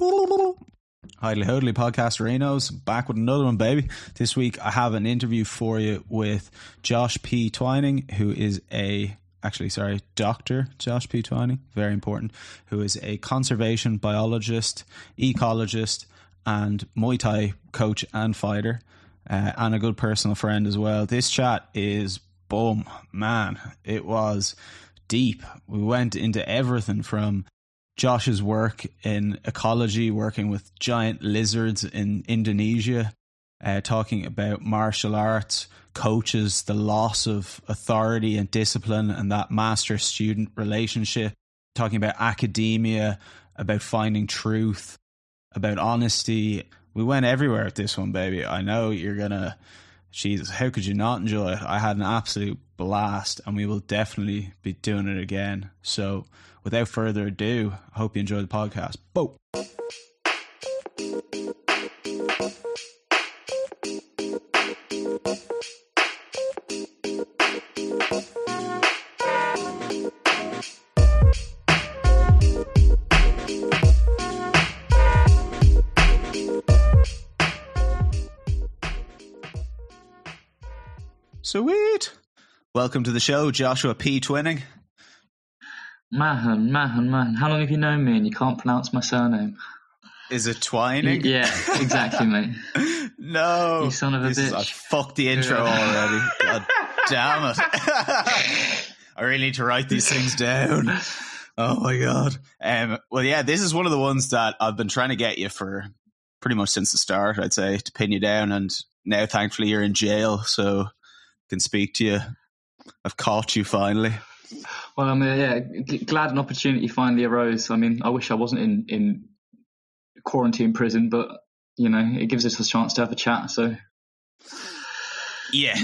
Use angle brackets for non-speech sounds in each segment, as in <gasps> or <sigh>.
Hidely Hodley podcast, Reno's back with another one, baby. This week I have an interview for you with Josh P. Twining, who is a actually sorry, Doctor Josh P. Twining, very important, who is a conservation biologist, ecologist, and Muay Thai coach and fighter, uh, and a good personal friend as well. This chat is boom, man. It was deep. We went into everything from Josh's work in ecology, working with giant lizards in Indonesia, uh, talking about martial arts, coaches, the loss of authority and discipline, and that master student relationship, talking about academia, about finding truth, about honesty. We went everywhere with this one, baby. I know you're going to. Jesus, how could you not enjoy it? I had an absolute blast, and we will definitely be doing it again. So, without further ado, I hope you enjoy the podcast. Bo. Sweet. Welcome to the show, Joshua P. Twinning. Mahan, Mahan, Mahan. How long have you known me and you can't pronounce my surname? Is it Twining? Yeah, exactly, mate. <laughs> no. You son of a is- bitch. I fucked the intro already. God <laughs> damn it. <laughs> I really need to write these things down. Oh my god. Um, well, yeah, this is one of the ones that I've been trying to get you for pretty much since the start, I'd say, to pin you down. And now, thankfully, you're in jail, so I can speak to you. I've caught you finally. Well, I mean, yeah, glad an opportunity finally arose. I mean, I wish I wasn't in, in quarantine prison, but, you know, it gives us a chance to have a chat. So, Yeah,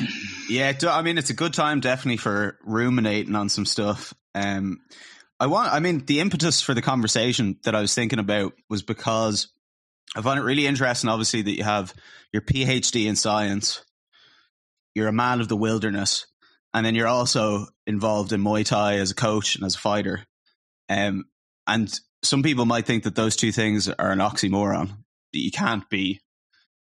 yeah. I mean, it's a good time definitely for ruminating on some stuff. Um, I want. I mean, the impetus for the conversation that I was thinking about was because I find it really interesting. Obviously, that you have your PhD in science, you're a man of the wilderness, and then you're also involved in Muay Thai as a coach and as a fighter. Um, and some people might think that those two things are an oxymoron. That you can't be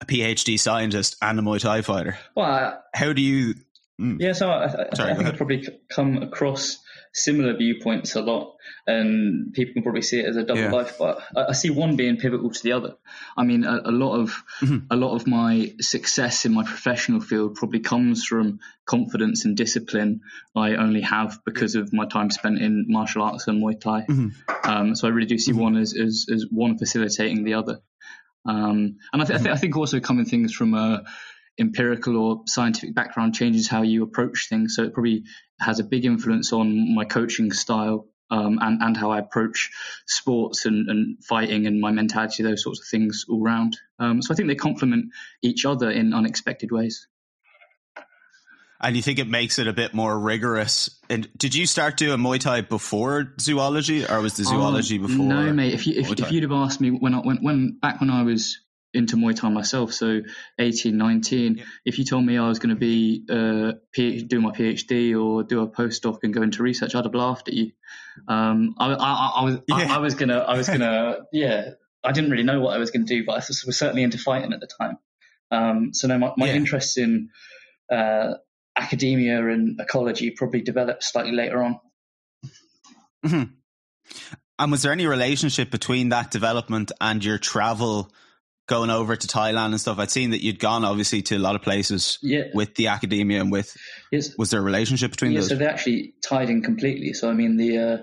a PhD scientist and a Muay Thai fighter. well, I, How do you? Mm. Yeah, so I, I, Sorry, I think. I've probably come across similar viewpoints a lot, and people can probably see it as a double Yeah. life. But I, I see one being pivotal to the other. I mean, a, a lot of Mhm. a lot of my success in my professional field probably comes from confidence and discipline I only have because of my time spent in martial arts and Muay Thai. Mhm. Um, so I really do see one as, as as one facilitating the other. Um, and I, th- I, think I think also coming things from a empirical or scientific background changes how you approach things. So it probably has a big influence on my coaching style um, and and how I approach sports and, and fighting and my mentality, those sorts of things all round. Um, so I think they complement each other in unexpected ways. And you think it makes it a bit more rigorous? And did you start doing Muay Thai before zoology, or was the zoology Oh, before? No, mate. If you if, if you'd have asked me when I when, when back when I was into Muay Thai myself, so 18, 19, Yeah. if you told me I was going to be uh, P- do my PhD or do a postdoc and go into research, I'd have laughed at you. Um, I, I, I, I was I, Yeah. I was gonna I was gonna <laughs> yeah. I didn't really know what I was going to do, but I was certainly into fighting at the time. Um, so no, my, my Yeah. interest in uh, academia and ecology probably developed slightly later on. Mhm. And was there any relationship between that development and your travel going over to Thailand and stuff? I'd seen that you'd gone obviously to a lot of places Yeah, with the academia and with. yes. Was there a relationship between Yeah, those? so they actually tied in completely. So I mean, the uh,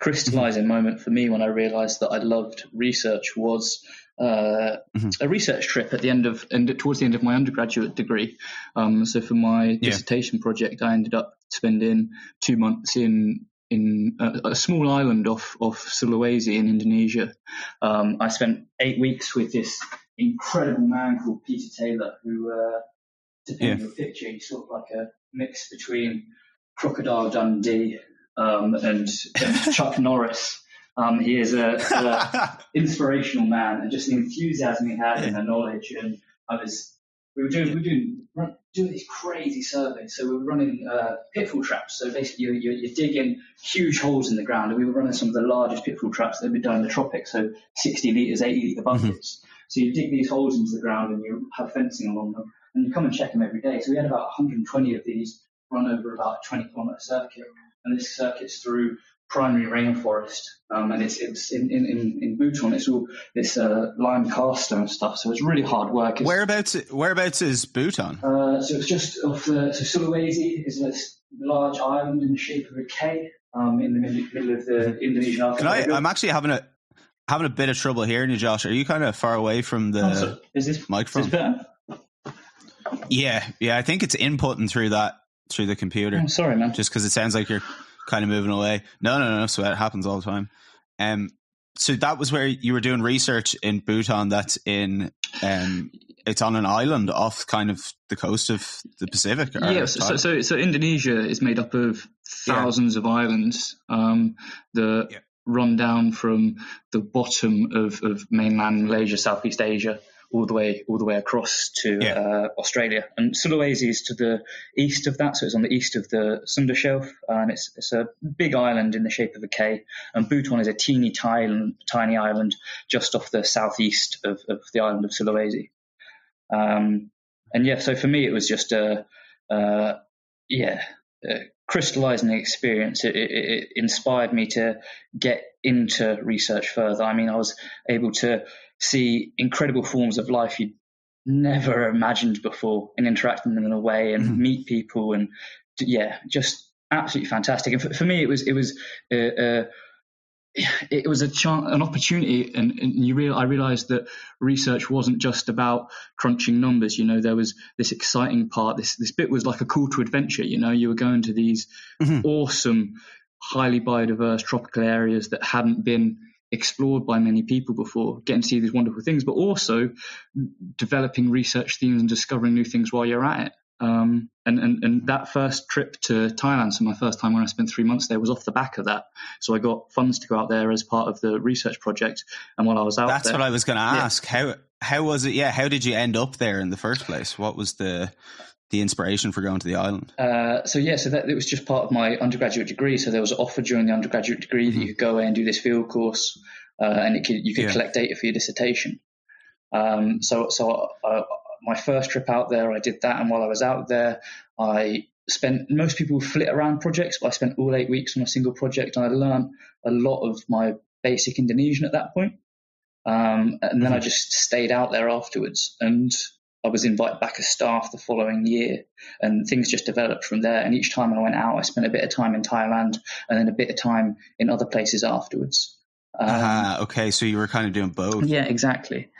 crystallizing moment for me when I realised that I loved research was uh, Mhm. a research trip at the end of and towards the end of my undergraduate degree. Um, so for my dissertation project, I ended up spending two months in in a, a small island off off Sulawesi in Indonesia. Um, I spent eight weeks with this incredible man called Peter Taylor, who, uh, depending on your picture, he's sort of like a mix between Crocodile Dundee um, and, and <laughs> Chuck Norris. Um, he is a, a <laughs> inspirational man and just the enthusiasm he had and the knowledge. And I was, we were doing, we were doing, doing these crazy surveys. So we were running uh, pitfall traps. So basically, you're, you're, you're, digging huge holes in the ground, and we were running some of the largest pitfall traps that had been done in the tropics. So 60 liters, 80 liter mm-hmm. buckets. Mm-hmm. So you dig these holes into the ground, and you have fencing along them, and you come and check them every day. So we had about 120 of these run over about a 20 kilometer circuit, and this circuit's through primary rainforest, um, and it's it's in, in, in in Buton. It's all this uh, lime caster and stuff. So it's really hard work. It's, whereabouts Whereabouts is Buton? Uh, so it's just off the so Sulawesi is a large island in the shape of a K um, in the middle of the Indonesian archipelago. I, I'm actually having a having a bit of trouble hearing you, Josh. Are you kind of far away from the oh, is this, microphone? Is this yeah, yeah. I think it's inputting through that through the computer. I'm oh, sorry, man. Just because it sounds like you're kind of moving away. No, no, no. So it happens all the time. Um, so that was where you were doing research in Buton. That's in, um, it's on an island off kind of the coast of the Pacific. Yeah. So, so, so, Indonesia is made up of thousands yeah. of islands. Um, the yeah. Run down from the bottom of, of mainland Malaysia, Southeast Asia, all the way all the way across to yeah. uh, Australia. And Sulawesi is to the east of that, so it's on the east of the Sunda Shelf, and it's it's a big island in the shape of a K. And Buton is a teeny tiny, tiny island just off the southeast of, of the island of Sulawesi. Um, and yeah, so for me it was just a, a yeah. A crystallizing the experience. It, it, it inspired me to get into research further. I mean, I was able to see incredible forms of life you'd never imagined before and interact with them in a way and mm-hmm. meet people and yeah, just absolutely fantastic. And for, for me, it was it was uh, uh, it was a chance, an opportunity, and, and you real I realised that research wasn't just about crunching numbers. You know, there was this exciting part. This this bit was like a call to adventure. You know, you were going to these mm-hmm. awesome, highly biodiverse tropical areas that hadn't been explored by many people before, getting to see these wonderful things, but also developing research themes and discovering new things while you're at it. Um, and, and, and that first trip to Thailand, so my first time when I spent three months there, was off the back of that. So I got funds to go out there as part of the research project. And while I was out that's there, what I was going to ask. Yeah. How how was it? Yeah, how did you end up there in the first place? What was the the inspiration for going to the island? Uh, so yeah, so that it was just part of my undergraduate degree. So there was an offer during the undergraduate degree mm-hmm. that you could go away and do this field course, uh, and could, you could yeah. collect data for your dissertation. Um, so so uh, my first trip out there, I did that, and while I was out there, I spent most people flit around projects, but I spent all eight weeks on a single project, and I learned a lot of my basic Indonesian at that point. Um, and then mm-hmm. I just stayed out there afterwards, and I was invited back as staff the following year, and things just developed from there. And each time I went out, I spent a bit of time in Thailand and then a bit of time in other places afterwards. Um, ah, okay. So you were kind of doing both. Yeah, exactly.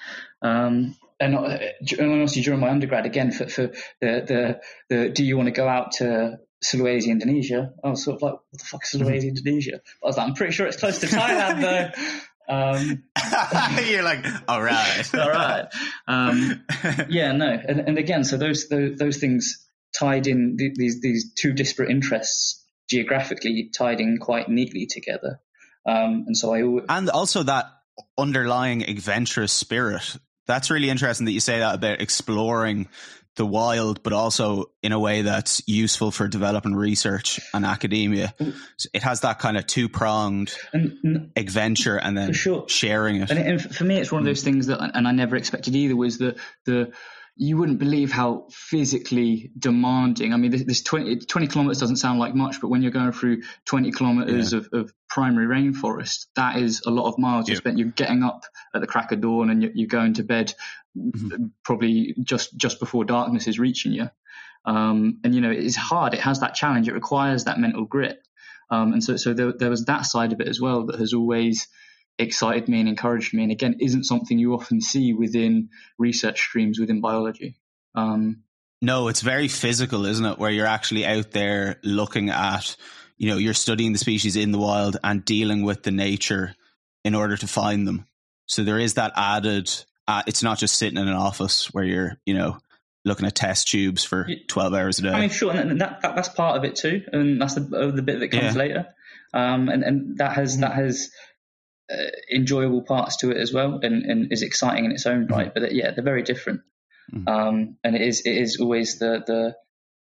Um, and, uh, and honestly, during my undergrad, again, for, for the, the, the, do you want to go out to Sulawesi, Indonesia? I was sort of like, what the fuck is Sulawesi, mm-hmm. Indonesia? I was like, I'm pretty sure it's close to Thailand, though. <laughs> Um, <laughs> You're like, all right, <laughs> all right. Um, yeah, no, and, and again, so those, those, those things tied in these these two disparate interests geographically tied in quite neatly together. Um, and so I always, and also that underlying adventurous spirit. That's really interesting that you say that about exploring the wild, but also in a way that's useful for developing research and academia. Mm. So it has that kind of two pronged adventure and then sure. sharing it. And, and, for me, it's one of those things that, and I never expected either, was the the you wouldn't believe how physically demanding. I mean, this, this 20, 20, kilometers doesn't sound like much, but when you're going through 20 kilometers yeah. of, of, primary rainforest, that is a lot of miles yeah. you spent. You're getting up at the crack of dawn and you're, you're going to bed mm-hmm. probably just, just before darkness is reaching you. Um, and, you know, it's hard. It has that challenge. It requires that mental grit. Um, and so, so there, there was that side of it as well that has always – excited me and encouraged me. And again, isn't something you often see within research streams within biology. Um, no, it's very physical, isn't it? Where you're actually out there looking at, you know, you're studying the species in the wild and dealing with the nature in order to find them. So there is that added. Uh, it's not just sitting in an office where you're, you know, looking at test tubes for 12 hours a day. I mean, sure, and that, that that's part of it too, and that's the, the bit that comes yeah. later. Um, and and that has that has uh, enjoyable parts to it as well, and, and is exciting in its own right. Mm-hmm. But uh, yeah, they're very different. mm. um, and it is it is always the the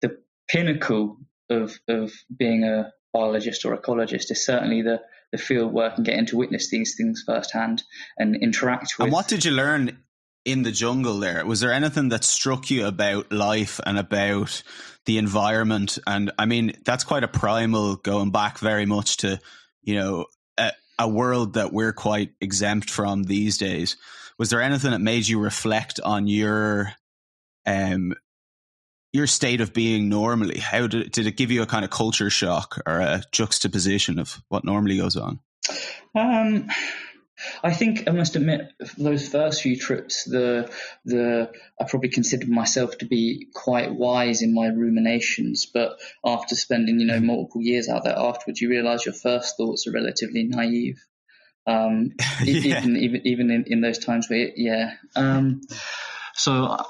the pinnacle of of being a biologist or ecologist is certainly the the field work and getting to witness these things firsthand and interact with. And what did you learn in the jungle there? Was there anything that struck you about life and about the environment? And I mean, that's quite a primal going back very much to, you know, a, world that we're quite exempt from these days. Was there anything that made you reflect on your um your state of being normally? How did did it give you a kind of culture shock or a juxtaposition of what normally goes on? Um, I think I must admit, those first few trips, the the I probably considered myself to be quite wise in my ruminations. But after spending you know multiple years out there afterwards, you realise your first thoughts are relatively naive. Um, <laughs> yeah. Even even even in, in those times where yeah. Um, so uh,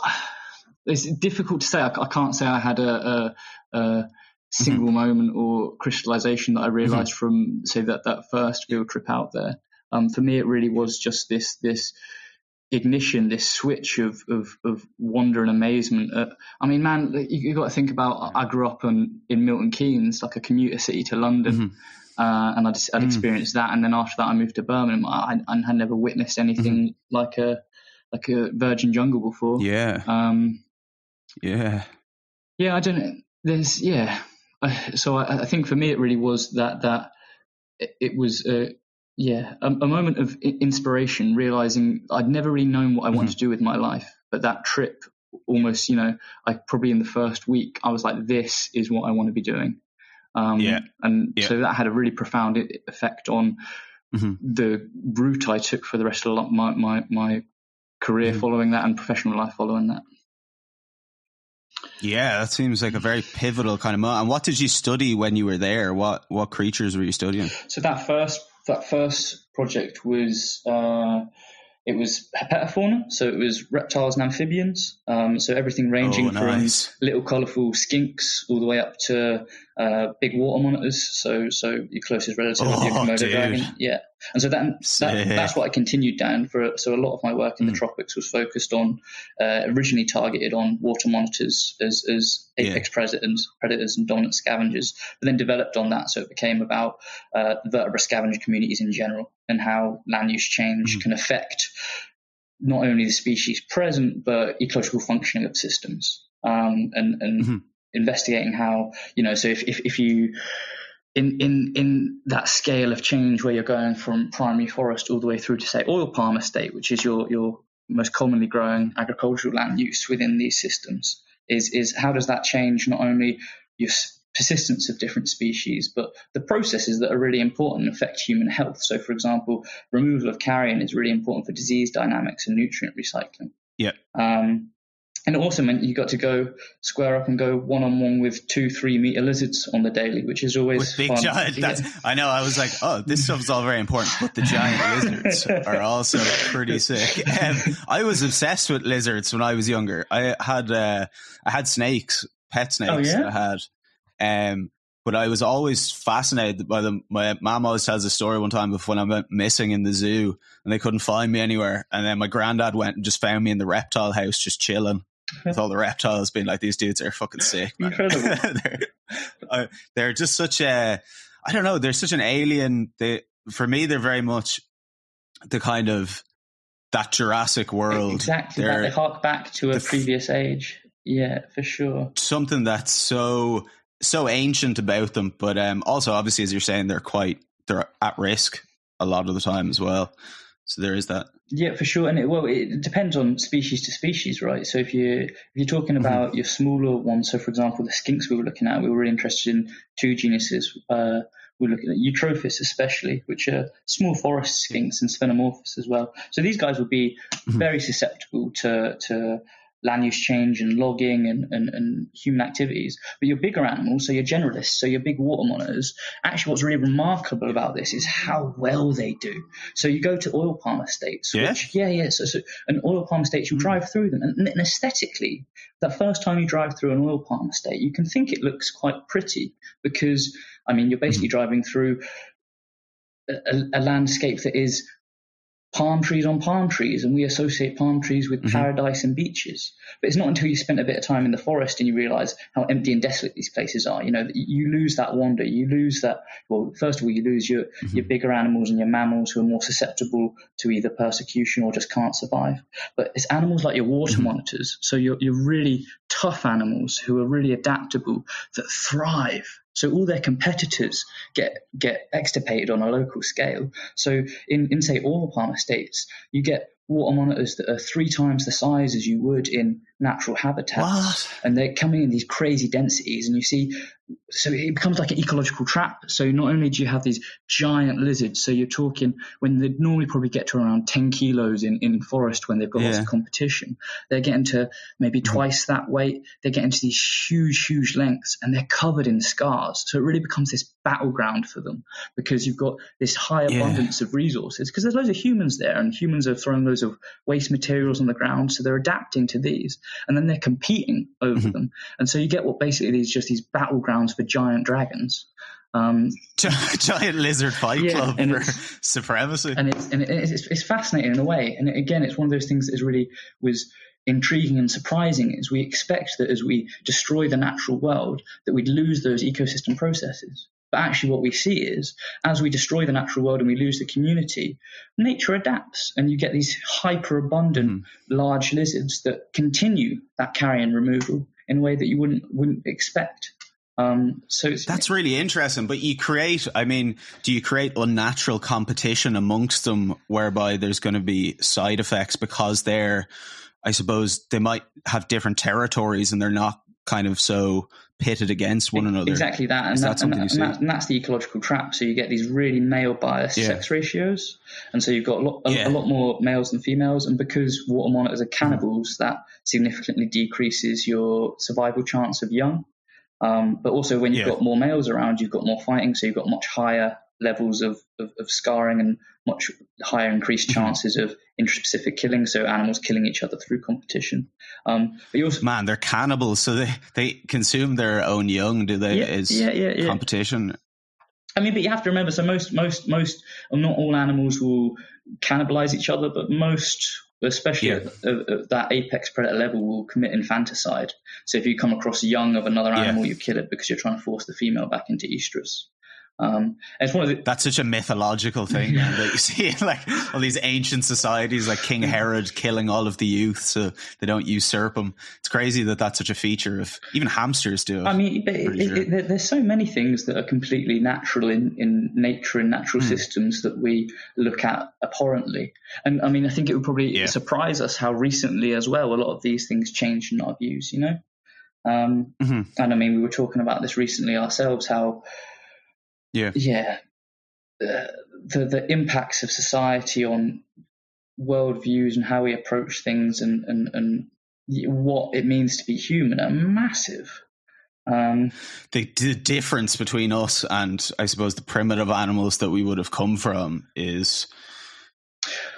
it's difficult to say. I, I, can't say I had a, a, a single mm-hmm. moment or crystallization that I realized mm-hmm. from say that that first field trip out there. Um, for me, it really was just this this ignition, this switch of of, of wonder and amazement. Uh, I mean, man, you, have got to think about. I grew up in, in Milton Keynes, like a commuter city to London. Mm-hmm. Uh, and I'd, I'd mm. experienced that, and then after that, I moved to Birmingham. I, I had never witnessed anything mm-hmm. like a like a virgin jungle before. Yeah. Um, yeah. Yeah, I don't. There's yeah. so I, I, think for me, it really was that that it, it was a yeah, a, a, moment of inspiration, realizing I'd never really known what I wanted mm-hmm. to do with my life. But that trip almost, you know, I probably in the first week, I was like, this is what I want to be doing. Um, yeah. And yeah. so that had a really profound effect on mm-hmm. the route I took for the rest of my, my, my career mm-hmm. following that and professional life following that. Yeah, that seems like a very pivotal kind of moment. And what did you study when you were there? What what creatures were you studying? So that first that first project was uh, it was herpetofauna, so it was reptiles and amphibians. Um, so everything ranging oh, nice. from little colourful skinks all the way up to uh, big water monitors. So so your closest relative, oh, the Komodo dragon. Yeah, and so that, that, that's what I continued down for. So a lot of my work in mm. the tropics was focused on uh, originally targeted on water monitors as, as apex yeah. predators, predators and dominant scavengers, but then developed on that. So it became about uh, vertebrate scavenger communities in general and how land use change mm. can affect not only the species present but ecological functioning of systems. Um, and, and mm-hmm. investigating how you know. So if, if, if you in, in, in that scale of change where you're going from primary forest all the way through to say oil palm estate, which is your, your most commonly growing agricultural land use within these systems, is, is how does that change not only your persistence of different species, but the processes that are really important and affect human health. So, for example, removal of carrion is really important for disease dynamics and nutrient recycling. Yeah. Um, and it also meant you got to go square up and go one on one with two, three meter lizards on the daily, which is always with big fun. giant. I know. I was like, oh, this stuff's all very important, but the giant lizards are also pretty sick. Um, I was obsessed with lizards when I was younger. I had uh, I had snakes, pet snakes. Oh, yeah? I had. Um, but I was always fascinated by them. My mom always tells a story one time of when I went missing in the zoo and they couldn't find me anywhere. And then my granddad went and just found me in the reptile house, just chilling with all the reptiles being like, these dudes are fucking sick. Incredible. <laughs> they're, uh, they're, just such a, I don't know, they're such an alien. They, for me, they're very much the kind of that Jurassic world. Exactly. They're, they hark back to a previous age. Yeah, for sure. Something that's so so ancient about them, but um, also obviously, as you're saying, they're quite they're at risk a lot of the time as well. So there is that. Yeah, for sure. And it, well, it depends on species to species, right? So if you if you're talking mm-hmm. about mm-hmm. your smaller ones, so for example, the skinks we were looking at, we were really interested in two genuses. Uh, we are looking at Eutropis especially, which are small forest skinks and Sphenomorphus as well. So these guys would be mm-hmm. very susceptible to to land use change and logging and, and, and, human activities. But your bigger animals, so your generalists, so your big water monitors, actually what's really remarkable about this is how well they do. So you go to oil palm estates, yeah, which, yeah, yeah. So, so an oil palm estates, you mm. drive through them, and, and aesthetically, that first time you drive through an oil palm estate, you can think it looks quite pretty because, I mean, you're basically mm. driving through a, a landscape that is palm trees on palm trees and we associate palm trees with mm-hmm. paradise and beaches but it's not until you spend a bit of time in the forest and you realize how empty and desolate these places are you know you lose that wonder you lose that well first of all you lose your mm-hmm. your bigger animals and your mammals who are more susceptible to either persecution or just can't survive but it's animals like your water mm-hmm. monitors so you're, you're really tough animals who are really adaptable that thrive so all their competitors get get extirpated on a local scale. So in, in say oil palm estates, you get water monitors that are three times the size as you would in natural habitats. What? And they're coming in these crazy densities and you see so it becomes like an ecological trap. So not only do you have these giant lizards, so you're talking when they normally probably get to around 10 kilos in, in forest when they've got yeah. lots of competition, they're getting to maybe mm-hmm. twice that weight. They're getting to these huge, huge lengths and they're covered in scars. So it really becomes this battleground for them because you've got this high abundance yeah. of resources because there's loads of humans there and humans are throwing loads of waste materials on the ground. So they're adapting to these and then they're competing over mm-hmm. them. And so you get what basically is just these battlegrounds for giant dragons. Um, <laughs> giant lizard fight yeah, club for <laughs> supremacy, and it's and it's, it's fascinating in a way. And again, it's one of those things that is really was intriguing and surprising. Is we expect that as we destroy the natural world, that we'd lose those ecosystem processes. But actually, what we see is as we destroy the natural world and we lose the community, nature adapts, and you get these hyper abundant mm. large lizards that continue that carrion removal in a way that you wouldn't wouldn't expect. Um, so that's really interesting. But you create, I mean, do you create unnatural competition amongst them whereby there's going to be side effects because they're, I suppose, they might have different territories and they're not kind of so pitted against one another. Exactly that, and, that, and, that, and, that, and that's the ecological trap. So you get these really male biased yeah. sex ratios, and so you've got a lot, a, yeah. a, lot more males than females. And because water monitors are cannibals, mm. that significantly decreases your survival chance of young. Um, but also, when you've yeah. got more males around, you've got more fighting, so you've got much higher levels of, of, of scarring and much higher increased mm-hmm. chances of intraspecific killing, so animals killing each other through competition. Um, but you also, Man, they're cannibals, so they, they consume their own young, do they? Yeah, Is yeah, yeah, yeah. competition. I mean, but you have to remember, so most, most, most, not all animals will cannibalize each other, but most especially yeah. at, at, that apex predator level, will commit infanticide. So if you come across young of another animal, yeah. you kill it because you're trying to force the female back into estrus. Um, it's one of the, That's such a mythological thing that you <laughs> see like all these ancient societies, like King Herod killing all of the youth so they don't usurp them. It's crazy that that's such a feature of even hamsters do. It, I mean, it, it, it, there's so many things that are completely natural in, in nature and natural mm. systems that we look at abhorrently. And I mean, I think it would probably yeah. surprise us how recently as well a lot of these things changed in our views. You know. Um, mm-hmm. And I mean, we were talking about this recently ourselves, how yeah. Yeah. The, the, the impacts of society on worldviews and how we approach things and, and, and what it means to be human are massive. Um, the, the, difference between us and I suppose the primitive animals that we would have come from is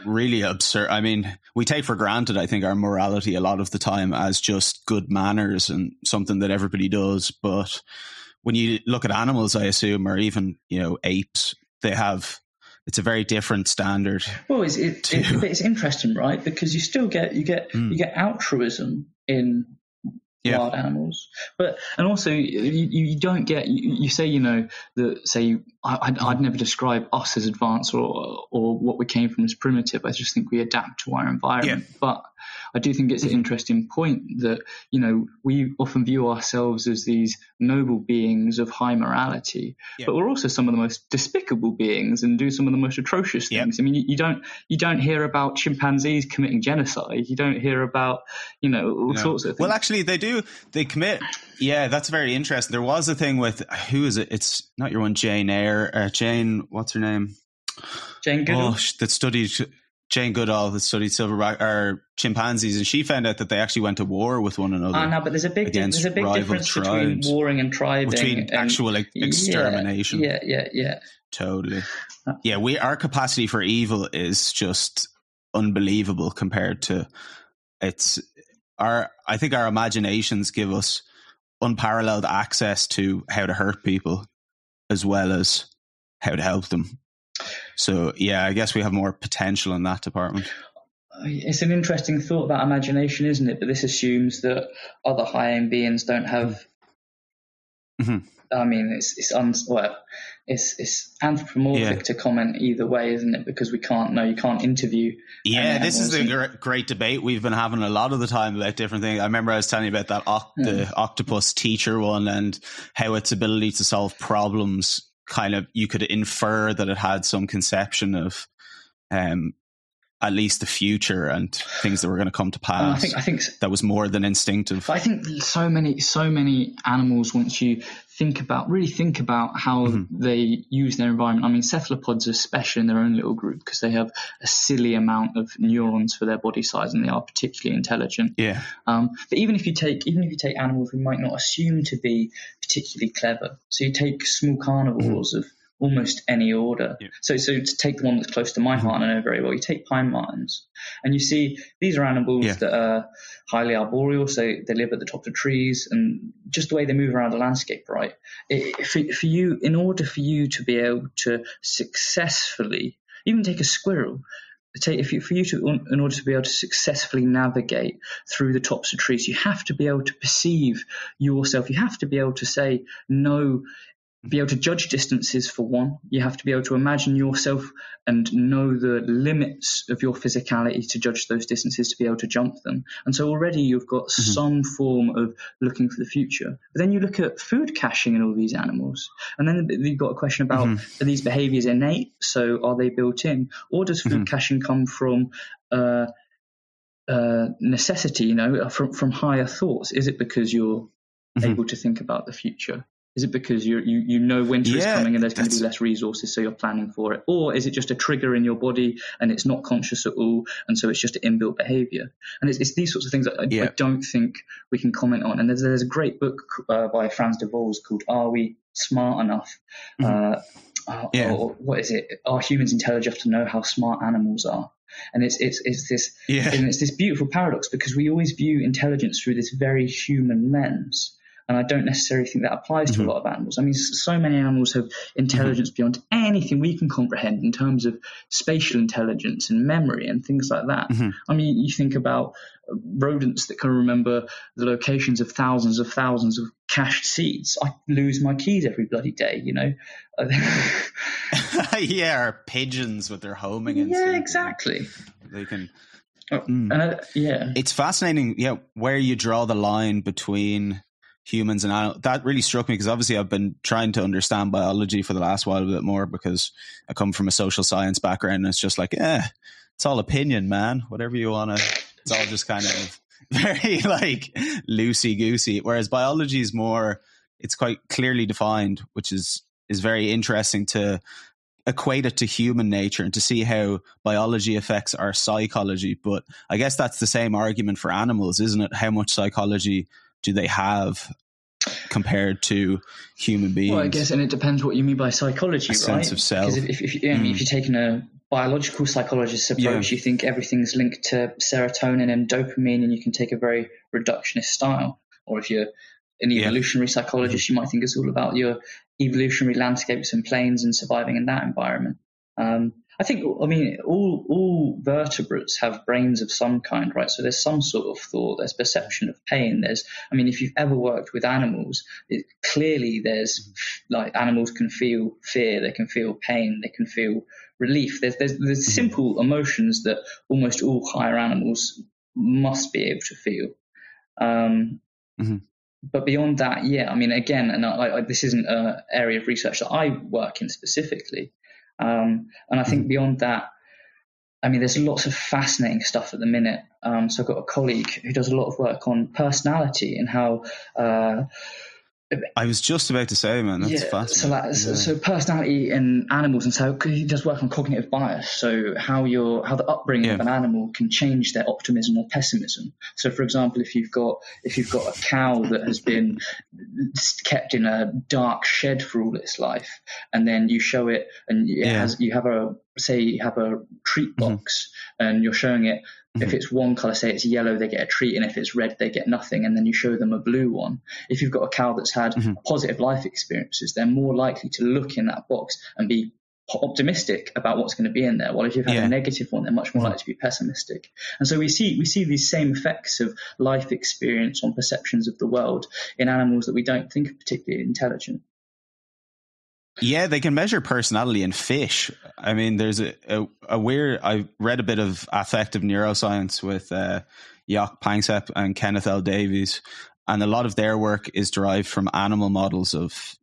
really absurd. I mean, we take for granted, I think, our morality a lot of the time as just good manners and something that everybody does. But when you look at animals, I assume, or even you know apes, they have it's a very different standard. Well, it's it, to... it, it's interesting, right? Because you still get you get mm. you get altruism in yeah. wild animals, but and also you, you don't get you, you, say you know that say I, I'd, I'd, never describe us as advanced or or what we came from as primitive. I just think we adapt to our environment, yeah. but I do think it's an interesting point that, you know, we often view ourselves as these noble beings of high morality, yeah. but we're also some of the most despicable beings and do some of the most atrocious things. Yeah. I mean, you, you, don't, you don't hear about chimpanzees committing genocide. You don't hear about, you know, all no. sorts of things. Well, actually they do, they commit. Yeah, that's very interesting. There was a thing with, who is it? It's not your one, Jane Eyre, uh, Jane, what's her name? Jane Goodall. Oh, that studied Jane Goodall has studied silverback or chimpanzees, and she found out that they actually went to war with one another. Oh no, but there's a big there's a big difference tribes, between warring and tribing, between and, actual like, extermination. Yeah, yeah, yeah, Totally. Uh, yeah, we our capacity for evil is just unbelievable compared to it's our. I think our imaginations give us unparalleled access to how to hurt people as well as how to help them. So yeah, I guess we have more potential in that department. It's an interesting thought about imagination, isn't it? But this assumes that other high-end beings don't have. Mm-hmm. I mean, it's it's un, well, it's it's anthropomorphic yeah. to comment either way, isn't it? Because we can't know, you can't interview. Yeah, this is the great debate we've been having a lot of the time about different things. I remember I was telling you about that oct- yeah. the octopus teacher one and how its ability to solve problems kind of you could infer that it had some conception of um, at least the future and things that were going to come to pass. I think I think that was more than instinctive. I think so many so many animals once you think about really think about how mm-hmm. they use their environment. I mean, cephalopods are special in their own little group because they have a silly amount of neurons for their body size and they are particularly intelligent. Yeah. Um, but even if you take even if you take animals we might not assume to be particularly clever, so you take small carnivores mm-hmm. of almost any order. Yeah. So, so to take the one that's close to my mm-hmm. heart, I know very well. You take pine martens, and you see these are animals yeah. that are highly arboreal, so they live at the top of trees, and just the way they move around the landscape, right? It, for, for you, in order for you to be able to successfully, even take a squirrel, take if you, for you to in order to be able to successfully navigate through the tops of trees you have to be able to perceive yourself you have to be able to say no be able to judge distances for one. You have to be able to imagine yourself and know the limits of your physicality to judge those distances to be able to jump them. And so already you've got mm-hmm. some form of looking for the future. But then you look at food caching in all these animals, and then you've got a question about mm-hmm. are these behaviors innate? So are they built in, or does food mm-hmm. caching come from uh, uh, necessity? You know, from from higher thoughts? Is it because you're mm-hmm. able to think about the future? Is it because you you you know winter yeah, is coming and there's going to be less resources, so you're planning for it, or is it just a trigger in your body and it's not conscious at all, and so it's just an inbuilt behaviour? And it's, it's these sorts of things that I, yeah. I, don't think we can comment on. And there's there's a great book uh, by Frans de Waals called "Are We Smart Enough?" Mm-hmm. Uh, yeah. Or what is it? Are humans intelligent enough to know how smart animals are? And it's it's it's this yeah. and it's this beautiful paradox because we always view intelligence through this very human lens. And I don't necessarily think that applies to mm-hmm. a lot of animals. I mean, so many animals have intelligence mm-hmm. beyond anything we can comprehend in terms of spatial intelligence and memory and things like that. Mm-hmm. I mean, you think about rodents that can remember the locations of thousands of thousands of cached seeds. I lose my keys every bloody day, you know. <laughs> yeah, or pigeons with their homing. And yeah, exactly. They can. Oh, mm. uh, yeah, it's fascinating. Yeah, where you draw the line between humans and animals. That really struck me because obviously I've been trying to understand biology for the last while a bit more because I come from a social science background and it's just like, eh, it's all opinion, man. Whatever you want to, it's all just kind of <laughs> very like loosey goosey. Whereas biology is more, it's quite clearly defined, which is, is very interesting to equate it to human nature and to see how biology affects our psychology. But I guess that's the same argument for animals, isn't it? How much psychology do they have compared to human beings? Well, I guess, and it depends what you mean by psychology, a right? Sense of self. Because if, if, if, mm. if, you're taking a biological psychologist approach, yeah. you think everything's linked to serotonin and dopamine, and you can take a very reductionist style. Or if you're an evolutionary yeah. psychologist, you might think it's all about your evolutionary landscapes and planes and surviving in that environment. Um, I think, I mean, all all vertebrates have brains of some kind, right? So there's some sort of thought, there's perception of pain. There's, I mean, if you've ever worked with animals, it, clearly there's like animals can feel fear, they can feel pain, they can feel relief. There's there's, there's mm-hmm. simple emotions that almost all higher animals must be able to feel. Um, mm-hmm but beyond that, yeah, I mean, again, and I, I, this isn't an area of research that I work in specifically, um, and I think mm-hmm. beyond that, I mean, there's lots of fascinating stuff at the minute. Um, so I've got a colleague who does a lot of work on personality and how uh, I was just about to say, man, that's yeah, fascinating. So, yeah. so, personality in animals, and so he does work on cognitive bias. So how your how the upbringing yeah. of an animal can change their optimism or pessimism. So, for example, if you've got if you've got a cow that has been kept in a dark shed for all its life, and then you show it, and it has you have a say you have a treat box, mm-hmm. and you're showing it Mm-hmm. If it's one color, say it's yellow, they get a treat, and if it's red, they get nothing. And then you show them a blue one. If you've got a cow that's had mm-hmm. positive life experiences, they're more likely to look in that box and be optimistic about what's going to be in there. While if you've had yeah. a negative one, they're much more likely to be pessimistic. And so we see we see these same effects of life experience on perceptions of the world in animals that we don't think are particularly intelligent. Yeah, they can measure personality in fish. I mean, there's a, a, a weird. I read a bit of affective neuroscience with uh, Jaak Panksepp and Kenneth L. Davis, and a lot of their work is derived from animal models of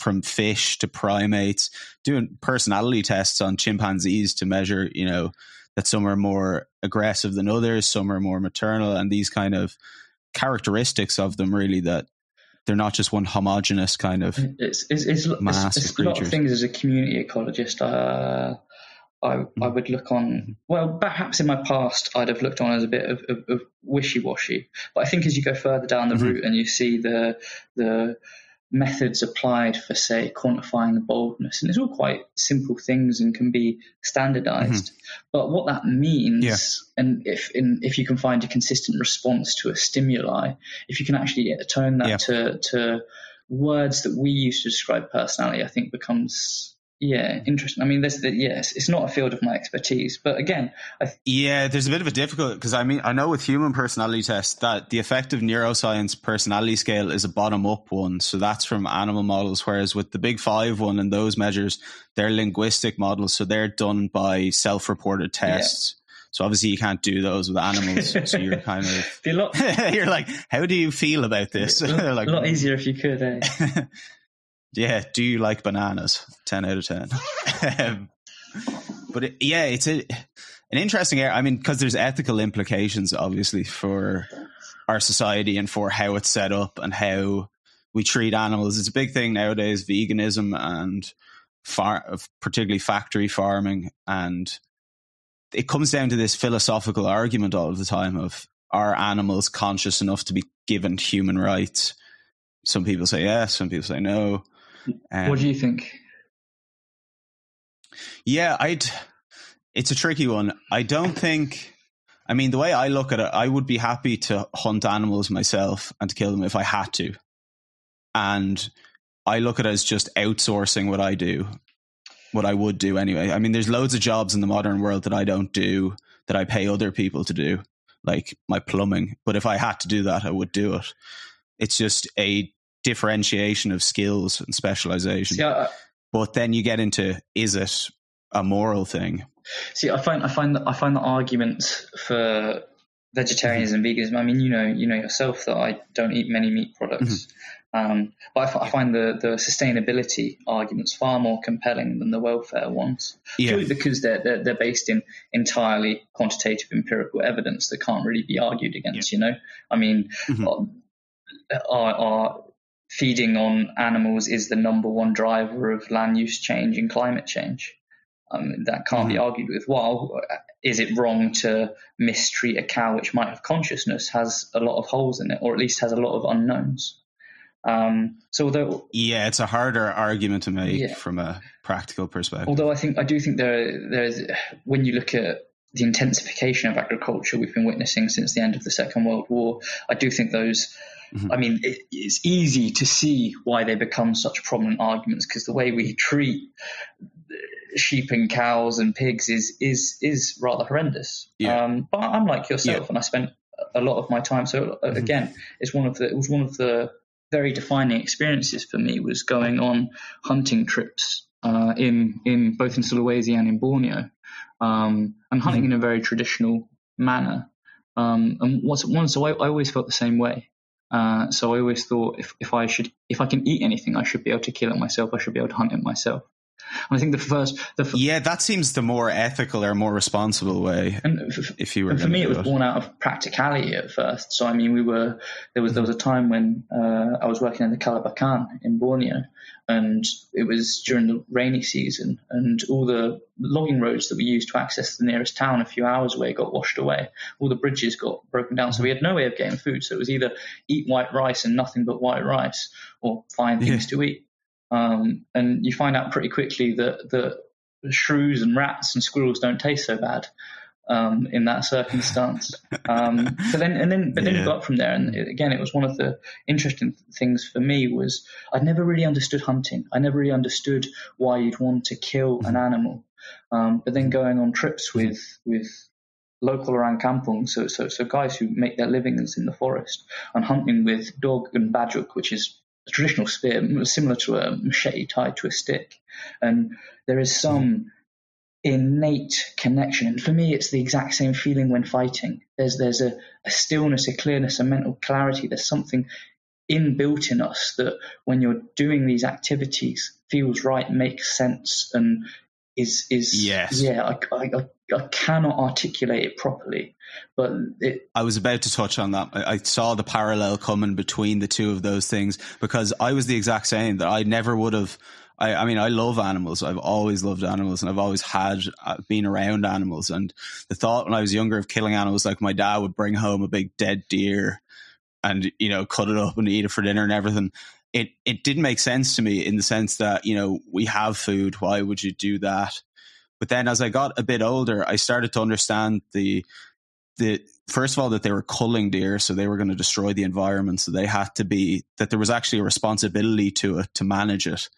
from fish to primates, doing personality tests on chimpanzees to measure, you know, that some are more aggressive than others, some are more maternal, and these kind of characteristics of them really that they're not just one homogenous kind of it's it's, it's, mass it's, it's a lot of things as a community ecologist uh, I, mm. I would look on mm-hmm. well perhaps in my past I'd have looked on as a bit of, of, of wishy-washy but I think as you go further down the mm-hmm. route and you see the the methods applied for, say, quantifying the boldness. And it's all quite simple things and can be standardized. Mm-hmm. But what that means, yeah. and if in, if you can find a consistent response to a stimuli, if you can actually turn that yeah. to, to words that we use to describe personality, I think becomes yeah, interesting. I mean, this, the, yes, it's not a field of my expertise, but again, th- yeah, there's a bit of a difficult because I mean, I know with human personality tests that the affective neuroscience personality scale is a bottom up one, so that's from animal models. Whereas with the Big Five one and those measures, they're linguistic models, so they're done by self reported tests. Yeah. So obviously you can't do those with animals. so you're <laughs> kind of <laughs> you're like, how do you feel about this? like, a lot <laughs> easier if you could. Eh? Yeah. Do you like bananas? 10 out of 10. um, but it, yeah, it's a, an interesting area. I mean, because there's ethical implications, obviously, for our society and for how it's set up and how we treat animals. It's a big thing nowadays, veganism and far, particularly factory farming. And it comes down to this philosophical argument all the time of are animals conscious enough to be given human rights? Some people say yes, some people say no. Um, what do you think? Yeah, I'd. It's a tricky one. I don't think. I mean, the way I look at it, I would be happy to hunt animals myself and to kill them if I had to. And I look at it as just outsourcing what I do, what I would do anyway. I mean, there's loads of jobs in the modern world that I don't do that I pay other people to do, like my plumbing. But if I had to do that, I would do it. It's just a differentiation of skills and specialization. See, I, but then you get into is it a moral thing? See, I find I find that I find the arguments for vegetarianism and veganism. I mean, you know, you know yourself that I don't eat many meat products. Mm-hmm. Um, but I, f- I find the, the sustainability arguments far more compelling than the welfare ones, yeah. purely because they're, they're, they're based in entirely quantitative empirical evidence that can't really be argued against. Yeah. You know, I mean, mm-hmm. our, our feeding on animals is the number one driver of land use change and climate change. Um, that can't mm-hmm. be argued with. While is it wrong to mistreat a cow which might have consciousness, has a lot of holes in it, or at least has a lot of unknowns. Um, so although yeah, it's a harder argument to make yeah. from a practical perspective. Although I think I do think there there is when you look at the intensification of agriculture we've been witnessing since the end of the Second World War, I do think those Mm-hmm. I mean, it, it's easy to see why they become such prominent arguments because the way we treat sheep and cows and pigs is is is rather horrendous. Yeah. Um, but I'm like yourself, yeah. and I spent a lot of my time. So uh, mm-hmm. again, it's one of the it was one of the very defining experiences for me was going on hunting trips uh, in in both in Sulawesi and in Borneo, um, and hunting mm-hmm. in a very traditional manner. Um, and what's one, so I, I always felt the same way. Uh, so I always thought if, if I should if I can eat anything, I should be able to kill it myself. I should be able to hunt it myself. I think the first, the f- yeah, that seems the more ethical or more responsible way. And f- if you were, for me, it was it. born out of practicality at first. So I mean, we were there was there was a time when uh, I was working in the Kalabakan in Borneo, and it was during the rainy season, and all the logging roads that we used to access the nearest town a few hours away got washed away. All the bridges got broken down, so we had no way of getting food. So it was either eat white rice and nothing but white rice, or find things yeah. to eat. Um, and you find out pretty quickly that, that shrews and rats and squirrels don't taste so bad. um, in that circumstance. <laughs> Um, but then, and then, but then yeah. you got from there. And again, it was one of the interesting things for me was I'd never really understood hunting. I never really understood why you'd want to kill an mm-hmm. animal. Um, but then going on trips with with local orang kampung, so, so so guys who make their livings in the forest, and hunting with dog and bujak, which is a traditional spear, similar to a machete tied to a stick. And there is some innate connection. And for me, it's the exact same feeling when fighting. There's there's a, a stillness, a clearness, a mental clarity. There's something inbuilt in us that when you're doing these activities feels right, makes sense, and is is yes. yeah. I, I, I cannot articulate it properly, but it, I was about to touch on that. I, I, saw the parallel coming between the two of those things because I was the exact same. That I never would have I, I mean, I love animals. I've always loved animals and I've always had uh, been around animals. And the thought when I was younger of killing animals, like my dad would bring home a big dead deer and, you know, cut it up and eat it for dinner and everything. It, it didn't make sense to me in the sense that, you know, we have food. Why would you do that? But then as I got a bit older, I started to understand the, the, first of all, that they were culling deer. So they were going to destroy the environment. So they had to be, that there was actually a responsibility to it to manage it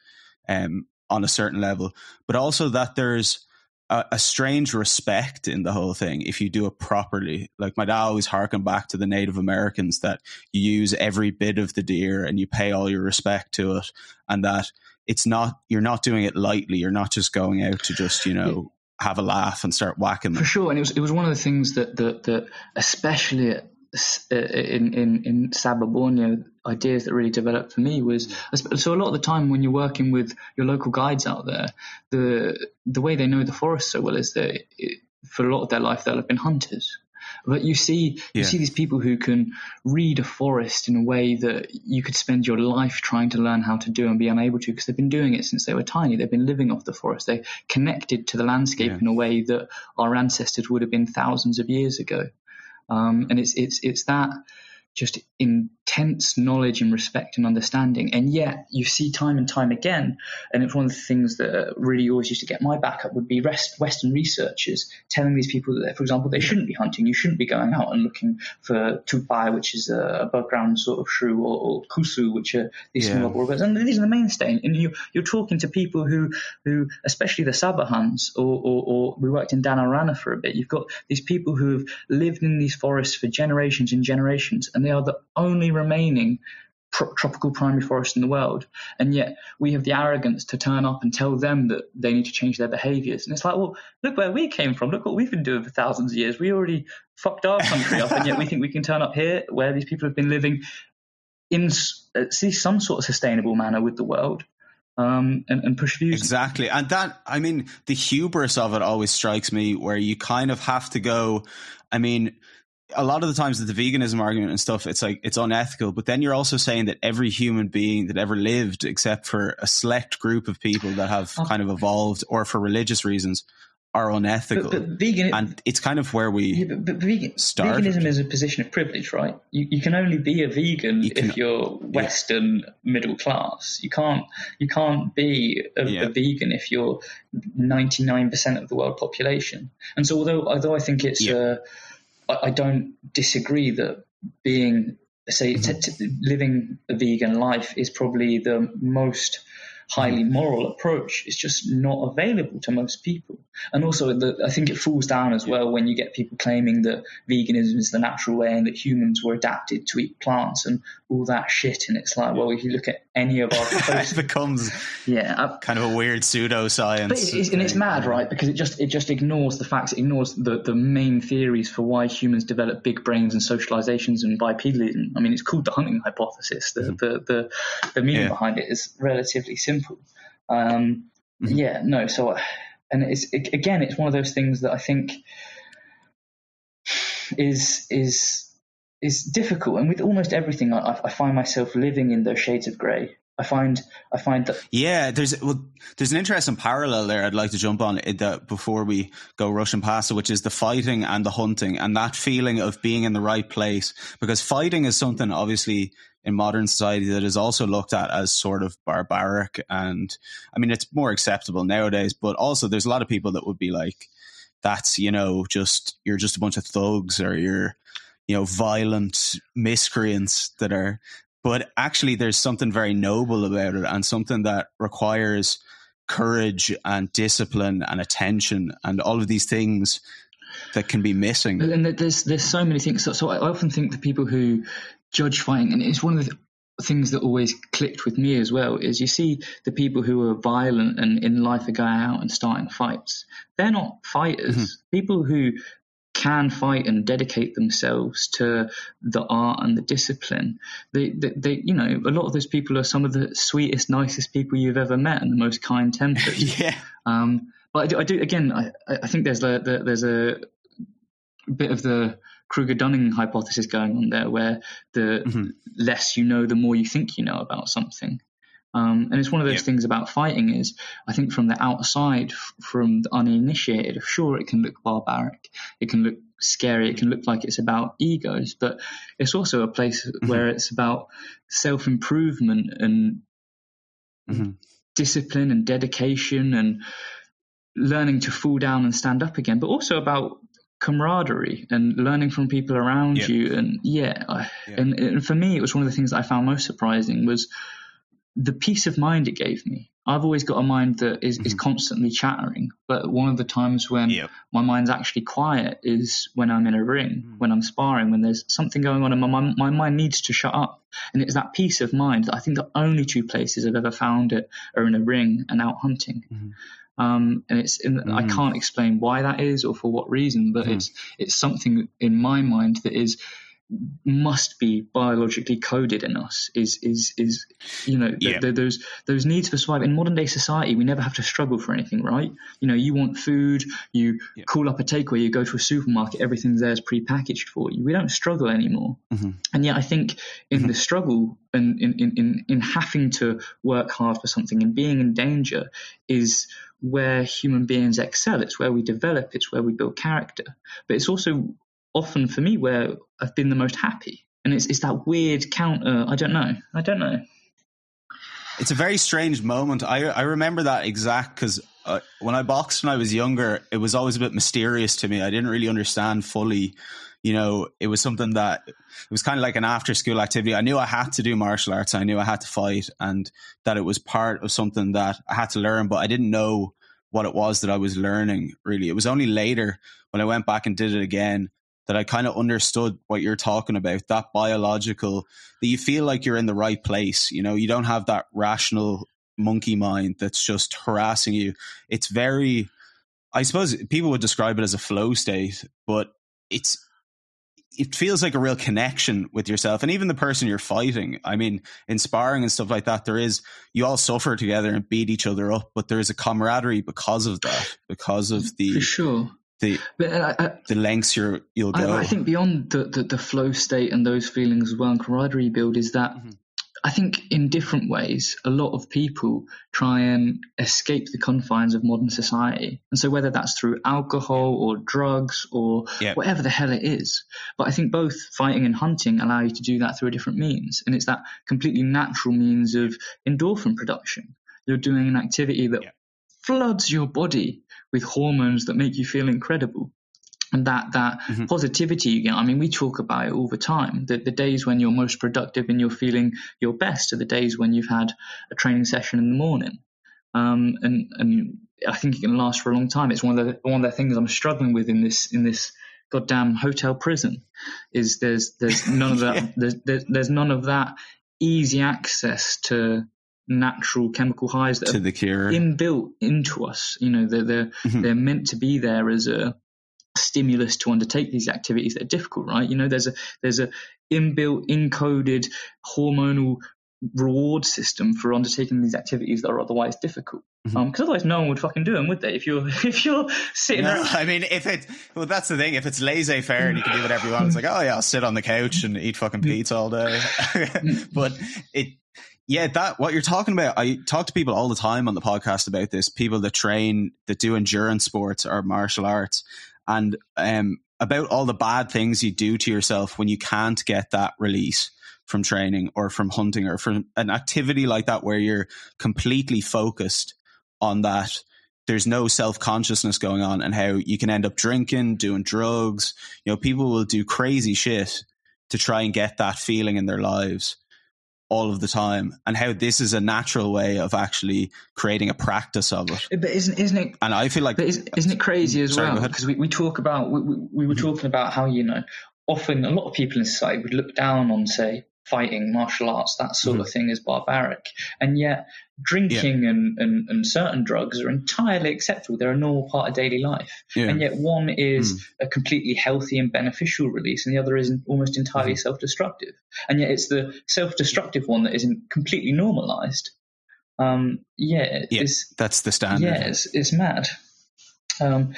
um, on a certain level, but also that there's a, a, strange respect in the whole thing if you do it properly. Like my dad always harkened back to the Native Americans that you use every bit of the deer and you pay all your respect to it, and that it's not you're not doing it lightly. You're not just going out to just you know. Have a laugh and start whacking them. For sure, and it was it was one of the things that that, that especially uh, in in in Sabah Borneo ideas that really developed for me was so a lot of the time when you're working with your local guides out there, the the way they know the forest so well is that it, for a lot of their life they'll have been hunters. But you see, you yeah. see these people who can read a forest in a way that you could spend your life trying to learn how to do and be unable to because they've been doing it since they were tiny. They've been living off the forest. They're connected to the landscape yeah. in a way that our ancestors would have been thousands of years ago. Um, and it's it's it's that just intense knowledge and respect and understanding. And yet you see time and time again, and it's one of the things that really always used to get my back up would be rest, Western researchers telling these people that, for example, they shouldn't be hunting. You shouldn't be going out and looking for tupai, which is a above ground sort of shrew, or, or kusu, which are these yeah. small birds. And these are the mainstay. And you, you're talking to people who, who especially the Sabahans, or, or, or we worked in Danarana for a bit. You've got these people who have lived in these forests for generations and generations, and they are the only remaining tropical primary forest in the world. And yet we have the arrogance to turn up and tell them that they need to change their behaviors. And it's like, well, look where we came from. Look what we've been doing for thousands of years. We already fucked our country up. And yet we think we can turn up here where these people have been living in see some sort of sustainable manner with the world. Um, and, and push views. Exactly. And that, I mean, the hubris of it always strikes me where you kind of have to go, I mean, a lot of the times with the veganism argument and stuff, it's like it's unethical. But then you're also saying that every human being that ever lived, except for a select group of people that have oh. kind of evolved or for religious reasons, are unethical. But, but vegan, and it's kind of where we yeah, but, but vegan, started. Veganism is a position of privilege, right? You, you can only be a vegan you can, if you're Western yeah. middle class. You can't you can't be a, yeah. a vegan if you're 99% of the world population. And so, although although I think it's uh, I, I don't disagree that being say mm-hmm. t- t- living a vegan life is probably the most highly moral approach is just not available to most people. And also, the, I think it falls down as well when you get people claiming that veganism is the natural way and that humans were adapted to eat plants and all that shit. And it's like, well, if you look at any of our <laughs> posts, it becomes yeah I, kind of a weird pseudoscience. But it's, and it's mad, right? Because it just it just ignores the facts. It ignores the the main theories for why humans develop big brains and socializations and bipedalism. I mean, it's called the hunting hypothesis. The mm. the, the, the meaning yeah. behind it is relatively simple. Um, mm-hmm. Yeah, no. So, and it's it, again, it's one of those things that I think is is is difficult, and with almost everything, I, I find myself living in those shades of grey. I find I find that yeah, there's well, there's an interesting parallel there. I'd like to jump on it that before we go rushing past it, which is the fighting and the hunting, and that feeling of being in the right place. Because fighting is something obviously in modern society that is also looked at as sort of barbaric, and I mean it's more acceptable nowadays. But also, there's a lot of people that would be like, that's you know just you're just a bunch of thugs or you're you know violent miscreants that are but actually there's something very noble about it and something that requires courage and discipline and attention and all of these things that can be missing and there's there's so many things so, so i often think the people who judge fighting and it's one of the things that always clicked with me as well is you see the people who are violent and in life are going out and starting fights. They're not fighters. Mm-hmm. People who can fight and dedicate themselves to the art and the discipline. They, they, they, you know, a lot of those people are some of the sweetest, nicest people you've ever met and the most kind tempered. <laughs> yeah. Um, but I do, I do again. I, I think there's a, there's a bit of the Kruger Dunning hypothesis going on there, where the mm-hmm. less you know, the more you think you know about something. Um, and it's one of those yep. things about fighting is I think from the outside, from the uninitiated, sure it can look barbaric, it can look scary, it can look like it's about egos, but it's also a place mm-hmm. where it's about self improvement and mm-hmm. discipline and dedication and learning to fall down and stand up again, but also about camaraderie and learning from people around yeah. you and yeah, yeah. And, and, for me it was one of the things i found most surprising was the peace of mind it gave me i've always got a mind that is, mm-hmm. is constantly chattering but one of the times when yeah. my mind's actually quiet is when i'm in a ring mm-hmm. when i'm sparring when there's something going on and my, my, my mind needs to shut up and it's that peace of mind that i think the only two places i've ever found it are in a ring and out hunting mm-hmm. Um, and it's in, mm. I can't explain why that is or for what reason, but mm. it's it's something in my mind that is must be biologically coded in us is is is you know yeah. those those needs for survival in modern day society we never have to struggle for anything right you know you want food you yeah. call up a takeaway you go to a supermarket everything there's pre-packaged for you we don't struggle anymore mm-hmm. and yet i think in mm-hmm. the struggle and in, in in in having to work hard for something and being in danger is where human beings excel it's where we develop it's where we build character but it's also often for me where I've been the most happy. And it's it's that weird counter. I don't know. I don't know. It's a very strange moment. I I remember that exact because uh, when I boxed when I was younger, it was always a bit mysterious to me. I didn't really understand fully. You know, it was something that it was kind of like an after school activity. I knew I had to do martial arts. I knew I had to fight, and that it was part of something that I had to learn. But I didn't know what it was that I was learning. Really, it was only later when I went back and did it again that I kind of understood what you're talking about, that biological, that you feel like you're in the right place. You know, you don't have that rational monkey mind that's just harassing you. It's very, I suppose people would describe it as a flow state, but it's, it feels like a real connection with yourself and even the person you're fighting. I mean, in sparring and stuff like that, there is, you all suffer together and beat each other up, but there is a camaraderie because of that, because of the, For sure the but, uh, I, the lengths you're you'll go. I, I think beyond the, the, the flow state and those feelings as well, and camaraderie build is that mm-hmm. I think in different ways, a lot of people try and escape the confines of modern society, and so whether that's through alcohol or drugs or whatever the hell it is, but I think both fighting and hunting allow you to do that through a different means, and it's that completely natural means of endorphin production. You're doing an activity that floods your body with hormones that make you feel incredible and that that mm-hmm. positivity you get. I mean, we talk about it all the time. That the days when you're most productive and you're feeling your best are the days when you've had a training session in the morning. Um, and and I think it can last for a long time. It's one of the one of the things I'm struggling with in this in this goddamn hotel prison. Is there's there's <laughs> none of that yeah. there's, there's there's none of that easy access to natural chemical highs that to the cure inbuilt into us. You know, they're they're, mm-hmm. they're meant to be there as a stimulus to undertake these activities that are difficult, right? You know, there's a there's a inbuilt, encoded hormonal reward system for undertaking these activities that are otherwise difficult. Because mm-hmm. um, otherwise, no one would fucking do them, would they? If you're <laughs> if you're sitting, no, I mean, if it well, that's the thing. If it's laissez faire and you can do whatever you want, it's like, oh yeah, I'll sit on the couch and eat fucking mm. pizza all day. <laughs> but it yeah, that what you're talking about. I talk to people all the time on the podcast about this. People that train, that do endurance sports or martial arts, and um, about all the bad things you do to yourself when you can't get that release from training or from hunting or from an activity like that where you're completely focused on that there's no self consciousness going on, and how you can end up drinking, doing drugs. You know, people will do crazy shit to try and get that feeling in their lives all of the time and how this is a natural way of actually creating a practice of it. But isn't isn't it? And I feel like, but isn't, isn't it crazy as sorry, well? Because we, we talk about we, we, we were mm-hmm. talking about how you know often a lot of people in society would look down on say fighting, martial arts, that sort mm-hmm. of thing is barbaric. And yet, drinking yeah. and, and, and, certain drugs are entirely acceptable. They're a normal part of daily life. Yeah. And yet, one is mm. a completely healthy and beneficial release, and the other is almost entirely mm-hmm. self destructive. And yet, it's the self destructive one that isn't completely normalized. Um, yeah, yeah that's the standard. Yeah, it's, it's mad. Um,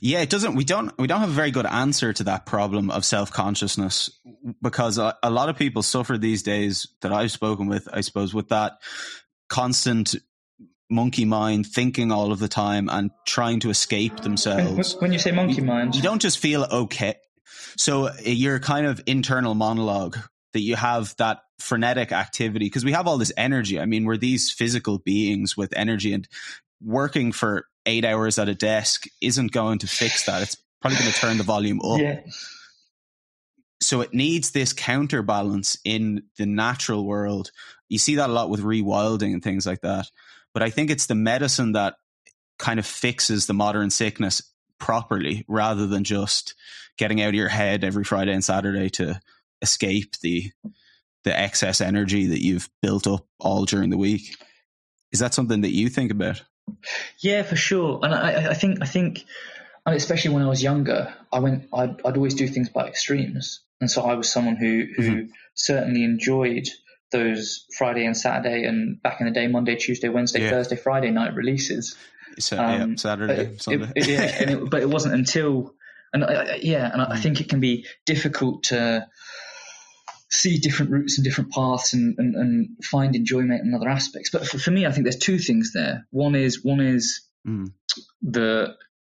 yeah, it doesn't. We don't. We don't have a very good answer to that problem of self consciousness because a, a, lot of people suffer these days that I've spoken with. I suppose with that constant monkey mind, thinking all of the time and trying to escape themselves. When you say monkey mind, you don't just feel okay. So uh, your kind of internal monologue that you have that frenetic activity because we have all this energy. I mean, we're these physical beings with energy and working for eight hours at a desk isn't going to fix that. It's probably going to turn the volume up. Yeah. So it needs this counterbalance in the natural world. You see that a lot with rewilding and things like that. But I think it's the medicine that kind of fixes the modern sickness properly rather than just getting out of your head every Friday and Saturday to escape the the excess energy that you've built up all during the week. Is that something that you think about? Yeah, for sure. And I, I think I think, especially when I was younger, I went. I'd, I'd, always do things by extremes, and so I was someone who who mm-hmm. certainly enjoyed those Friday and Saturday, and back in the day, Monday, Tuesday, Wednesday, yeah. Thursday, Friday night releases. So, um, yeah, Saturday, Sunday. It, yeah, it, but it wasn't until, and I, yeah, and I, I mm. think it can be difficult to see different routes and different paths and, and, and find enjoyment in other aspects. But for, for, me, I think there's two things there. One is one is mm. the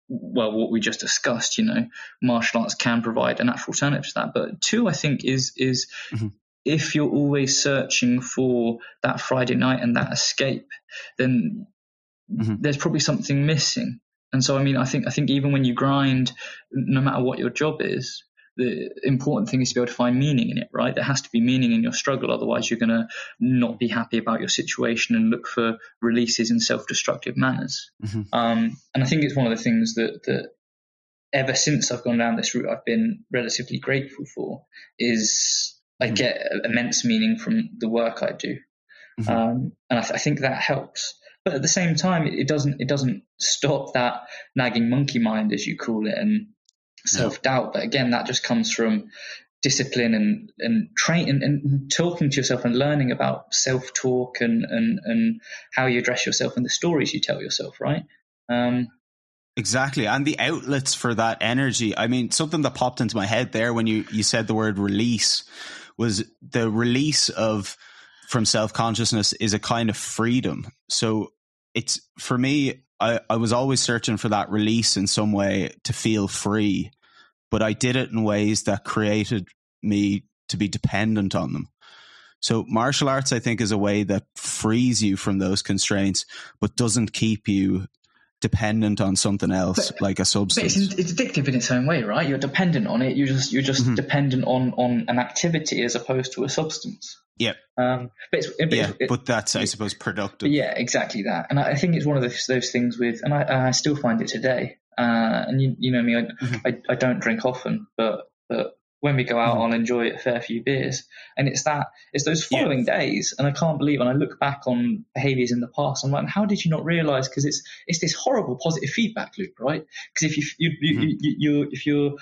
well, what we just discussed. You know, martial arts can provide a natural alternative to that. But two, I think, is is mm-hmm. if you're always searching for that Friday night and that escape, then mm-hmm. there's probably something missing. And so, I mean, I think I think even when you grind, no matter what your job is, the important thing is to be able to find meaning in it, right? There has to be meaning in your struggle. Otherwise, you're going to not be happy about your situation and look for releases in self destructive manners. Mm-hmm. Um, and I think it's one of the things that, that ever since I've gone down this route, I've been relatively grateful for is I mm-hmm. get immense meaning from the work I do. Mm-hmm. Um, and I, th- I, think that helps. But at the same time, it, it doesn't it doesn't stop that nagging monkey mind, as you call it, and self doubt. But again, that just comes from discipline and and train and, and, talking to yourself and learning about self talk and, and and how you address yourself and the stories you tell yourself. Right. Um, Exactly. And the outlets for that energy. I mean, something that popped into my head there when you, you said the word release was the release of from self consciousness is a kind of freedom. So it's for me, I, I was always searching for that release in some way to feel free but I did it in ways that created me to be dependent on them. So martial arts, I think, is a way that frees you from those constraints, but doesn't keep you dependent on something else but, like a substance. It's, it's, addictive in its own way, right? You're dependent on it. You're just you're just mm-hmm. dependent on on an activity as opposed to a substance. Yep. Um, but it's, but yeah, it, but that's I suppose productive. Yeah, exactly that. And I think it's one of those, those things with, and I, I still find it today. Uh, and you, you know me, I, mm-hmm. I, I, don't drink often, but, but when we go out, mm-hmm. I'll enjoy a fair few beers. And it's that, it's those following yeah. days. And I can't believe, and I look back on behaviors in the past, I'm like, how did you not realize? Because it's, it's this horrible positive feedback loop, right? Because if you, you, you, mm-hmm. you, you, if you're,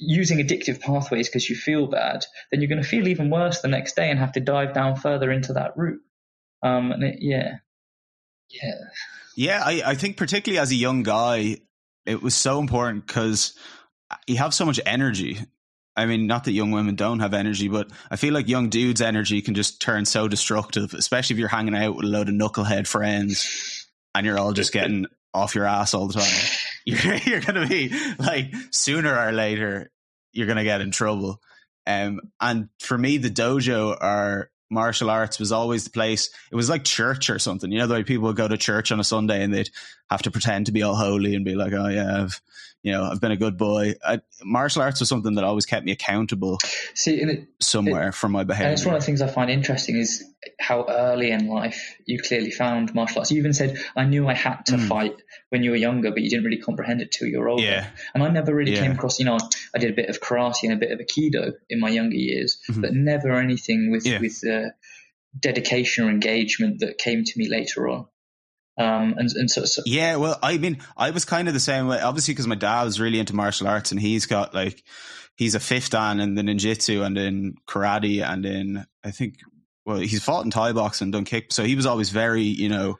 using addictive pathways because you feel bad, then you're going to feel even worse the next day and have to dive down further into that route. Um, and it, yeah, yeah. Yeah, I, I think particularly as a young guy, it was so important because you have so much energy. I mean, not that young women don't have energy, but I feel like young dudes' energy can just turn so destructive, especially if you're hanging out with a load of knucklehead friends and you're all just getting off your ass all the time. <laughs> You're, you're going to be like, sooner or later, you're going to get in trouble. Um, and for me, the dojo are martial arts was always the place. It was like church or something. You know, the way people would go to church on a Sunday and they'd have to pretend to be all holy and be like, "Oh yeah, I've, you know, I've been a good boy." I, martial arts was something that always kept me accountable. See, it, somewhere it, for my behavior. And it's one of the things I find interesting is how early in life you clearly found martial arts. You even said, "I knew I had to mm. fight." When you were younger, but you didn't really comprehend it till you were older. Yeah. And I never really yeah. came across, you know, I did a bit of karate and a bit of aikido in my younger years, mm-hmm. but never anything with yeah. with uh, dedication or engagement that came to me later on. Um, and, and so, so, yeah, well, I mean, I was kind of the same way, obviously, because my dad was really into martial arts and he's got like, he's a fifth dan in the ninjutsu and in karate and in, I think, well, he's fought in Thai boxing and done kick. So he was always very, you know,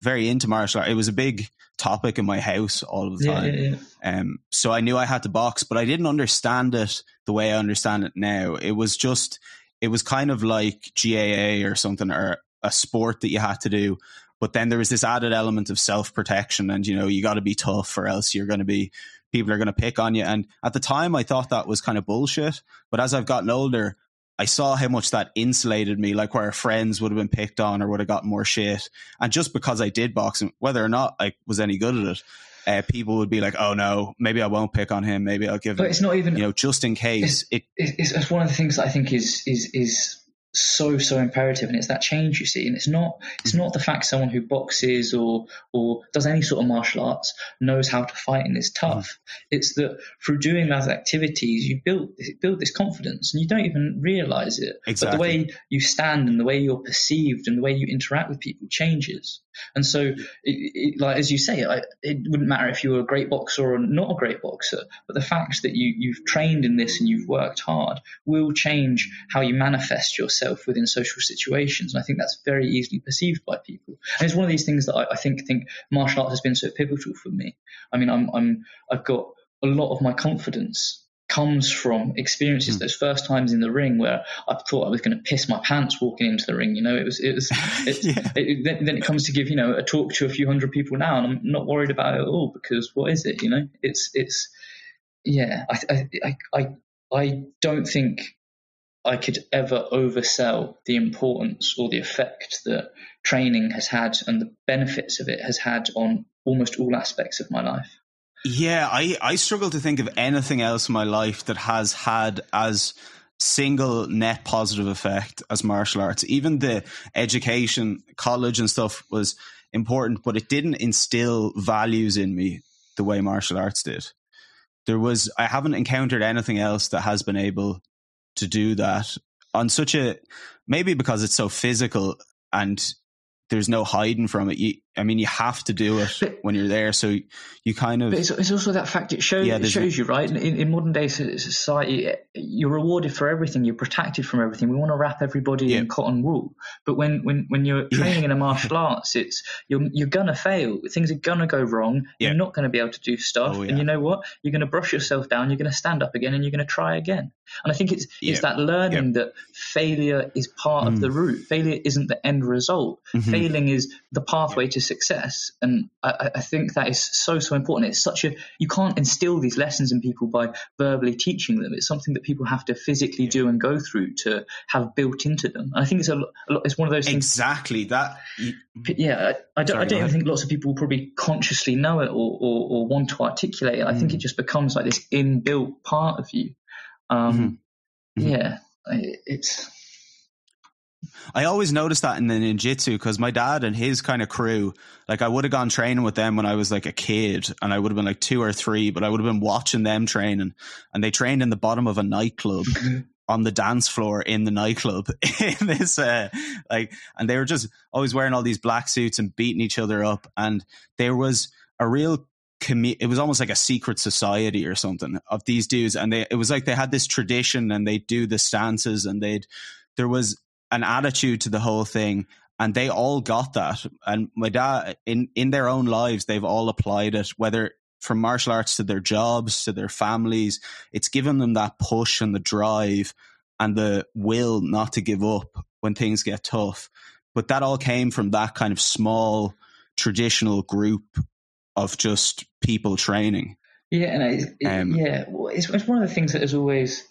very into martial art. It was a big topic in my house all the time. Yeah, yeah, yeah. Um, so I knew I had to box, but I didn't understand it the way I understand it now. It was just, it was kind of like GAA or something or a sport that you had to do. But then there was this added element of self protection, and you know you got to be tough, or else you're going to be people are going to pick on you. And at the time, I thought that was kind of bullshit. But as I've gotten older, I saw how much that insulated me, like where friends would have been picked on or would have gotten more shit. And just because I did boxing, whether or not I was any good at it, uh, people would be like, "Oh no, maybe I won't pick on him. Maybe I'll give." But him, it's not even you know, just in case. It's, it, it's, it's one of the things that I think is is is so so imperative and it's that change you see and it's not it's not the fact someone who boxes or or does any sort of martial arts knows how to fight and is tough mm. it's that through doing those activities you build build this confidence and you don't even realize it exactly. but the way you stand and the way you're perceived and the way you interact with people changes and so, it, it, like as you say, I, it wouldn't matter if you were a great boxer or not a great boxer, but the fact that you you've trained in this and you've worked hard will change how you manifest yourself within social situations. And I think that's very easily perceived by people. And it's one of these things that I, I think think martial arts has been so pivotal for me. I mean, I'm I'm I've got a lot of my confidence comes from experiences, mm. those first times in the ring where I thought I was going to piss my pants walking into the ring. You know, it was, it was, <laughs> it, yeah. it, then, then, it comes to give, you know, a talk to a few hundred people now and I'm not worried about it at all because what is it? You know, it's, it's, yeah, I, I, I, I don't think I could ever oversell the importance or the effect that training has had and the benefits of it has had on almost all aspects of my life. Yeah, I, I struggle to think of anything else in my life that has had as single net positive effect as martial arts. Even the education, college and stuff was important, but it didn't instill values in me the way martial arts did. There was, I haven't encountered anything else that has been able to do that on such a, maybe because it's so physical and there's no hiding from it. You, I mean, you have to do it but, when you're there. So you kind of. It's, it's also that fact it shows. Yeah, it shows you right in, in, modern day society, you're rewarded for everything. You're protected from everything. We want to wrap everybody yeah. in cotton wool. But when when when you're training yeah. in a <laughs> martial arts, it's you're you're gonna fail. Things are gonna go wrong. You're not going to be able to do stuff. Oh, and you know what? You're going to brush yourself down. You're going to stand up again, and you're going to try again. And I think it's it's that learning that failure is part mm. of the route. Failure isn't the end result. Mm-hmm. Failing is the pathway to success. And I, I, think that is so, so important. It's such a, you can't instill these lessons in people by verbally teaching them. It's something that people have to physically do and go through to have built into them. And I think it's a, a lot, it's one of those things. Exactly that. Yeah. I, I don't, Sorry, I don't even think lots of people probably consciously know it or, or, or want to articulate it. I mm. think it just becomes like this inbuilt part of you. Um, mm-hmm. Mm-hmm. Yeah. It's, I always noticed that in the ninjutsu because my dad and his kind of crew, like I would have gone training with them when I was like a kid and I would have been like two or three, but I would have been watching them training and they trained in the bottom of a nightclub. on the dance floor in the nightclub <laughs> in this uh, like and they were just always wearing all these black suits and beating each other up and there was a real it was almost like a secret society or something of these dudes and they it was like they had this tradition and they'd do the stances and they'd there was an attitude to the whole thing and they all got that. And my dad in in their own lives they've all applied it whether from martial arts to their jobs to their families. It's given them that push and the drive and the will not to give up when things get tough. But that all came from that kind of small traditional group of just people training. Yeah and I, um, yeah it's, it's one of the things that has always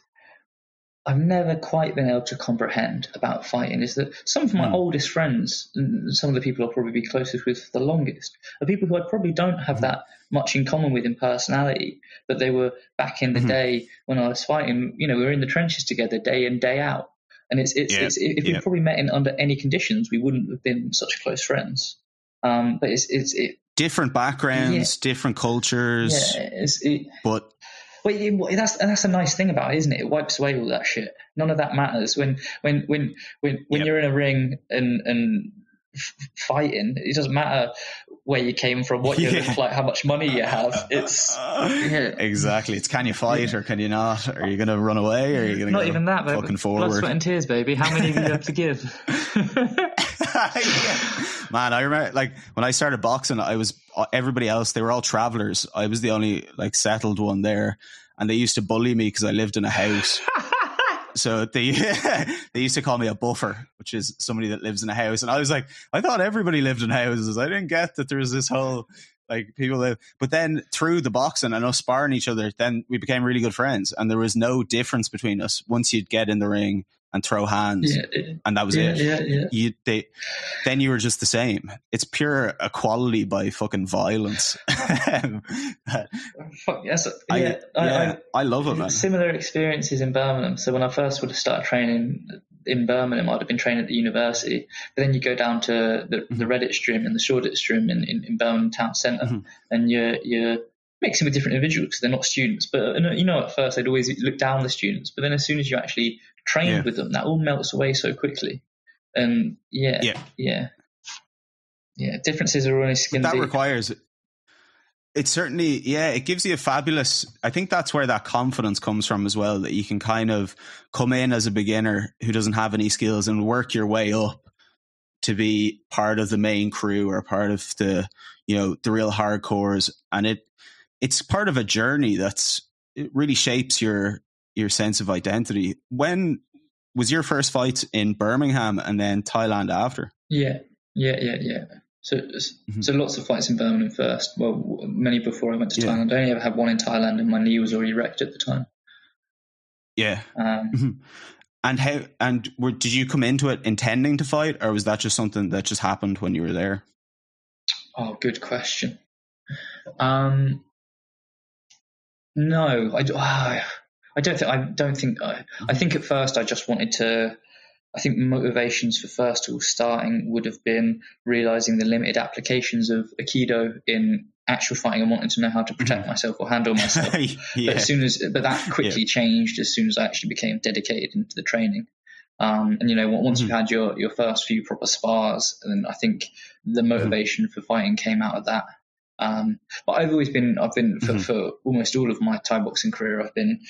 I've never quite been able to comprehend about fighting is that some of my mm. oldest friends, some of the people I'll probably be closest with for the longest, are people who I probably don't have mm. that much in common with in personality, but they were back in the mm-hmm. day when I was fighting. You know, we were in the trenches together day in day out, and it's it's, yeah. it's if yeah. we probably met in under any conditions, we wouldn't have been such close friends. Um, but it's it's it, different backgrounds, yeah. different cultures, yeah, it, but well, that's that's a nice thing about it, isn't it? It wipes away all that shit. None of that matters when when when when when yep. you're in a ring and and fighting. It doesn't matter where you came from, what you <laughs> yeah. look like, how much money you have. It's <laughs> yeah. exactly. It's can you fight yeah. or can you not? Are you going to run away or are you going to not even that? Fucking forward. Blood, sweat, and tears, baby. How many do you have to give? <laughs> <laughs> Man, I remember like when I started boxing, I was everybody else. They were all travelers. I was the only like settled one there, and they used to bully me because I lived in a house. <laughs> so they <laughs> they used to call me a buffer, which is somebody that lives in a house. And I was like, I thought everybody lived in houses. I didn't get that there was this whole like people live. But then through the boxing and us sparring each other, then we became really good friends, and there was no difference between us once you'd get in the ring and throw hands, yeah, and that was yeah, it. Yeah, yeah. You they then you were just the same. It's pure equality by fucking violence. <laughs> Fuck yes, I, yeah, I, I, I, love it, man. Similar experiences in Birmingham. So when I first would have started training in Birmingham, I'd have been training at the university. But then you go down to the, mm-hmm. the Redditch Gym and the Shoreditch Gym in, in, in Birmingham Town Centre, mm-hmm. and you're you're mixing with different individuals because they're not students. But you know, at first they'd always look down the students, but then as soon as you actually train yeah. with them, that all melts away so quickly. And yeah, yeah, yeah, yeah. Differences are only skin That deep. requires. It certainly, yeah, it gives you a fabulous. I think that's where that confidence comes from as well. That you can kind of come in as a beginner who doesn't have any skills and work your way up to be part of the main crew or part of the, you know, the real hardcores. And it, it's part of a journey that's it really shapes your your sense of identity. When was your first fight in Birmingham and then Thailand after? Yeah, yeah, yeah, yeah. So, mm-hmm. so lots of fights in Birmingham first. Well, many before I went to yeah. Thailand. I only ever had one in Thailand, and my knee was already wrecked at the time. Yeah. Um, mm-hmm. And how? And were, did you come into it intending to fight, or was that just something that just happened when you were there? Oh, good question. Um, no, I, uh, <sighs> I don't think. I don't think. I, I think at first I just wanted to. I think motivations for first all starting would have been realizing the limited applications of Aikido in actual fighting and wanting to know how to protect mm-hmm. myself or handle myself. <laughs> yeah. But as soon as, but that quickly yeah. changed as soon as I actually became dedicated into the training. Um, and you know, once mm-hmm. you've had your your first few proper spars, then I think the mm-hmm. motivation mm-hmm. for fighting came out of that. Um, but I've always been, I've been for, mm-hmm. for almost all of my Thai boxing career, I've been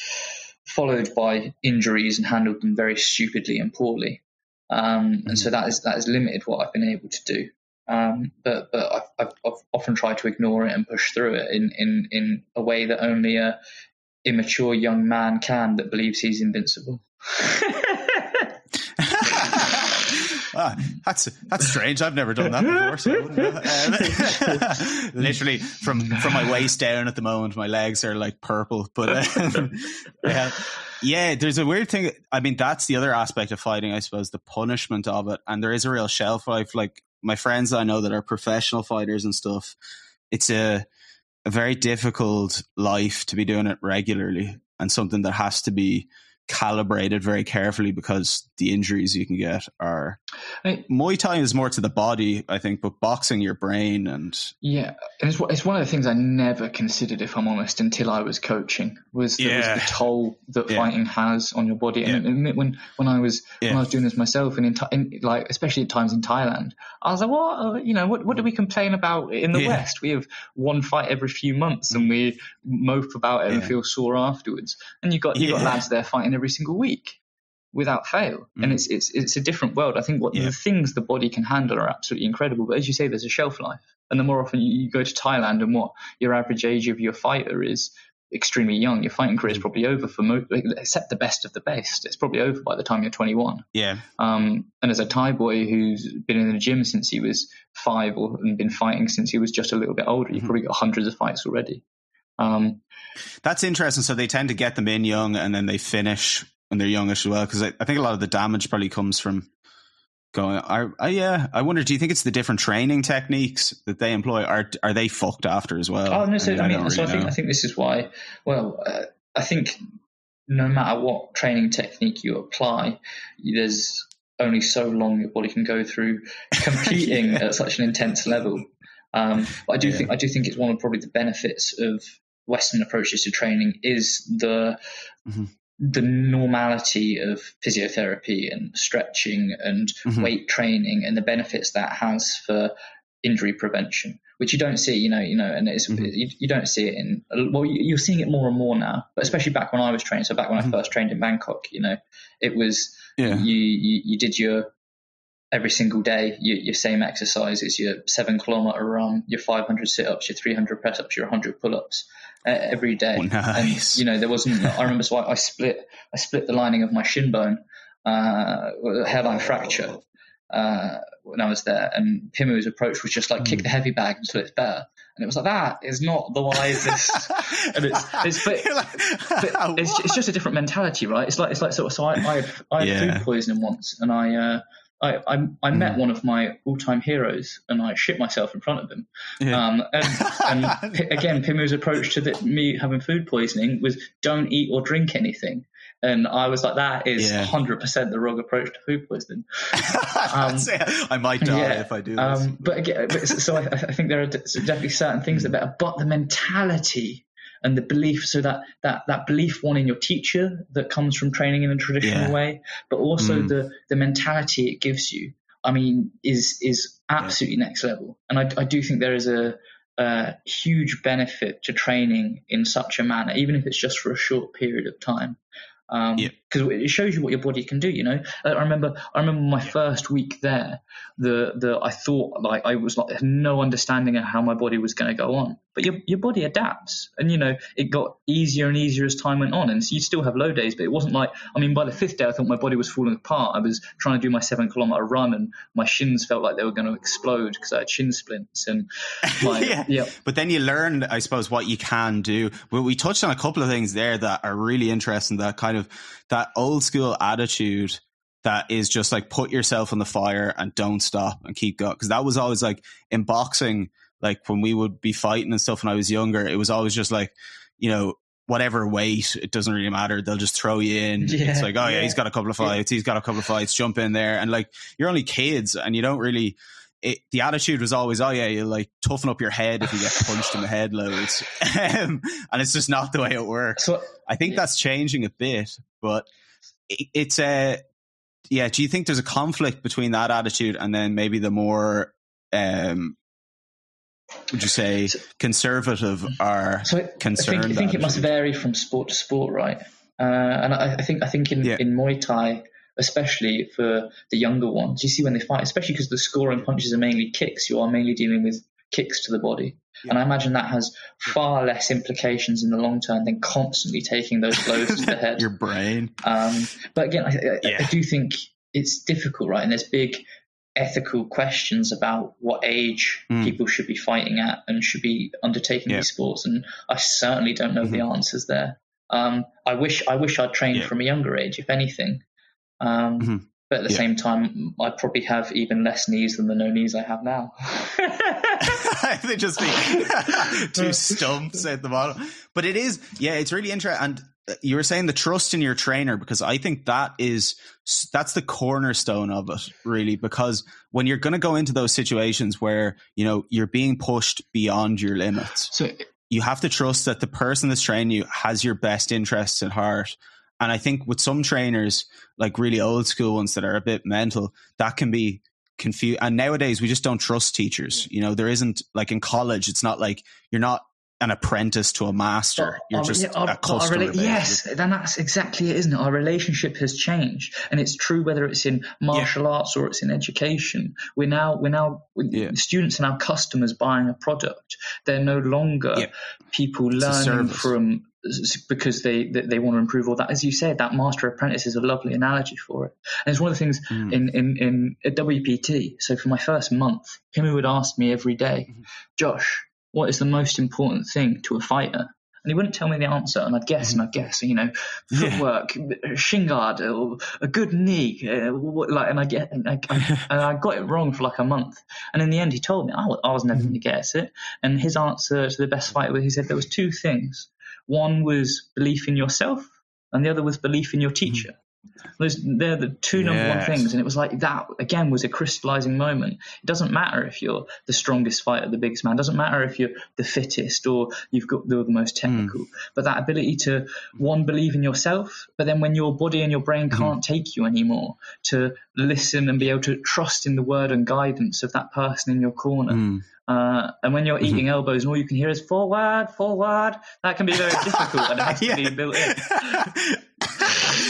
followed by injuries and handled them very stupidly and poorly. Um, mm-hmm. And so that is that has limited what I've been able to do. Um, but but I've, I've, I've, often tried to ignore it and push through it in, in, in a way that only a immature young man can that believes he's invincible. <laughs> ah, that's that's strange. I've never done that before. So <laughs> um, <laughs> literally from from my waist down at the moment, my legs are like purple. But um, <laughs> yeah, yeah, there's a weird thing. I mean, that's the other aspect of fighting, I suppose, the punishment of it. And there is a real shelf life. Like my friends I know that are professional fighters and stuff, it's a a very difficult life to be doing it regularly and something that has to be calibrated very carefully because the injuries you can get are I, Muay Thai is more to the body, I think, but boxing your brain and yeah, it's it's one of the things I never considered, if I'm honest, until I was coaching was the, yeah. was the toll that yeah. fighting has on your body. And, yeah. and when when I was when I was doing this myself, and in, in, like especially at times in Thailand, I was like, what uh, you know, what what do we complain about in the West? We have one fight every few months, and we mope about it and feel sore afterwards. And you got you got lads there fighting every single week without fail. Mm. And it's, it's, it's a different world. I think what yeah. the things the body can handle are absolutely incredible. But as you say, there's a shelf life. And the more often you, you go to Thailand and what your average age of your fighter is extremely young, your fighting career is mm. probably over for most, except the best of the best. It's probably over by the time you're 21. Yeah. Um, and as a Thai boy who's been in the gym since he was five or and been fighting since he was just a little bit older, you've mm-hmm. probably got hundreds of fights already. Um, That's interesting. So they tend to get them in young and then they finish when they're youngish as well. Because I, I, think a lot of the damage probably comes from going. Are, uh, yeah, I wonder. Do you think it's the different training techniques that they employ? Are are they fucked after as well? Oh no, so, I mean, I, mean, really so I think I think this is why. Well, uh, I think no matter what training technique you apply, there's only so long your body can go through <laughs> competing yeah. at such an intense level. Um, but I do yeah. think I do think it's one of probably the benefits of Western approaches to training is the mm-hmm. The normality of physiotherapy and stretching and mm-hmm. weight training and the benefits that has for injury prevention, which you don't see, you know, you know, and it's mm-hmm. you, you, don't see it in well, you're seeing it more and more now, but especially back when I was training. So back when I mm-hmm. first trained in Bangkok, you know, it was yeah. you, you you did your every single day your, your same exercises, your seven kilometer run, your 500 sit ups, your 300 press ups, your 100 pull ups uh, every day. Oh, nice. And, you know, there wasn't, I remember, so I, I, split, I split the lining of my shin bone, uh, hairline fracture, uh, when I was there. And Pimu's approach was just like mm. kick hmm. the heavy bag until it's better. And it was like, that is not the wisest. <laughs> and it's, it's, but, but <laughs> it's, it's, just a different mentality, right? It's like, it's like sort of, so I, I had, I had yeah. food poisoning once and I, uh, I, I, I met mm. one of my all-time heroes and I shit myself in front of him. Yeah. Um, and, and <laughs> again, Pimu's approach to the, me having food poisoning was don't eat or drink anything. And I was like, that is yeah. 100% the wrong approach to food poisoning. <laughs> Um, I might die yeah, if I do this. Um, but again, so I, I, think there are definitely certain things that are better, but the mentality and the belief so that that that belief one in your teacher that comes from training in a traditional yeah. way but also mm. the the mentality it gives you i mean is is absolutely yeah. next level and I, I do think there is a, a huge benefit to training in such a manner even if it's just for a short period of time because um, yeah. it shows you what your body can do. You know, I remember I remember my first week there. The the I thought like I was like no understanding of how my body was going to go on, but your your body adapts, and you know it got easier and easier as time went on, and so you still have low days, but it wasn't like I mean by the fifth day I thought my body was falling apart. I was trying to do my seven kilometer run, and my shins felt like they were going to explode because I had shin splints, and <laughs> my, yeah. yeah. But then you learn, I suppose, what you can do. Well, we touched on a couple of things there that are really interesting. That kind of that old school attitude that is just like put yourself on the fire and don't stop and keep going. Cause that was always like in boxing, like when we would be fighting and stuff when I was younger, it was always just like, you know, whatever weight, it doesn't really matter. They'll just throw you in. <laughs> Yeah, it's like, oh yeah, yeah, he's got a couple of fights. Yeah. He's got a couple of fights. Jump in there. And like, you're only kids and you don't really, it, the attitude was always, oh yeah, you like toughen up your head if you get punched in the head loads, <laughs> um, and it's just not the way it works. So, I think that's changing a bit, but it, it's a yeah. Do you think there's a conflict between that attitude and then maybe the more um, would you say conservative are so concerned? I think, I think it must vary from sport to sport, right? Uh, and I, I, think I think in, yeah. in Muay Thai especially for the younger ones. You see when they fight, especially because the scoring punches are mainly kicks, you are mainly dealing with kicks to the body. Yeah. And I imagine that has far less implications in the long term than constantly taking those blows to the <laughs> head. Your brain. Um, but again, I, I, yeah. I, do think it's difficult, right? And there's big ethical questions about what age mm. people should be fighting at and should be undertaking yeah. these sports. And I certainly don't know mm-hmm. the answers there. Um, I wish I wish I'd trained from a younger age, if anything. Um, mm-hmm. But at the yeah. same time, I probably have even less knees than the no knees I have now. <laughs> they just be <laughs> two stumps at the bottom. But it is, yeah, it's really interesting. And you were saying the trust in your trainer because I think that is that's the cornerstone of it, really. Because when you're going to go into those situations where you know you're being pushed beyond your limits, so you have to trust that the person that's training you has your best interests at heart and I think with some trainers, like really old school ones that are a bit mental, that can be confused. And nowadays, we just don't trust teachers. Mm. You know, there isn't like in college, it's not like you're not an apprentice to a master. You're just yeah, a customer. Rela- yes, then that's exactly it, isn't it? Our relationship has changed, and it's true whether it's in martial yeah. arts or it's in education. We're now we're now yeah. students and now customers buying a product. They're no longer people learning from because they, they, they want to improve all that. As you said, that master apprentice is a lovely analogy for it. And it's one of the things mm. in, in, in at WPT. So for my first month, Pimu would ask me every day, mm-hmm. Josh, what is the most important thing to a fighter? and he wouldn't tell me the answer, and I'd guess and I'd mm-hmm. guess, you know, footwork, yeah. shin guard, or a good knee, uh, like, and I get, and I, <laughs> and I, got it wrong for like a month, and in the end, he told me I was, I was never going to mm-hmm. guess it, and his answer to the best fighter, was he said there was two things, one was belief in yourself, and the other was belief in your mm-hmm. teacher. Mm-hmm. Those, they're the two number yes. one things. And it was like that, again, was a crystallizing moment. It doesn't matter if you're the strongest fighter, the biggest man. It doesn't matter if you're the fittest or you've got the, the most technical. Mm. But that ability to, one, believe in yourself, but then when your body and your brain mm-hmm. can't mm. take you anymore, to listen and be able to trust in the word and guidance of that person in your corner. Mm. Uh, and when you're mm-hmm. eating elbows and all you can hear is forward, forward, that can be very <laughs> difficult and it has to be built in. <laughs>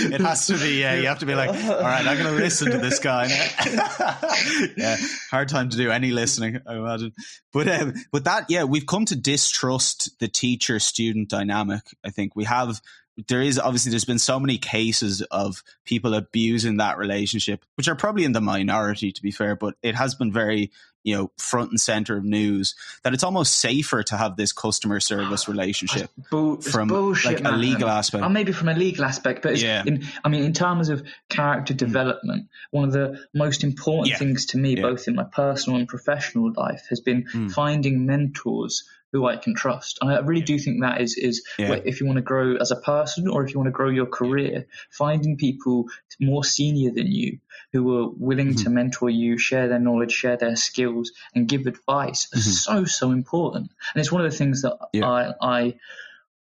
it has to be, yeah. You have to be like, all right, I'm going to listen to this guy. <laughs> yeah, hard time to do any listening, I imagine. But um, but that, yeah, we've come to distrust the teacher student dynamic. I think we have. There is obviously there's been so many cases of people abusing that relationship, which are probably in the minority to be fair, but it has been very you know front and center of news that it's almost safer to have this customer service <sighs> relationship bull- from bullshit, like man. a legal aspect or maybe from a legal aspect but yeah. in, i mean in terms of character development one of the most important yeah. things to me yeah. both in my personal and professional life has been mm. finding mentors who I can trust. And I really do think that is is yeah. if you want to grow as a person or if you want to grow your career, finding people more senior than you who are willing mm-hmm. to mentor you, share their knowledge, share their skills, and give advice mm-hmm. is so so important. And it's one of the things that yeah. I I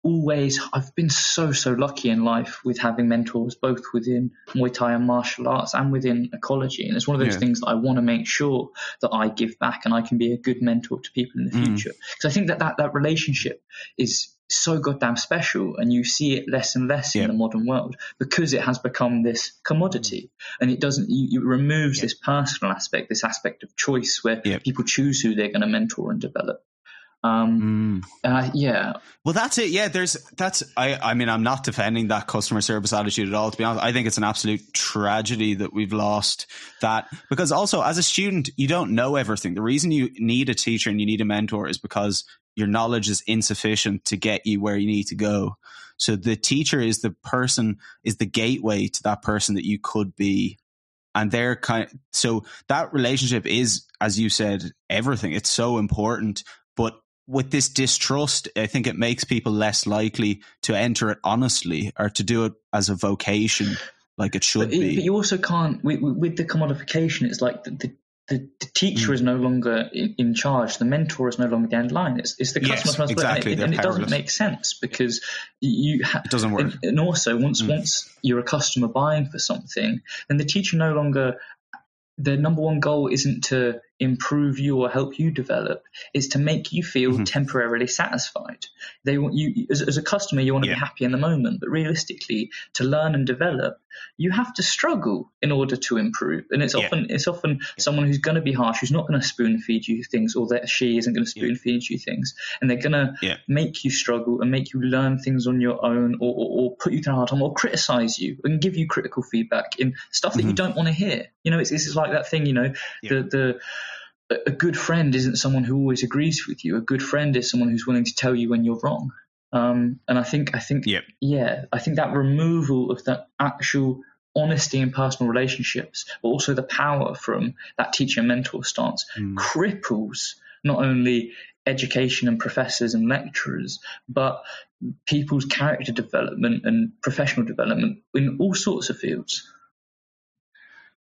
always I've been so so lucky in life with having mentors both within Muay Thai and martial arts and within ecology and it's one of those yeah. things that I want to make sure that I give back and I can be a good mentor to people in the mm. future because I think that, that that relationship is so goddamn special and you see it less and less yeah. in the modern world because it has become this commodity and it doesn't you, it removes yeah. this personal aspect this aspect of choice where people choose who they're going to mentor and develop um, mm. uh, yeah. Well, that's it. Yeah, there's that's. I. I mean, I'm not defending that customer service attitude at all. To be honest, I think it's an absolute tragedy that we've lost that because also as a student, you don't know everything. The reason you need a teacher and you need a mentor is because your knowledge is insufficient to get you where you need to go. So the teacher is the person is the gateway to that person that you could be and they're kind of, so that relationship is as you said everything it's so important but with this distrust, I think it makes people less likely to enter it honestly or to do it as a vocation like it should but, be. But you also can't, with, with the commodification, it's like the, the, the, the teacher mm. is no longer in, in, charge, the mentor is no longer the end line. It's, it's the customer yes, exactly. and, it, and it, doesn't make sense because you ha- it doesn't work. And, and also, once mm. once you're a customer buying for something, then the teacher no longer the number one goal isn't to improve you or help you develop is to make you feel mm-hmm. temporarily satisfied they want you as, as a customer you want to yeah. be happy in the moment but realistically to learn and develop you have to struggle in order to improve and it's yeah. often it's often yeah. someone who's going to be harsh who's not going to spoon feed you things or that she isn't going to spoon feed you things and they're going to make you struggle and make you learn things on your own or, or, or, put you through a hard time or criticize you and give you critical feedback in stuff that mm-hmm. you don't want to hear you know it's, it's like that thing you know the the a good friend isn't someone who always agrees with you. A good friend is someone who's willing to tell you when you're wrong. Um, and I think, I think, yep. yeah, I think that removal of that actual honesty in personal relationships, but also the power from that teacher mentor stance mm. cripples not only education and professors and lecturers, but people's character development and professional development in all sorts of fields.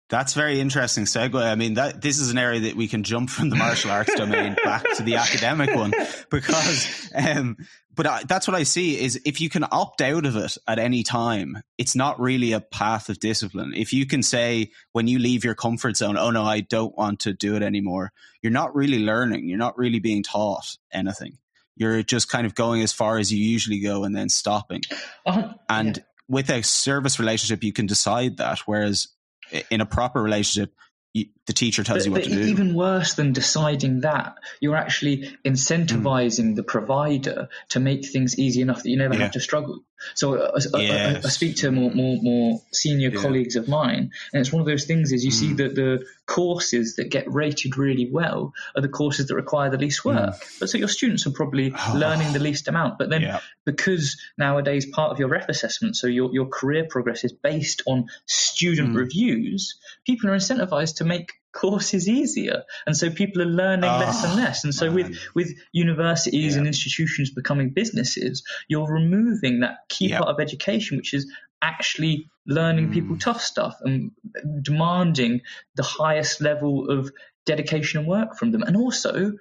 That's very interesting segue. I mean, that this is an area that we can jump from the martial arts domain back to the academic one because, um, but I, that's what I see is if you can opt out of it at any time, it's not really a path of discipline. If you can say when you leave your comfort zone, oh no, I don't want to do it anymore, you're not really learning. You're not really being taught anything. You're just kind of going as far as you usually go and then stopping. Uh, and yeah. with a service relationship, you can decide that. Whereas in a proper relationship, the teacher tells but, you what to do. Even worse than deciding that, you're actually incentivizing mm. the provider to make things easy enough that you never yeah. have to struggle. So uh, yes. I, I, speak to more more, more senior yeah. colleagues of mine, and it's one of those things is you mm. see that the courses that get rated really well are the courses that require the least work. Mm. But so your students are probably oh. learning the least amount. But then yeah. because nowadays part of your ref assessment, so your, your career progress is based on student mm. reviews, people are incentivized to make courses easier and so people are learning oh, less and ah, less and so man. with with universities yeah. and institutions becoming businesses you're removing that key yep. part of education which is actually learning mm. people tough stuff and demanding the highest level of dedication and work from them and also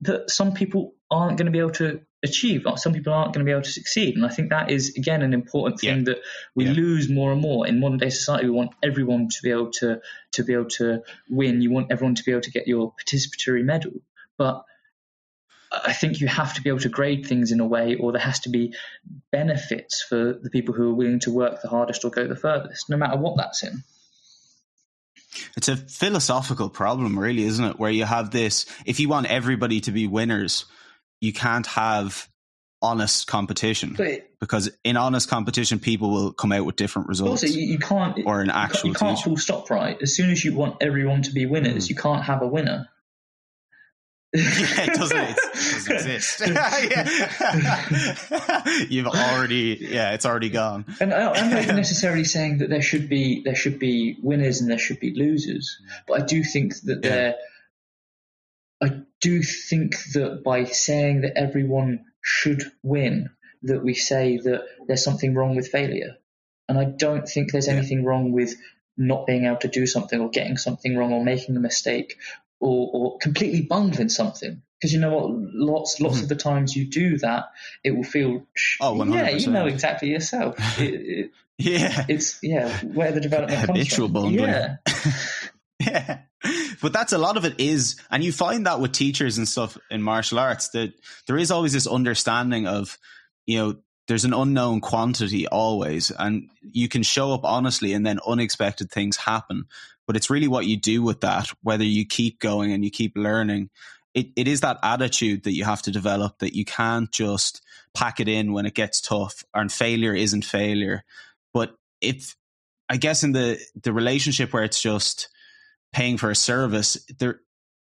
that some people aren't going to be able to achieve. Uh, some people aren't going to be able to succeed. And I think that is, again, an important thing yeah. that we yeah. lose more and more. In modern day society, we want everyone to be able to, to be able to win. You want everyone to be able to get your participatory medal. But I think you have to be able to grade things in a way, or there has to be benefits for the people who are willing to work the hardest or go the furthest, no matter what that's in. It's a philosophical problem, really, isn't it? Where you have this if you want everybody to be winners, you can't have honest competition but, because in honest competition people will come out with different results also you, you can't or an actual you can't, full stop right as soon as you want everyone to be winners mm. you can't have a winner yeah, it doesn't, <laughs> it doesn't exist. <laughs> <laughs> You've already, yeah, it's already gone. And I'm not necessarily saying that there should be there should be winners and there should be losers, but I do think that yeah. there I do think that by saying that everyone should win, that we say that there's something wrong with failure. And I don't think there's anything wrong with not being able to do something or getting something wrong or making a mistake or, or completely bungling something. Because you know what, lots lots mm-hmm. of the times you do that, it will feel. Oh, 100%. yeah, you know exactly yourself. <laughs> It, it, yeah, it's yeah where the development Habitual <laughs> comes from. Bungling. Yeah, <laughs> yeah but that's a lot of it is, and you find that with teachers and stuff in martial arts that there is always this understanding of, you know, there's an unknown quantity always, and you can show up honestly, and then unexpected things happen. But it's really what you do with that, whether you keep going and you keep learning. It, it is that attitude that you have to develop that you can't just pack it in when it gets tough, and failure isn't failure. But if I guess in the the relationship where it's just paying for a service, there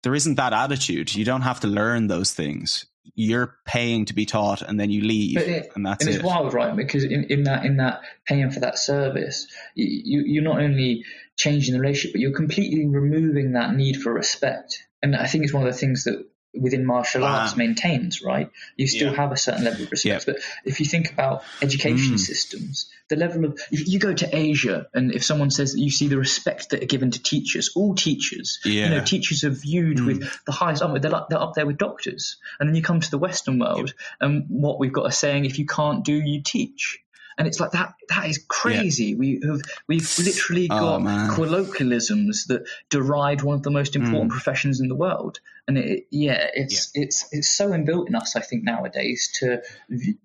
there isn't that attitude. You don't have to learn those things. You're paying to be taught, and then you leave, it, and that's and it. It's wild, right? Because in, in that in that paying for that service, you you're not only changing the relationship, but you're completely removing that need for respect. And I think it's one of the things that within martial arts maintains, right? You still yeah. have a certain level of respect. Yeah. But if you think about education mm. systems, the level of if you go to Asia and if someone says that you see the respect that are given to teachers, all teachers, yeah. you know, teachers are viewed mm. with the highest honor. They're, like, they're up there with doctors. And then you come to the Western world, and what we've got a saying: if you can't do, you teach and it's like that that is crazy yeah. we have we've literally oh, got oh, colloquialisms that deride one of the most important mm. professions in the world and it, yeah it's yeah. it's it's so inbuilt in us i think nowadays to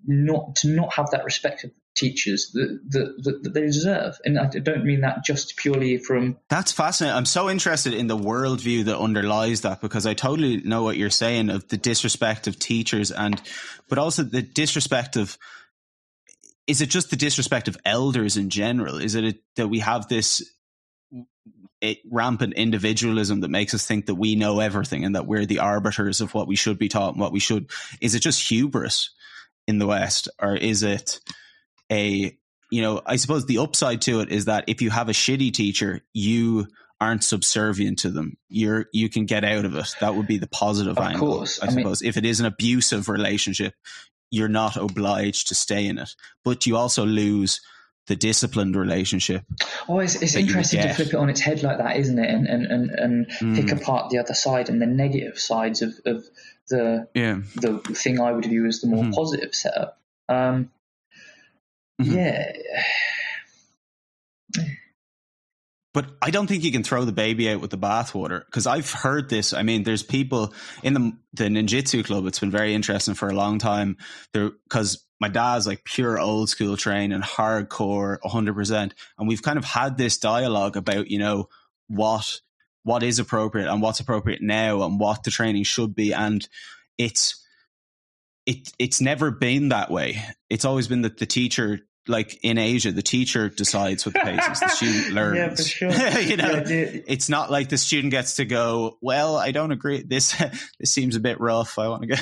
not to not have that respect of teachers that, that, that, they deserve. And I don't mean that just purely from. That's fascinating. I'm so interested in the worldview that underlies that because I totally know what you're saying of the disrespect of teachers and, but also the disrespect of is it just the disrespect of elders in general? Is it a, that we have this it, rampant individualism that makes us think that we know everything and that we're the arbiters of what we should be taught and what we should? Is it just hubris in the West, or is it a you know? I suppose the upside to it is that if you have a shitty teacher, you aren't subservient to them. You're you can get out of it. That would be the positive of angle. Course. I, I suppose if it is an abusive relationship, you're not obliged to stay in it, but you also lose the disciplined relationship. Oh, it's, it's interesting to flip it on its head like that, isn't it? And and and, and mm. pick apart the other side and the negative sides of, of the yeah. the thing I would view as the more mm. positive setup. Um, mm-hmm. Yeah. But I don't think you can throw the baby out with the bathwater because I've heard this. I mean, there's people in the the ninjutsu club. It's been very interesting for a long time. There because my dad's like pure old school train and hardcore, hundred percent. And we've kind of had this dialogue about you know what what is appropriate and what's appropriate now and what the training should be. And it's it it's never been that way. It's always been that the teacher like in Asia, the teacher decides what the pace is. The student <laughs> learns. yeah, for sure. <laughs> you know, Yeah, it's not like the student gets to go. Well, I don't agree. This <laughs> this seems a bit rough. I want to go.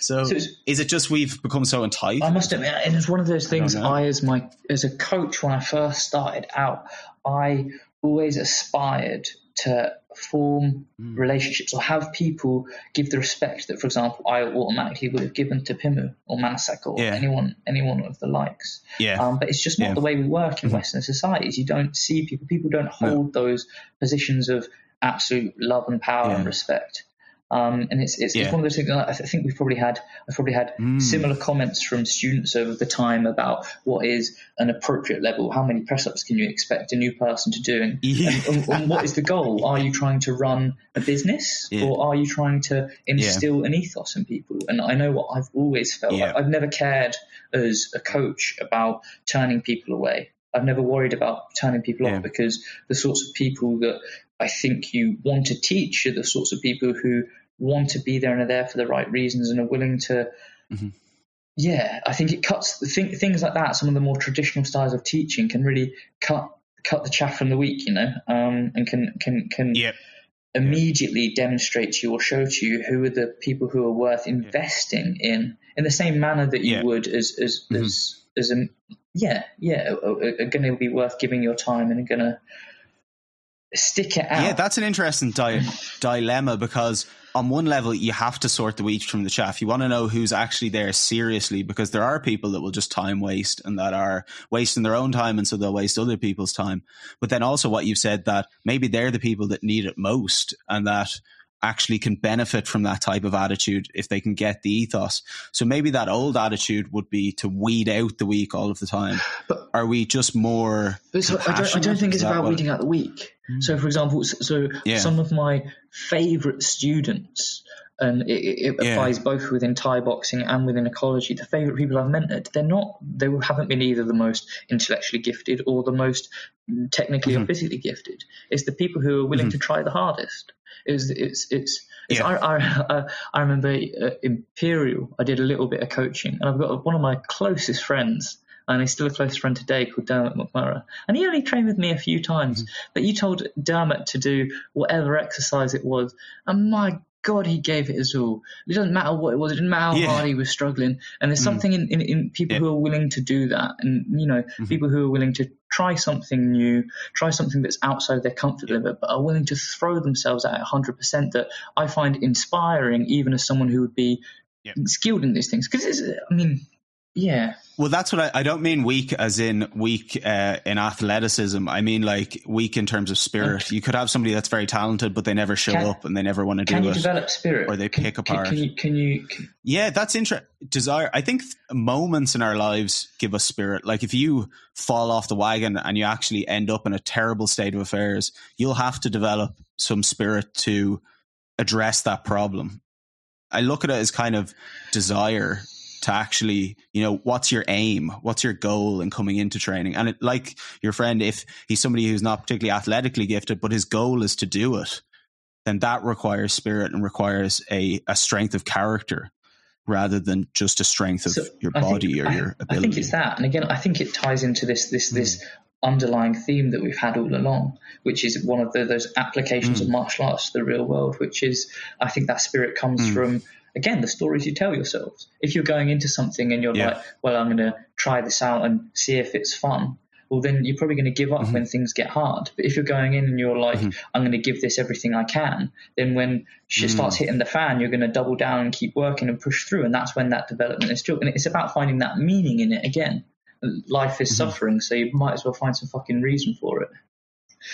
So, So is it just we've become so entitled? I must admit, and it's one of those things. know. I, as my as a coach, when I first started out, I always aspired to form Mm. relationships or have people give the respect that, for example, I automatically would have given to Pimu or Manasek or Yeah. anyone anyone of the likes. yeah, Um, but it's just not Yeah. the way we work in Mhm. Western societies. You don't see people. People don't hold those positions of absolute love and power Yeah. and respect. Um, and it's, it's, Yeah. it's one of those things. that I th- think we've probably had I've probably had Mm. similar comments from students over the time about what is an appropriate level. How many press ups can you expect a new person to do? And, Yeah. and, and, what is the goal? Are you trying to run a business Yeah. or are you trying to instill an ethos in people? And I know what I've always felt. I've never cared as a coach about turning people away. I've never worried about turning people off because the sorts of people that I think you want to teach are the sorts of people who want to be there and are there for the right reasons and are willing to. Mhm. Yeah, I think it cuts th- things like that. Some of the more traditional styles of teaching can really cut cut the chaff from the wheat, you know, um, and can can can yeah, immediately demonstrate to you or show to you who are the people who are worth investing in in the same manner that you would as as Mhm. as as a yeah yeah are, are going to be worth giving your time and are going to stick it out. yeah. That's an interesting di- dilemma because on one level you have to sort the wheat from the chaff. You want to know who's actually there seriously because there are people that will just time waste and that are wasting their own time and so they'll waste other people's time. But then also what you've said that maybe they're the people that need it most and that actually can benefit from that type of attitude if they can get the ethos. So maybe that old attitude would be to weed out the weak all of the time. But- are we just more so I don't, I don't think it's about weeding out the weak. Mm. So, for example, so Yeah. some of my favorite students, and it, it Yeah. applies both within Thai boxing and within ecology. The favorite people I've mentored, they're not, they haven't been either the most intellectually gifted or the most technically Mm-hmm. or physically gifted. It's the people who are willing to try the hardest. It's it's it's. it's Yeah. I, I, I remember uh, Imperial. I did a little bit of coaching, and I've got one of my closest friends and he's still a close friend today called Dermot McMurray. And he only trained with me a few times, but you told Dermot to do whatever exercise it was, and my God, he gave it his all. It doesn't matter what it was, it didn't matter how Yeah. hard he was struggling. And there's mm. something in, in, in people Yeah. who are willing to do that, and you know, mm-hmm. people who are willing to try something new, try something that's outside their comfort level, but are willing to throw themselves at it 100%. That I find inspiring, even as someone who would be Yeah. skilled in these things. Because it's, I mean, yeah. Well, that's what I, I don't mean weak as in weak uh, in athleticism. I mean like weak in terms of spirit. You could have somebody that's very talented, but they never show Can- up and they never want to do Can you it. develop spirit? or they Can- pick can, apart. Can you? Can you? Can, Yeah, that's interesting. Desire. I think th- moments in our lives give us spirit. Like if you fall off the wagon and you actually end up in a terrible state of affairs, you'll have to develop some spirit to address that problem. I look at it as kind of desire to actually, you know, what's your aim? What's your goal in coming into training? And it, like your friend, if he's somebody who's not particularly athletically gifted, but his goal is to do it, then that requires spirit and requires a, a strength of character rather than just a strength of So, your I think- body or I- your I ability. think it's that, and again, I think it ties into this this this underlying theme that we've had all along, which is one of the, those applications Mm. of martial arts to the real world. Which is, I think that spirit comes Mm. from again the stories you tell yourselves. If you're going into something and you're Yeah. like, well, I'm going to try this out and see if it's fun. Well, then you're probably going to give up Mm-hmm. when things get hard. But if you're going in and you're like, I'm going to give this everything I can, then when shit Mm. starts hitting the fan, you're going to double down and keep working and push through. And that's when that development is true. And it's about finding that meaning in it again. Life Mm-hmm. is suffering, so you might as well find some fucking reason for it.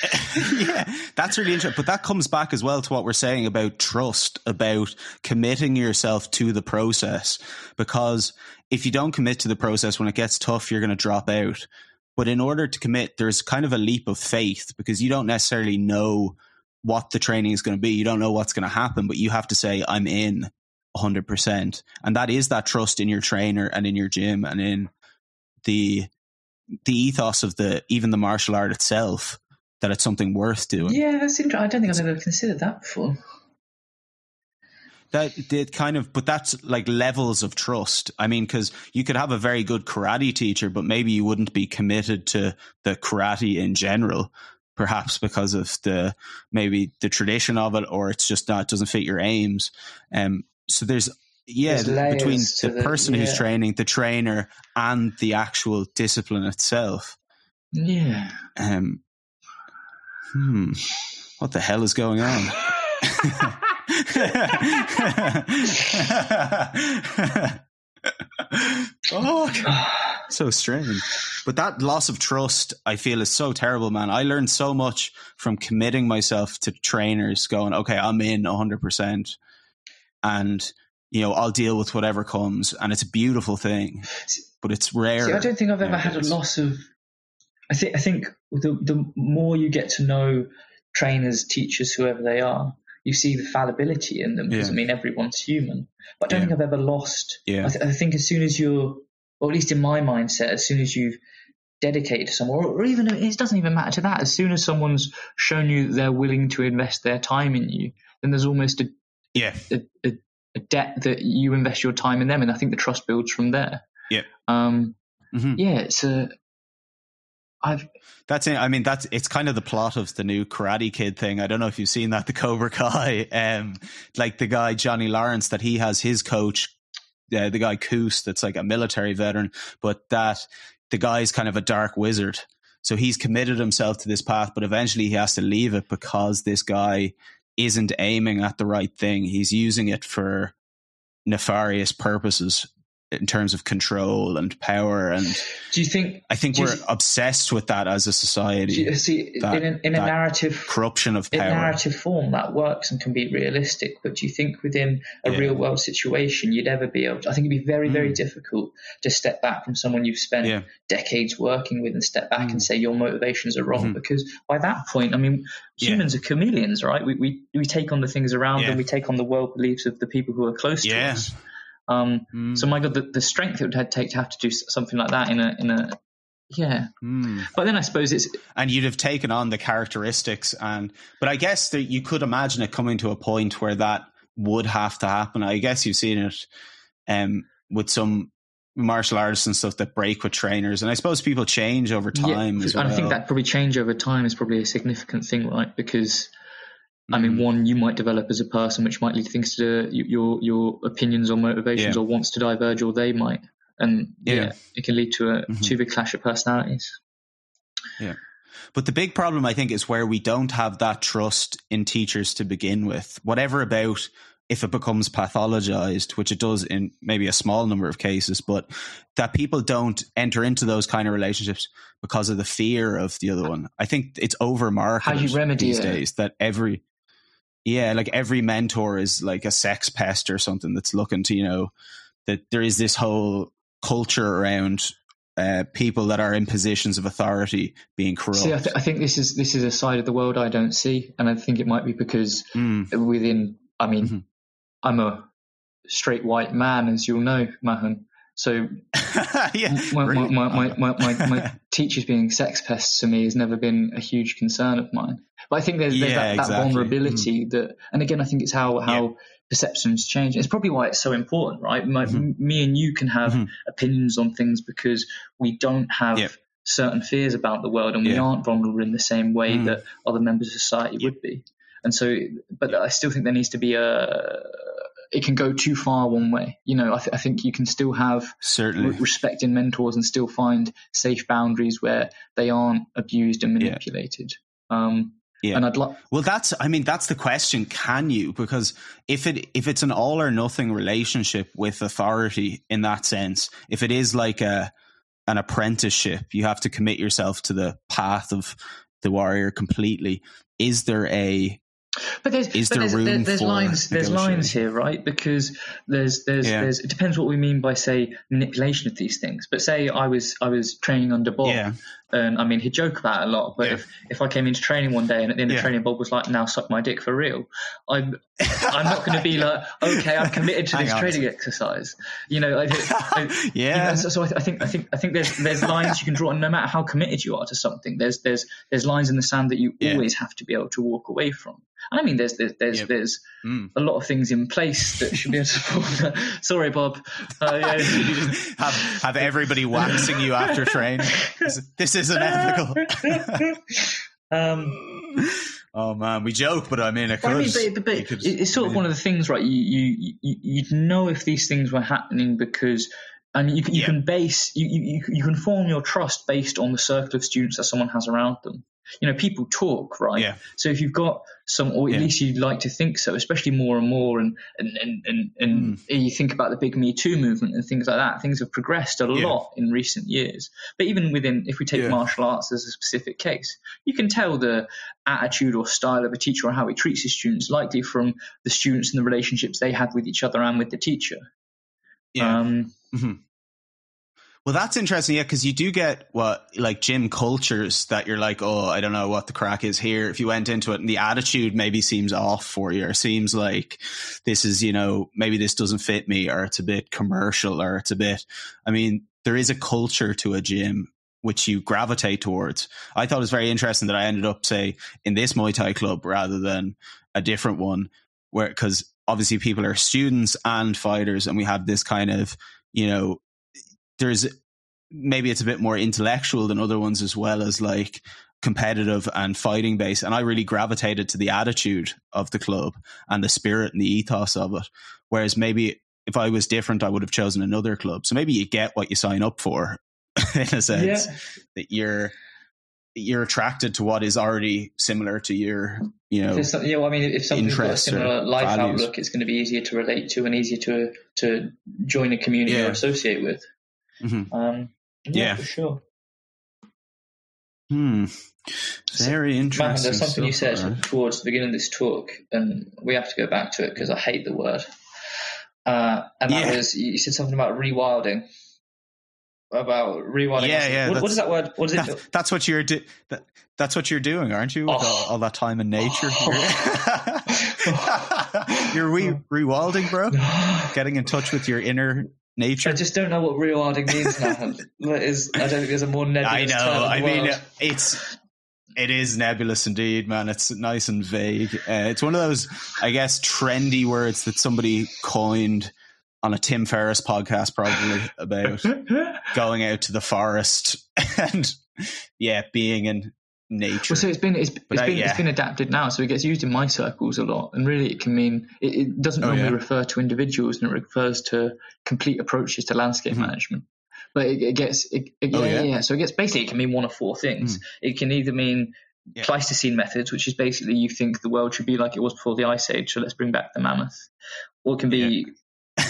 <laughs> yeah, that's really interesting. But that comes back as well to what we're saying about trust, about committing yourself to the process. Because if you don't commit to the process when it gets tough, you're going to drop out. But in order to commit, there's kind of a leap of faith because you don't necessarily know what the training is going to be. You don't know what's going to happen, but you have to say, I'm in 100%. And that is that trust in your trainer and in your gym and in the the ethos of the even the martial art itself that it's something worth doing. Yeah, that's interesting. I don't think I've ever considered that before. that did kind of, but that's like levels of trust. I mean, because you could have a very good karate teacher, but maybe you wouldn't be committed to the karate in general. Perhaps because of the maybe the tradition of it, or it's just not doesn't fit your aims. Um, so there's yeah there's between the, the, person yeah. who's training, the trainer, and the actual discipline itself. Yeah. Um. Hmm. What the hell is going on? <laughs> oh, so strange. But that loss of trust, I feel, is so terrible, man. I learned so much from committing myself to trainers, going, okay, I'm in 100%. And, you know, I'll deal with whatever comes. And it's a beautiful thing, but it's rare. See, I don't think I've ever had a loss of. I think, I think the, the more you get to know trainers, teachers, whoever they are, you see the fallibility in them because yeah. I mean everyone's human. But I don't yeah. think I've ever lost. Yeah. I, th- I, think as soon as you're, or at least in my mindset, as soon as you've dedicated to someone, or, or even it doesn't even matter to that. As soon as someone's shown you they're willing to invest their time in you, then there's almost a yeah a, a, a debt that you invest your time in them, and I think the trust builds from there. Yeah. Um. Mm-hmm. Yeah. It's a I've that's it. I mean, that's it's kind of the plot of the new Karate Kid thing. I don't know if you've seen that, the Cobra <laughs> Kai, um, like the guy Johnny Lawrence that he has his coach, uh, the guy Kreese, that's like a military veteran, but that the guy's kind of a dark wizard. So he's committed himself to this path, but eventually he has to leave it because this guy isn't aiming at the right thing. He's using it for nefarious purposes in terms of control and power and do you think i think we're you, obsessed with that as a society see that, in, a, in a narrative corruption of power in narrative form that works and can be realistic but do you think within a yeah. real world situation you'd ever be able to i think it'd be very very mm. difficult to step back from someone you've spent yeah. decades working with and step back mm. and say your motivations are wrong mm. because by that point i mean humans yeah. are chameleons right we, we we take on the things around and we take on the world beliefs of the people who are close to us um, mm. So my God, the, the strength it would take to have to do something like that in a in a yeah. Mm. But then I suppose it's and you'd have taken on the characteristics and but I guess that you could imagine it coming to a point where that would have to happen. I guess you've seen it um, with some martial artists and stuff that break with trainers, and I suppose people change over time. Yeah, well. I think that probably change over time is probably a significant thing, right? Because I mean, mm. one you might develop as a person, which might lead to things to your your opinions or motivations, yeah. or wants to diverge, or they might, and yeah, yeah it can lead to a mm-hmm. to big clash of personalities. Yeah, but the big problem, I think, is where we don't have that trust in teachers to begin with. Whatever about if it becomes pathologized, which it does in maybe a small number of cases, but that people don't enter into those kind of relationships because of the fear of the other one. I think it's over marketed How you remedy these it? days that every yeah, like every mentor is like a sex pest or something that's looking to, you know, that there is this whole culture around uh, people that are in positions of authority being corrupt. See, I, th- I, think this is this is a side of the world I don't see, and I think it might be because mm. within, I mean, mm-hmm. I'm a straight white man, as you'll know, Mahan. So <laughs> yeah, my, my, my, my, my, my, <laughs> teachers being sex pests to me has never been a huge concern of mine. But I think there's, there's yeah, that, exactly. vulnerability mm. that, and again, I think it's how, how yeah. perceptions change. It's probably why it's so important, right? mm-hmm. Me and you can have mm-hmm. opinions on things because we don't have yep. certain fears about the world and we aren't vulnerable in the same way mm. that other members of society yep. would be. And so, but I still think there needs to be a, it can go too far one way. You know, I, th- I think you can still have certainly re- respect in mentors and still find safe boundaries where they aren't abused and manipulated. Yeah. Um, yeah. And I'd lo- well, that's, I mean, that's the question. Can you? Because if it, if it's an all or nothing relationship with authority in that sense, if it is like a, an apprenticeship, you have to commit yourself to the path of the warrior completely. Is there a, but there's, is but there there's, room there's, lines there's lines here, right? Because there's there's yeah. there's it depends what we mean by say manipulation of these things. But say I was I was training under Bob, yeah. And I mean, he'd joke about it a lot, but yeah. if, if I came into training one day and at the end yeah. of training, Bob was like, now suck my dick for real, I'm, I'm not going to be like, okay, I'm committed to <laughs> this training exercise. You know, I, I, <laughs> yeah. You know, so, so I, I, think, I think, I think there's, there's lines you can draw and no matter how committed you are to something, there's, there's, there's lines in the sand that you yeah. always have to be able to walk away from. And I mean, there's there's there's, yep. there's mm. a lot of things in place that should be able to support <laughs> that. Sorry, Bob. Uh, have have everybody waxing you after training. This, this isn't ethical. <laughs> um, oh man, we joke, but I mean, it could. I mean, but, but, but it's sort of one of the things, right? You you you you'd know if these things were happening because and you, you yeah. can base you, you you can form your trust based on the circle of students that someone has around them you know, people talk, right? Yeah. So if you've got some, or at yeah. least you'd like to think so, especially more and more, and and and and, and mm. you think about the big Me Too movement and things like that, things have progressed a yeah. lot in recent years. But even within, if we take yeah. martial arts as a specific case, you can tell the attitude or style of a teacher or how he treats his students, likely from the students and the relationships they had with each other and with the teacher. Yeah. Um, mm-hmm. Well, that's interesting, yeah, because you do get what like gym cultures that you're like, oh, I don't know what the crack is here. If you went into it and the attitude maybe seems off for you, or seems like this is, you know, maybe this doesn't fit me, or it's a bit commercial, or it's a bit. I mean, there is a culture to a gym which you gravitate towards. I thought it was very interesting that I ended up, say, in this Muay Thai club rather than a different one, where because obviously people are students and fighters, and we have this kind of, you know, there's maybe it's a bit more intellectual than other ones as well as like competitive and fighting based. And I really gravitated to the attitude of the club and the spirit and the ethos of it. Whereas maybe if I was different, I would have chosen another club. So maybe you get what you sign up for <laughs> in a sense yeah. that you're you're attracted to what is already similar to your, you know, yeah. Well, I mean, if something's got a similar life values. outlook, it's going to be easier to relate to and easier to to join a community yeah. or associate with. Mm-hmm. Um, yeah, yeah, for sure. Hmm. Very so, interesting. Matt, there's something you said right? towards the beginning of this talk, and we have to go back to it because I hate the word. Uh, and that yeah. was you said something about rewilding. About rewilding. Yeah, yeah. What, what is that word? What is that, it? That's what you're doing. That, that's what you're doing, aren't you? With oh. all, all, that time in nature. <laughs> Oh. <laughs> you're re- rewilding, bro. Getting in touch with your inner nature. I just don't know what rewilding means now. <laughs> that is, I don't think there's a more nebulous. I know. I mean, it's it is nebulous indeed, man. It's nice and vague. Uh, it's one of those, I guess, trendy words that somebody coined on a Tim Ferriss podcast, probably about <laughs> going out to the forest <laughs> and yeah, being in nature. Well, so it's been it's, it's been yeah. it's been adapted now, so it gets used in my circles a lot, and really it can mean it, it doesn't oh, normally yeah. refer to individuals, and it refers to complete approaches to landscape mm-hmm. management. But it, it gets it, oh, yeah, yeah, So it gets basically it can mean one of four things. Mm. It can either mean yeah. Pleistocene methods, which is basically you think the world should be like it was before the Ice Age, so let's bring back the mammoth. Or it can be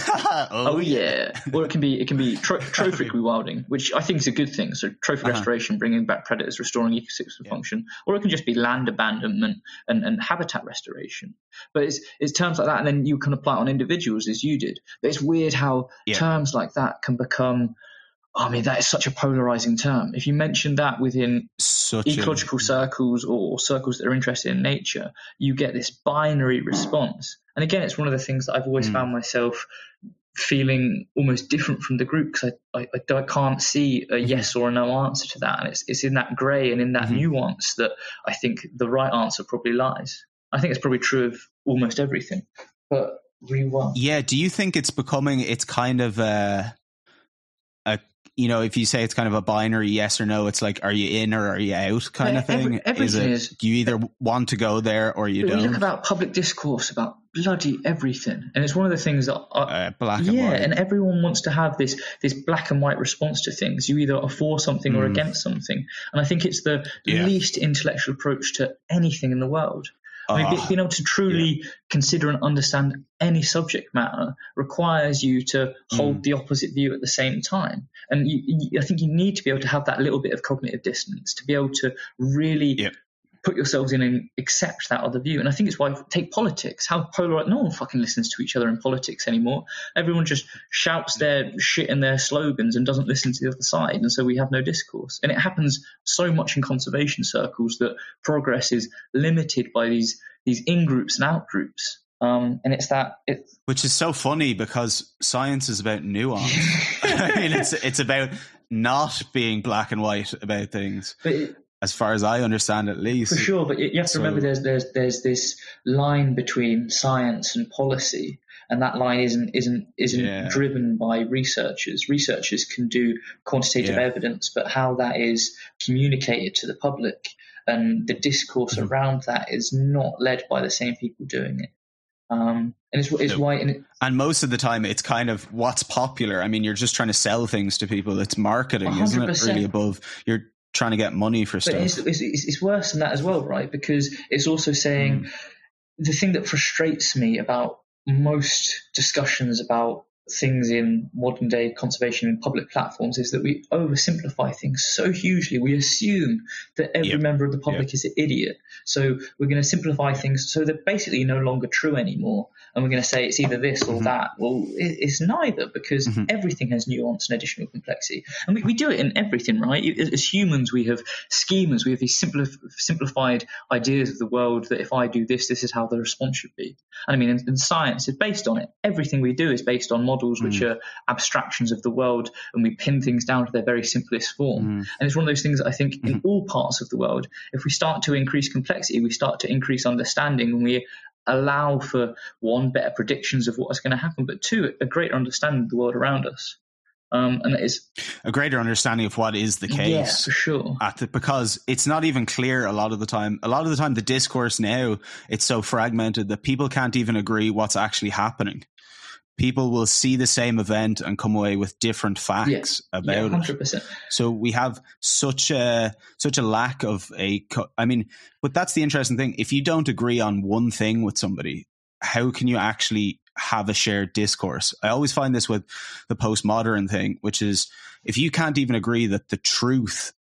<laughs> oh, oh, yeah. or it can be it can be tro- <laughs> trophic rewilding, which I think is a good thing. So trophic uh-huh. restoration, bringing back predators, restoring ecosystem yeah. function, or it can just be land abandonment and, and habitat restoration. But it's it's terms like that, and then you can apply it on individuals as you did. But it's weird how yeah. terms like that can become. I mean, that is such a polarizing term. If you mention that within such ecological a... circles or circles that are interested in nature, you get this binary response. And again, it's one of the things that I've always mm. found myself feeling almost different from the group because I, I, I, can't see a mm-hmm. yes or a no answer to that. And it's, it's in that grey and in that mm-hmm. nuance that I think the right answer probably lies. I think it's probably true of almost everything. But rewind. Yeah. Do you think it's becoming, it's kind of a you know, if you say it's kind of a binary yes or no, it's like, are you in or are you out kind yeah, of thing? Every, is it, is, do you either want to go there or you don't? We look about public discourse about bloody everything, and it's one of the things that uh, black and yeah, white. and everyone wants to have this this black and white response to things. You either are for something mm. or against something, and I think it's the yeah. least intellectual approach to anything in the world. I mean, being able to truly yeah. consider and understand any subject matter requires you to hold mm. the opposite view at the same time. And you, you, I think you need to be able to have that little bit of cognitive dissonance to be able to really put yourselves in and accept that other view. And I think it's why take politics. How polar no one fucking listens to each other in politics anymore. Everyone just shouts their shit and their slogans and doesn't listen to the other side. And so we have no discourse. And it happens so much in conservation circles that progress is limited by these these in groups and out groups. Um, and it's that it, which is so funny because science is about nuance. <laughs> <laughs> I mean, it's it's about not being black and white about things. It, as far as I understand, at least. For sure, but you have to so, remember there's there's there's this line between science and policy, and that line isn't isn't isn't yeah. driven by researchers. Researchers can do quantitative yeah. evidence, but how that is communicated to the public and the discourse mm-hmm. around that is not led by the same people doing it. Um, and it's, it's no. why, and, it, and, most of the time, it's kind of what's popular. I mean, you're just trying to sell things to people. It's marketing, is not it? Really above you're trying to get money for stuff. It's, it's, it's, worse than that as well, right? Because it's also saying mm. the thing that frustrates me about most discussions about things in modern day conservation and public platforms is that we oversimplify things so hugely. We assume that every yep. member of the public yep. is an idiot. So we're going to simplify things so they're basically no longer true anymore and we're going to say it's either this or mm-hmm. that. Well, it's neither because mm-hmm. everything has nuance and additional complexity. And we, we do it in everything, right? As humans, we have schemas, we have these simplified ideas of the world that if I do this, this is how the response should be. And I mean, in, in science is based on it. Everything we do is based on models which mm. are abstractions of the world and we pin things down to their very simplest form. Mm. And it's one of those things that I think in mm-hmm. all parts of the world, if we start to increase complexity, we start to increase understanding and we allow for one better predictions of what's going to happen, but two a greater understanding of the world around us. Um, and it is a greater understanding of what is the case. Yeah, for sure. The, because it's not even clear a lot of the time. A lot of the time, the discourse now it's so fragmented that people can't even agree what's actually happening people will see the same event and come away with different facts about yeah, 100%. it. So we have such a such a lack of a. I mean, but that's the interesting thing. If you don't agree on one thing with somebody, how can you actually have a shared discourse? I always find this with the postmodern thing, which is if you can't even agree that the truth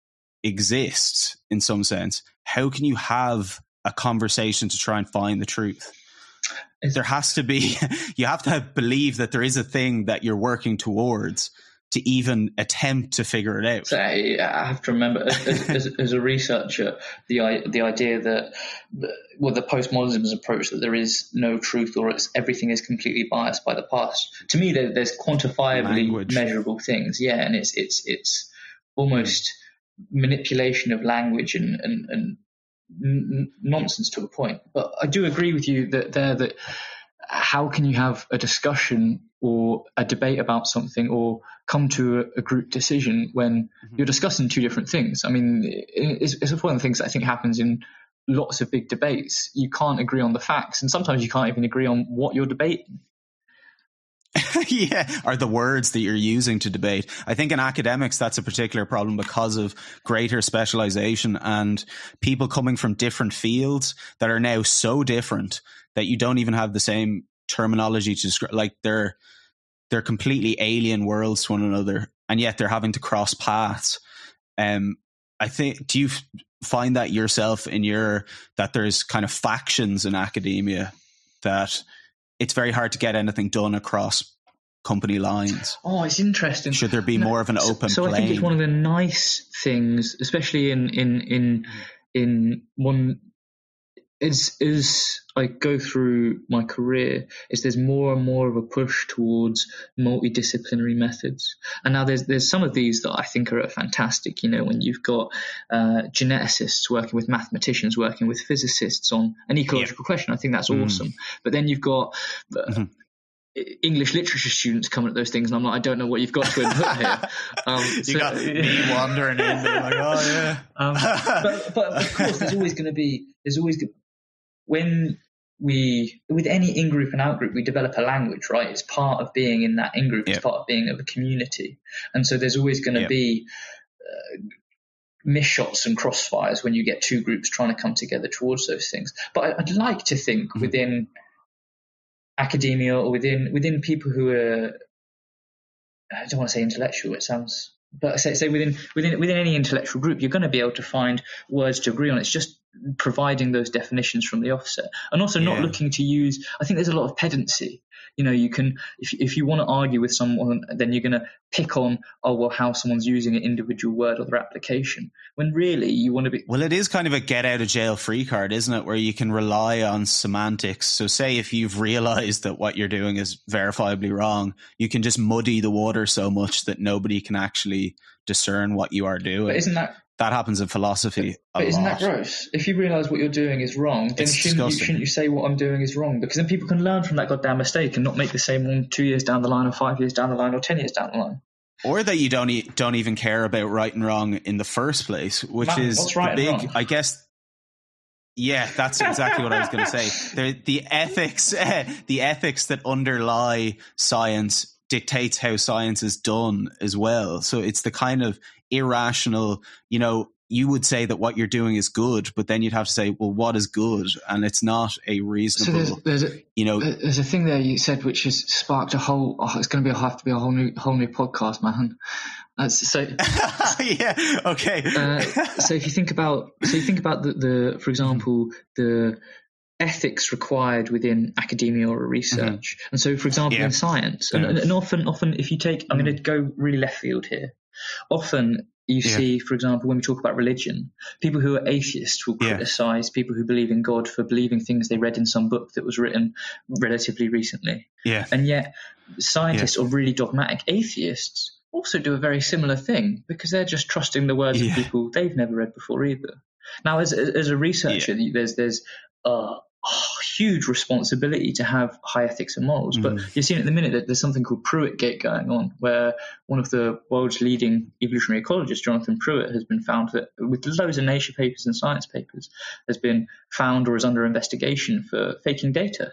exists in some sense, how can you have a conversation to try and find the truth? There has to be <laughs> you have to believe that there is a thing that you're working towards to even attempt to figure it out. So I have to remember, as, as, <laughs> as, a researcher, the the idea that well, the postmodernism approach that there is no truth or it's everything is completely biased by the past. To me, there, there's quantifiably language. measurable things. Yeah, and it's it's it's almost manipulation of language and and, and n- nonsense to a point. But I do agree with you that there that how can you have a discussion or a debate about something or come to a, a group decision when mm-hmm. you're discussing two different things? I mean, it's, it's one of the things that I think happens in lots of big debates. You can't agree on the facts, and sometimes you can't even agree on what you're debating. <laughs> yeah, are the words that you're using to debate. I think in academics, that's a particular problem because of greater specialization and people coming from different fields that are now so different that you don't even have the same terminology to describe. Like they're, they're completely alien worlds to one another and yet they're having to cross paths. Um, I think, do you find that yourself in your, that there's kind of factions in academia that, it's very hard to get anything done across company lines. Oh, it's interesting. Should there be more of an open? So, so I think it's one of the nice things, especially in in in in one as as I go through my career, is there's more and more of a push towards multidisciplinary methods. And now there's there's some of these that I think are fantastic. You know, when you've got uh, geneticists working with mathematicians, working with physicists on an ecological yeah. question, I think that's mm. awesome. But then you've got uh, mm-hmm. English literature students coming at those things, and I'm like, I don't know what you've got to input here. <laughs> Um, you so, got <laughs> me wandering in, like, oh yeah. Um, but, but of course, there's <laughs> always going to be there's always when we with any in group and out group we develop a language right it's part of being in that in group yep. it's part of being of a community and so there's always going to yep. be uh, miss shots and crossfires when you get two groups trying to come together towards those things but i'd like to think mm-hmm. within academia or within within people who are i don't want to say intellectual it sounds but say, say within within within any intellectual group you're going to be able to find words to agree on it's just providing those definitions from the offset. And also not looking to use i think there's a lot of pedancy you know you can if, if you want to argue with someone then you're going to pick on oh well how someone's using an individual word or their application when really you want to be well it is kind of a get out of jail free card isn't it? Where you can rely on semantics. So say if you've realized that what you're doing is verifiably wrong you can just muddy the water so much that nobody can actually discern what you are doing but isn't that that happens in philosophy. But isn't lot. that gross? If you realise what you're doing is wrong, then shouldn't you, shouldn't you, say what I'm doing is wrong? Because then people can learn from that goddamn mistake and not make the same one two years down the line, or five years down the line, or ten years down the line. Or that you don't e- don't even care about right and wrong in the first place, which Man, is right big. I guess. Yeah, that's exactly what I was going to say. <laughs> The, the ethics, uh, <laughs> the ethics that underlie science dictates how science is done as well. So it's the kind of irrational, you know, you would say that what you're doing is good, but then you'd have to say, well, what is good? And it's not a reasonable. So there's, there's a, you know, there's a thing there you said which has sparked a whole. Oh, it's going to be have to be a whole new whole new podcast, man. so <laughs> yeah, okay. uh, so if you think about, so you think about the, the for example, the ethics required within academia or research. Mm-hmm. And so, for example, yeah. in science, and, and, often, often, if you take, I'm going to go really left field here. Often, you yeah. see, for example, when we talk about religion, people who are atheists will criticize people who believe in God for believing things they read in some book that was written relatively recently. Yeah. And yet, scientists or really dogmatic atheists also do a very similar thing because they're just trusting the words of people they've never read before either. Now, as, as a researcher, there's there's uh, huge responsibility to have high ethics and morals. But mm. you're seeing at the minute that there's something called Pruitt Gate going on, where one of the world's leading evolutionary ecologists, Jonathan Pruitt, has been found that with loads of Nature papers and science papers, has been found or is under investigation for faking data.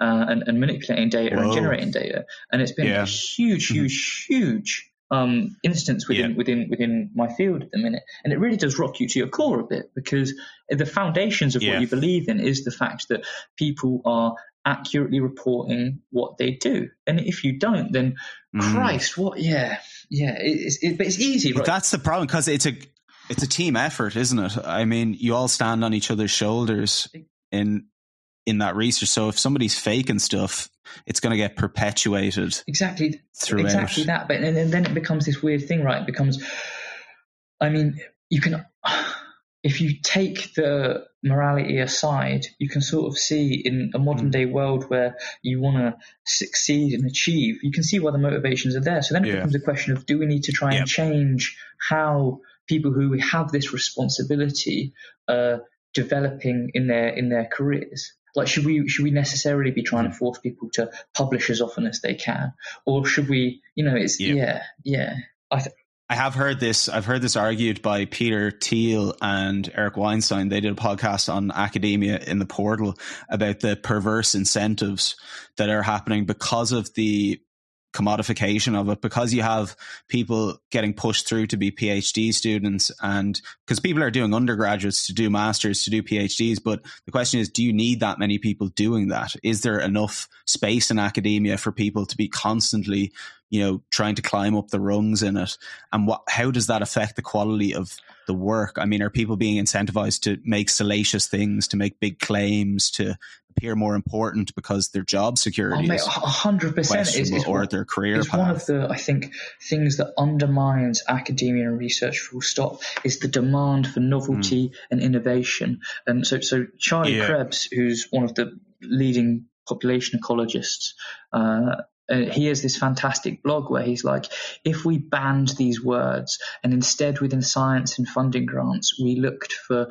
Uh, and, and, manipulating data Whoa. and generating data, and it's been yeah. a huge, mm-hmm. huge, huge um, instance within yeah. within within my field at the minute, and it really does rock you to your core a bit because the foundations of yeah. what you believe in is the fact that people are accurately reporting what they do, and if you don't, then mm. Christ, what? Yeah, yeah, it's it, but it's easy. Right? That's the problem because it's a it's a team effort, isn't it? I mean, you all stand on each other's shoulders in in that research. So if somebody's faking stuff, it's going to get perpetuated exactly throughout. exactly that. But and, then it becomes this weird thing, right? It becomes, I mean, you can if you take the morality aside, you can sort of see in a modern mm. day world where you want to succeed and achieve, you can see why the motivations are there. So then it yeah. becomes a question of do we need to try yep. and change how people who have this responsibility are developing in their in their careers? Like, should we should we necessarily be trying to force people to publish as often as they can, or should we? You know, it's yeah, yeah. yeah. I th- I have heard this. I've heard this argued by Peter Thiel and Eric Weinstein. They did a podcast on academia in the portal about the perverse incentives that are happening because of the commodification of it because you have people getting pushed through to be PhD students and because people are doing undergraduates to do masters to do PhDs but the question is do you need that many people doing that? Is there enough space in academia for people to be constantly you know trying to climb up the rungs in it? And what how does that affect the quality of the work i mean are people being incentivized to make salacious things to make big claims to appear more important because their job security oh, is hundred percent is, is or their career. Is one of the I think things that undermines academia and research. Full stop is the demand for novelty mm. and innovation. And so, so Charlie yeah. Krebs, who's one of the leading population ecologists. Uh, uh, he has this fantastic blog where he's like, if we banned these words and instead within science and funding grants, we looked for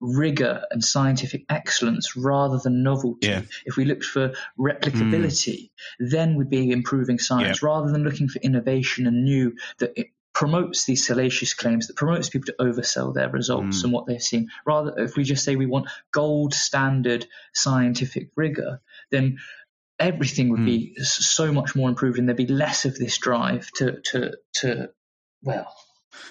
rigor and scientific excellence rather than novelty. Yeah. If we looked for replicability, mm. then we'd be improving science yeah. rather than looking for innovation and new that it promotes these salacious claims, that promotes people to oversell their results mm. and what they've seen. Rather, if we just say we want gold standard scientific rigor, then everything would mm. be so much more improved and there'd be less of this drive to, to, to, well,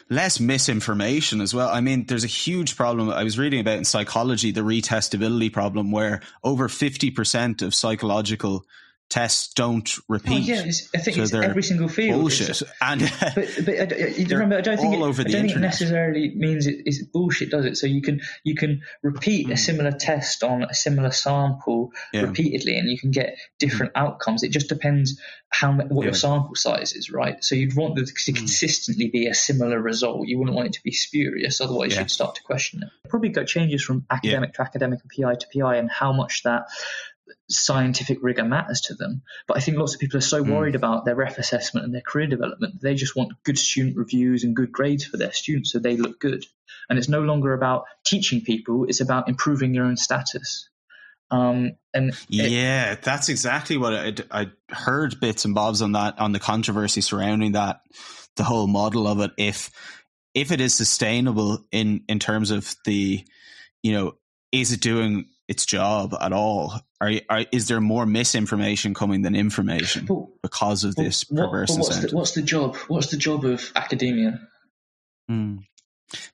less misinformation as well. I mean, there's a huge problem I was reading about in psychology, the retestability problem, where over 50% of psychological tests don't repeat. Oh, yeah, I think so it's every single field. Bullshit. and <laughs> but, but uh, remember, I don't think it, I don't think it necessarily means it is bullshit, does it? So you can you can repeat mm. a hmm. similar test on a similar sample yeah. repeatedly, and you can get different mm. outcomes. It just depends how what yeah. your sample size is, right? So you'd want there to mm. consistently be a similar result. You wouldn't want it to be spurious, otherwise yeah. you'd start to question it. Probably got changes from academic to academic and PI to PI, and how much that scientific rigor matters to them. But I think lots of people are so hmm. worried mm. about their ref assessment and their career development. They just want good student reviews and good grades for their students so they look good. And it's no longer about teaching people, it's about improving your own status. Um, and yeah, that's exactly what I, I heard bits and bobs on that, on the controversy surrounding that, the whole model of it. If, if it is sustainable in, in terms of the, you know, is it doing its job at all? Are, are, is there more misinformation coming than information well, because of this perverse well, what's, the, what's the job? What's the job of academia? Hmm.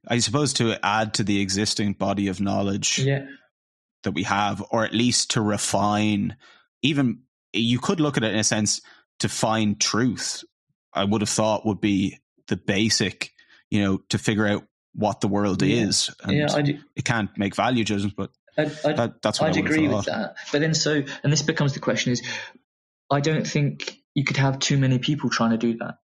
I suppose to add to the existing body of knowledge yeah. that we have, or at least to refine. Even you could look at it in a sense to find truth. I would have thought would be the basic, you know, to figure out what the world yeah. is. And yeah, I do. it can't make value judgments, but I'd, I'd, that, that's I'd agree with that. But then, so, and this becomes the question is, I don't think you could have too many people trying to do that.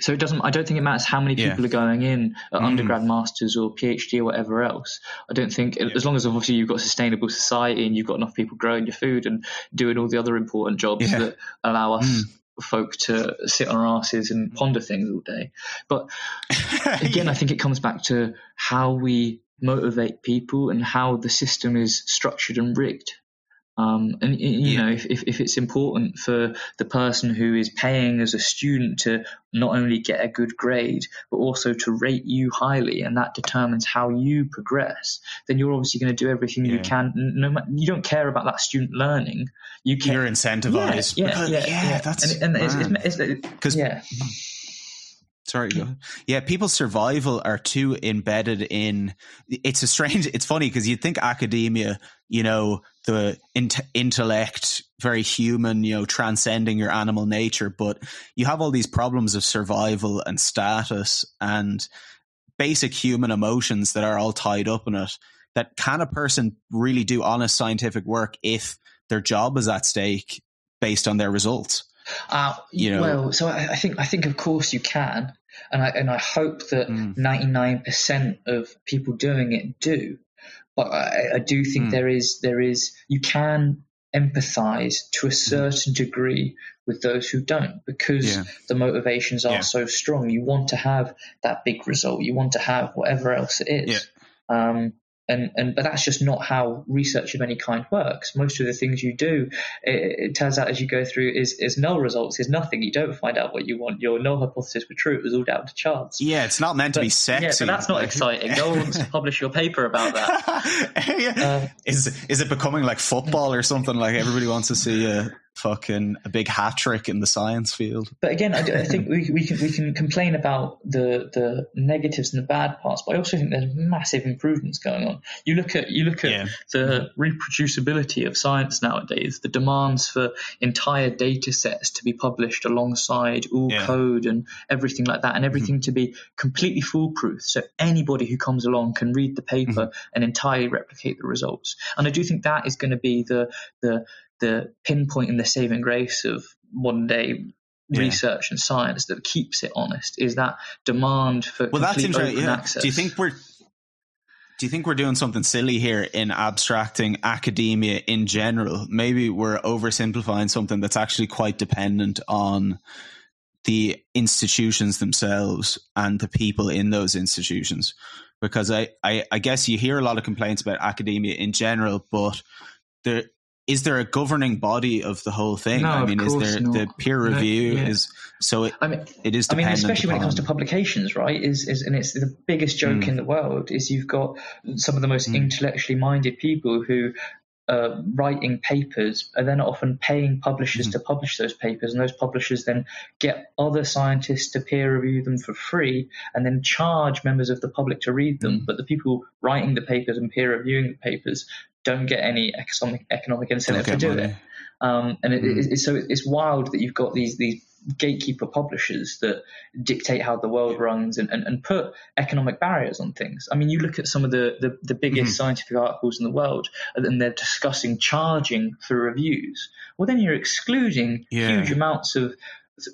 So it doesn't. I don't think it matters how many people yeah. are going in at mm. undergrad, masters, or PhD or whatever else. I don't think yeah. as long as obviously you've got sustainable society and you've got enough people growing your food and doing all the other important jobs yeah. that allow us mm. folk to sit on our asses and ponder things all day. But <laughs> again, I think it comes back to how we motivate people and how the system is structured and rigged. Um, and you know, if, if, if, it's important for the person who is paying as a student to not only get a good grade, but also to rate you highly, and that determines how you progress, then you're obviously going to do everything yeah. you can. No, you don't care about that student learning. You care. You're incentivized. Yeah, yeah, yeah, yeah, That's and, and it's, it's, it's, yeah. Sorry. Yeah, people's survival are too embedded in. It's a strange. It's funny because you'd think academia, you know, the intellect, very human, you know, transcending your animal nature, but you have all these problems of survival and status and basic human emotions that are all tied up in it. That can a person really do honest scientific work if their job is at stake based on their results? Uh, you know, well, so I, I, think I think of course you can, and I and I hope that mm. ninety nine percent of people doing it do. But I, I do think mm. there is there is you can empathize to a hmm. certain degree with those who don't because yeah. the motivations are yeah. so strong. You want to have that big result. You want to have whatever else it is. Yeah. Um, and, and but that's just not how research of any kind works. Most of the things you do, it, it, turns out as you go through, is is null results, is nothing. You don't find out what you want. Your null hypothesis were true. It was all down to chance. Yeah, it's not meant but, to be sexy. Yeah, but that's not exciting. No one wants to publish your paper about that. <laughs> yeah. um, is is it becoming like football or something? Like everybody wants to see a fucking a big hat trick in the science field. But again, I, I, think we, we can we can complain about the the negatives and the bad parts, but I also think there's massive improvements going on. You look at you look at yeah. the reproducibility of science nowadays, the demands for entire data sets to be published alongside all yeah. code and everything like that, and everything mm-hmm. to be completely foolproof, so anybody who comes along can read the paper mm-hmm. and entirely replicate the results. And I do think that is going to be the the the pinpoint and the saving grace of modern day yeah. research and science that keeps it honest is that demand for well, that's interesting. Yeah. Access. Do you think we're do you think we're doing something silly here in abstracting academia in general? Maybe we're oversimplifying something that's actually quite dependent on the institutions themselves and the people in those institutions. Because I, I, I guess you hear a lot of complaints about academia in general, but there is there a governing body of the whole thing? No, I mean, is there not. the peer review no, yeah. is so it, I mean, it is. I mean, especially upon, when it comes to publications, right? Is, is and it's the biggest joke mm. in the world is you've got some of the most mm. intellectually minded people who uh, writing papers are then often paying publishers mm to publish those papers, and those publishers then get other scientists to peer review them for free, and then charge members of the public to read them. mm But the people writing the papers and peer reviewing the papers don't get any economic economic incentive to do money. it. Um, and it, mm. it, so it's wild that you've got these these gatekeeper publishers that dictate how the world runs and, and, and, put economic barriers on things. I mean, you look at some of the, the, the biggest mm scientific articles in the world and they're discussing charging for reviews. Well, then you're excluding yeah. huge amounts of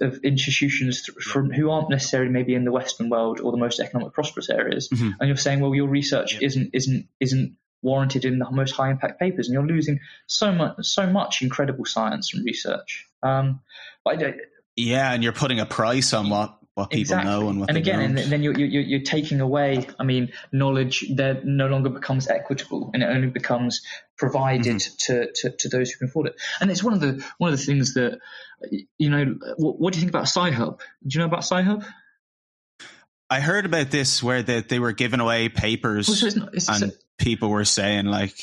of institutions from who aren't necessarily maybe in the Western world or the most economic prosperous areas, mm-hmm. and you're saying, well, your research yeah. isn't isn't isn't warranted in the most high impact papers, and you're losing so much so much incredible science and research. Um, yeah, and you're putting a price on what what people exactly. know and what and again and then you're, you're, you're taking away i mean knowledge that no longer becomes equitable and it only becomes provided mm-hmm. to, to, to those who can afford it and it's one of the one of the things that you know what, what do you think about sci-hub do you know about sci-hub I heard about this where they, they were giving away papers well, so it's not, it's, and people were saying like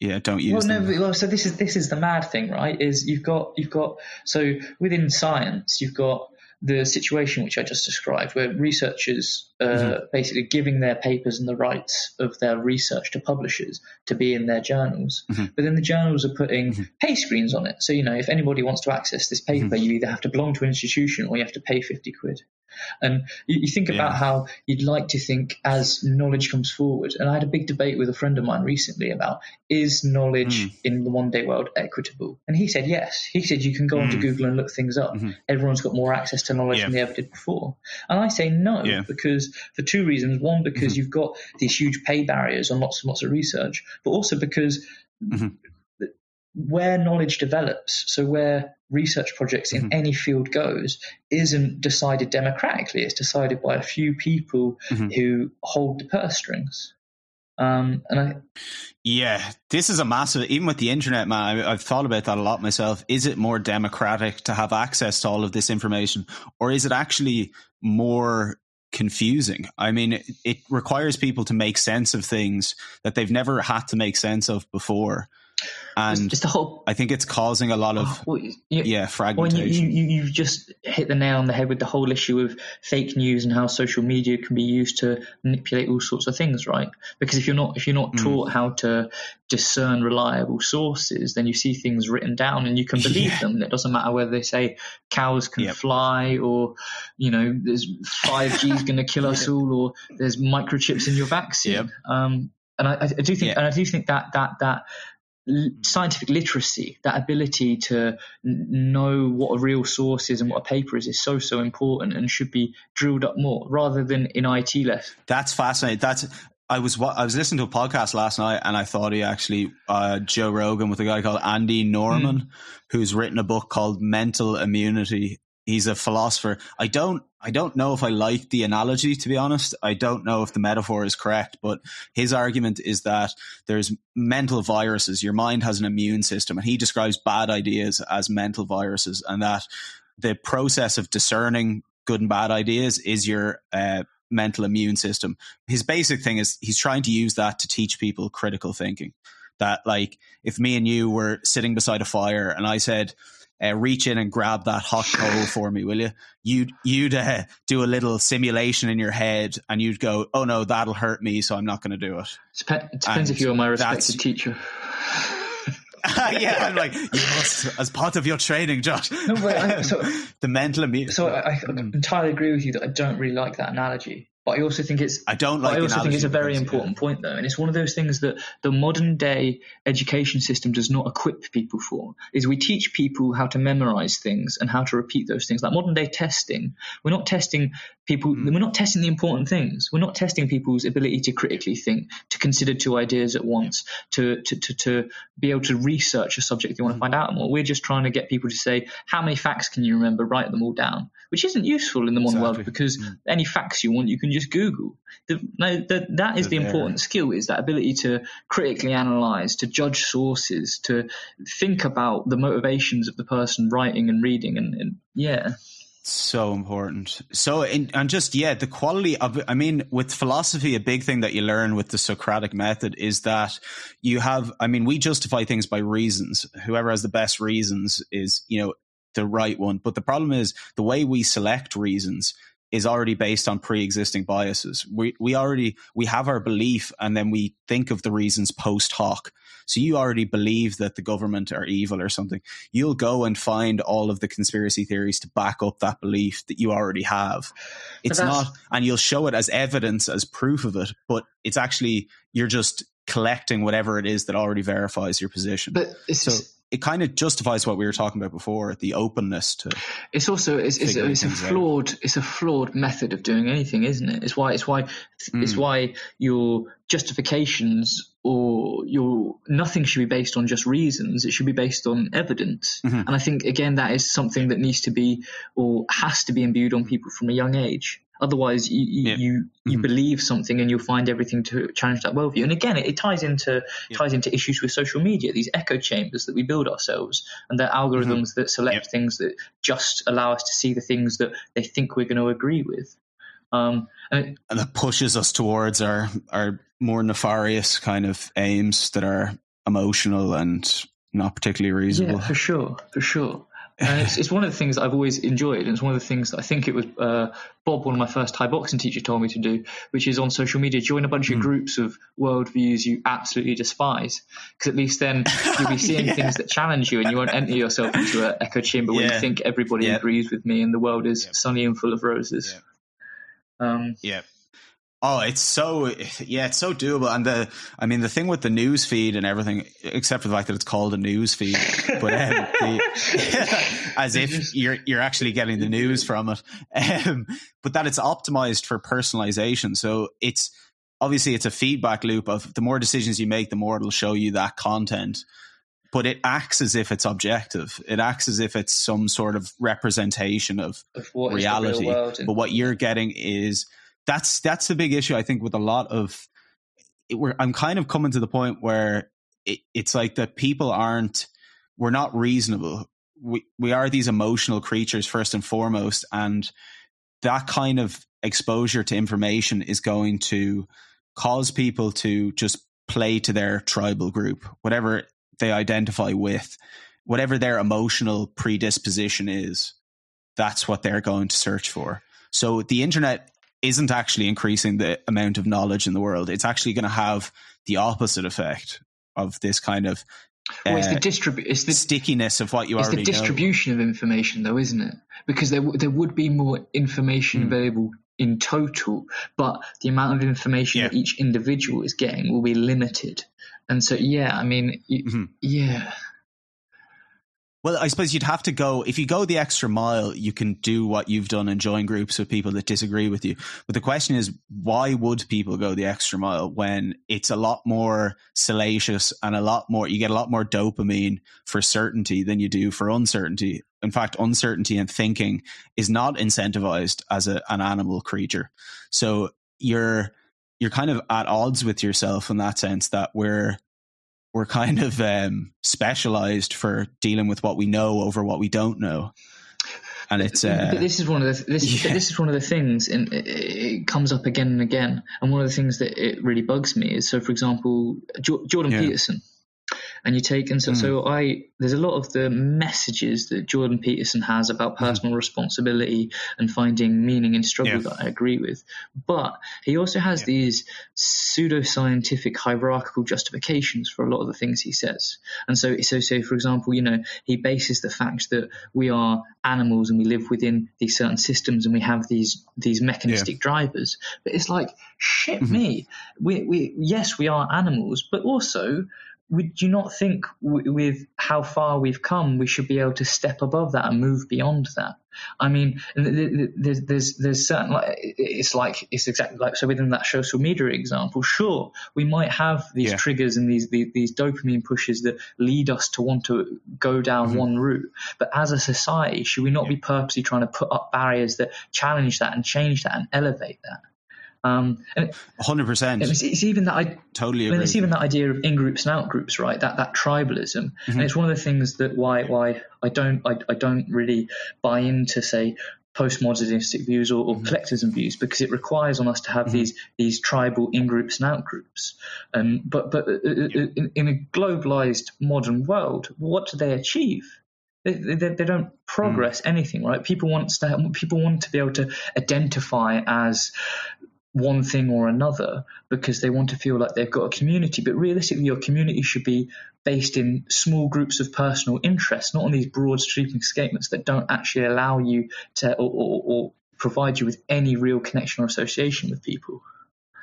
yeah, don't use well, them. No, well, so this is this is the mad thing, right? Is you've got you've got so within science you've got the situation which I just described, where researchers uh, mm-hmm. basically giving their papers and the rights of their research to publishers to be in their journals, mm-hmm. but then the journals are putting mm-hmm. pay screens on it. So you know, if anybody wants to access this paper, mm-hmm. you either have to belong to an institution or you have to pay fifty quid. And you, you think about yeah. how you'd like to think as knowledge comes forward. And I had a big debate with a friend of mine recently about is knowledge mm. in the one day world equitable? And he said yes. He said you can go mm. onto Google and look things up. Mm-hmm. Everyone's got more access to knowledge yeah. than they ever did before. And I say no yeah. because for two reasons. One, because mm-hmm. you've got these huge pay barriers on lots and lots of research, but also because mm-hmm where knowledge develops, so where research projects in mm-hmm. any field goes, isn't decided democratically. It's decided by a few people mm-hmm. who hold the purse strings. Um, and I, yeah, this is a massive. Even with the internet, man, I, I've thought about that a lot myself. Is it more democratic to have access to all of this information, or is it actually more confusing. I mean, it, requires people to make sense of things that they've never had to make sense of before and it's the whole. I think it's causing a lot of <gasps> well, you, yeah fragmentation. Well, you, you, have just hit the nail on the head with the whole issue of fake news and how social media can be used to manipulate all sorts of things, right? Because if you're not if you're not mm. taught how to discern reliable sources, then you see things written down and you can <laughs> believe yeah. them. It doesn't matter whether they say cows can yep. fly or you know there's five G is going to kill us all or there's microchips in your vaccine. Yep. Um, and I, I, do think, and I do think that that that scientific literacy, that ability to know what a real source is and what a paper is, is so so important and should be drilled up more rather than in IT less. That's fascinating. That's I was I was listening to a podcast last night and I thought he actually uh, Joe Rogan with a guy called Andy Norman, mm. who's written a book called Mental Immunity, he's a philosopher. I don't I don't know if I like the analogy to be honest. I don't know if the metaphor is correct, but his argument is that there's mental viruses. Your mind has an immune system and he describes bad ideas as mental viruses and that the process of discerning good and bad ideas is your uh, mental immune system. His basic thing is he's trying to use that to teach people critical thinking. That like if me and you were sitting beside a fire and I said, uh, reach in and grab that hot coal <laughs> for me, will you? You'd you'd uh, do a little simulation in your head, and you'd go, "Oh no, that'll hurt me, so I'm not going to do it." It depends and if you're my respected teacher. <laughs> yeah, I'm like, you must, as part of your training, Josh. No, but I, so, <laughs> the mental immunity. So I, I, entirely agree with you that I don't really like that analogy. But I also think it's I don't like. I also think it's a very important point though, and it's one of those things that the modern day education system does not equip people for. Is we teach people how to memorize things and how to repeat those things. Like modern day testing, we're not testing people. Mm. We're not testing the important things. We're not testing people's ability to critically think, to consider two ideas at once, to to to, to be able to research a subject they want to find out more. We're just trying to get people to say, how many facts can you remember? Write them all down, which isn't useful in the modern exactly. world because mm. any facts you want, you can just Google. The, no, the, that is the important skill: is that ability to critically analyze, to judge sources, to think about the motivations of the person writing and reading, and, and yeah. So important. So, in, and just, yeah, the quality of I mean, with philosophy, a big thing that you learn with the Socratic method is that you have, I mean, we justify things by reasons. Whoever has the best reasons is, you know, the right one. But the problem is the way we select reasons is already based on pre-existing biases. We we already we have our belief, and then we think of the reasons post hoc. So you already believe that the government are evil or something. You'll go and find all of the conspiracy theories to back up that belief that you already have. It's not, and you'll show it as evidence, as proof of it, but it's actually, you're just collecting whatever it is that already verifies your position. But so it kind of justifies what we were talking about before the openness to it's also it's, it's, it's a flawed out. it's a flawed method of doing anything isn't it it's why it's why mm. it's why your justifications or your nothing should be based on just reasons it should be based on evidence mm-hmm. and i think again that is something that needs to be or has to be imbued on people from a young age Otherwise, you you, yeah. you, you mm-hmm. believe something and you'll find everything to challenge that worldview. And again, it, it ties into yeah. ties into issues with social media, these echo chambers that we build ourselves, and the algorithms mm-hmm. that select yeah. things that just allow us to see the things that they think we're going to agree with. Um, and, and that pushes us towards our our more nefarious kind of aims that are emotional and not particularly reasonable. Yeah, for sure, for sure. And it's, <laughs> it's one of the things I've always enjoyed, and it's one of the things that I think it was uh, Bob, one of my first Thai boxing teachers, told me to do, which is on social media join a bunch mm. of hmm. groups of worldviews you absolutely despise, because at least then you'll be <laughs> seeing yeah. things that challenge you, and you won't enter yourself into an echo chamber yeah. where you think everybody yeah. agrees with me and the world is sunny and full of roses. Um, yeah. Oh, it's so yeah, it's so doable. And the I mean the thing with the news feed and everything, except for the fact that it's called a news feed, but um, the, <laughs> as if you're you're actually getting the news from it. Um, but that it's optimized for personalization. So it's obviously it's a feedback loop of the more decisions you make, the more it'll show you that content. But it acts as if it's objective. It acts as if it's some sort of representation of, of reality. But what you're getting is that's that's the big issue I think with a lot of. It, where I'm kind of coming to the point where it, it's like that people aren't. We're not reasonable. We we are these emotional creatures first and foremost, and that kind of exposure to information is going to cause people to just play to their tribal group, whatever they identify with, whatever their emotional predisposition is. That's what they're going to search for. So the internet isn't actually increasing the amount of knowledge in the world. It's actually going to have the opposite effect of this kind of well, it's the, uh, distribu- it's the stickiness of what you it's already the distribution know. of information, though, isn't it? Because there there would be more information mm. available in total, but the amount of information yeah. that each individual is getting will be limited. And so, yeah, I mean, mm-hmm. yeah. Well, I suppose you'd have to go if you go the extra mile. You can do what you've done and join groups with people that disagree with you. But the question is, why would people go the extra mile when it's a lot more salacious and a lot more? You get a lot more dopamine for certainty than you do for uncertainty. In fact, uncertainty and thinking is not incentivized as a, an animal creature. So you're you're kind of at odds with yourself in that sense that we're we're kind of um, specialized for dealing with what we know over what we don't know. And it's uh, this is one of the this, yeah. this is one of the things, and it, it, comes up again and again. And one of the things that it really bugs me is, so for example, Jordan yeah. Peterson and you take and so, mm. so I there's a lot of the messages that Jordan Peterson has about hmm. personal mm. responsibility and finding meaning in struggle yeah. that I agree with, but he also has yeah. these pseudoscientific hierarchical justifications for a lot of the things he says. And so so say for example, you know, he bases the fact that we are animals and we live within these certain systems and we have these these mechanistic yeah. drivers. But it's like shit mm-hmm. me. We we yes we are animals, but also would you not think w- with how far we've come, we should be able to step above that and move beyond that? I mean, there's there's there's certain like it's like it's exactly like so within that social media example. Sure, we might have these yeah. triggers and these, these, these dopamine pushes that lead us to want to go down mm-hmm. one route. But as a society, should we not yeah. be purposely trying to put up barriers that challenge that and change that and elevate that? Um, hundred percent. It's, it's, even that I totally. Agree. it's even that idea of in groups and out groups, right? That that tribalism, mm-hmm. and it's one of the things that why why I don't I, I don't really buy into say postmodernistic views or, or mm-hmm. collectivism views because it requires on us to have mm-hmm. these these tribal in groups and out groups. Um, but but uh, uh, uh, in, in, a globalized modern world, what do they achieve? They, they, they don't progress mm. anything, right? People want to people want to be able to identify as one thing or another because they want to feel like they've got a community. But realistically, your community should be based in small groups of personal interest, not on these broad sweeping statements that don't actually allow you to or, or, or provide you with any real connection or association with people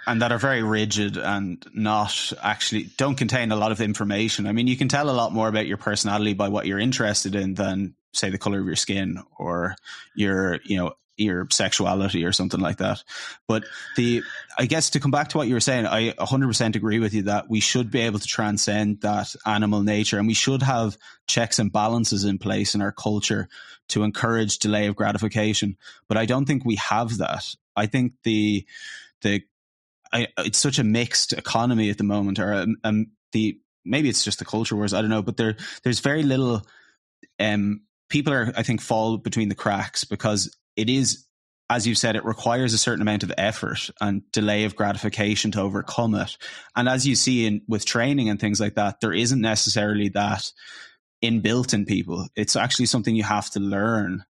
and that are very rigid and not actually don't contain a lot of information. I mean, you can tell a lot more about your personality by what you're interested in than say the color of your skin or your, you know, your sexuality or something like that. But the, I guess to come back to what you were saying, I 100% agree with you that we should be able to transcend that animal nature and we should have checks and balances in place in our culture to encourage delay of gratification. But I don't think we have that. I think the, the I, it's such a mixed economy at the moment, or um, um, the maybe it's just the culture wars. I don't know, but there there's very little. Um, people are I think fall between the cracks because it is, as you've said, it requires a certain amount of effort and delay of gratification to overcome it. And as you see in with training and things like that, there isn't necessarily that inbuilt in people. It's actually something you have to learn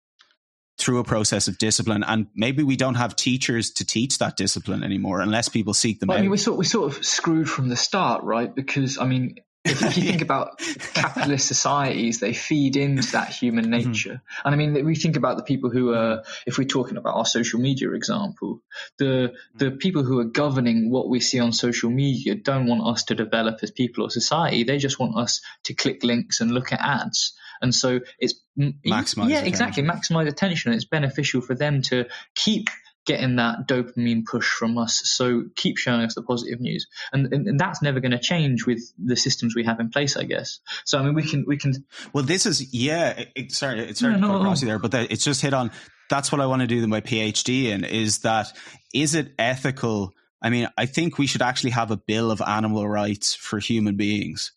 through a process of discipline. And maybe we don't have teachers to teach that discipline anymore unless people seek them well, out. I mean, we're sort, we're sort of screwed from the start, right? Because, I mean, if, if you think about capitalist societies, they feed into that human mm-hmm. nature. Mm-hmm. And I mean, we think about the people who are, if we're talking about our social media example, the the people who are governing what we see on social media don't want us to develop as people or society. They just want us to click links and look at ads. And so it's maximize. Yeah, attention. exactly. Maximize attention. It's beneficial for them to keep getting that dopamine push from us. So keep showing us the positive news, and and, and that's never going to change with the systems we have in place, I guess. So I mean, we can we can. Well, this is yeah. It, sorry, it's sorry no, to no, no. there, but it's just hit on. That's what I want to do my PhD in. Is that is it ethical? I mean, I think we should actually have a bill of animal rights for human beings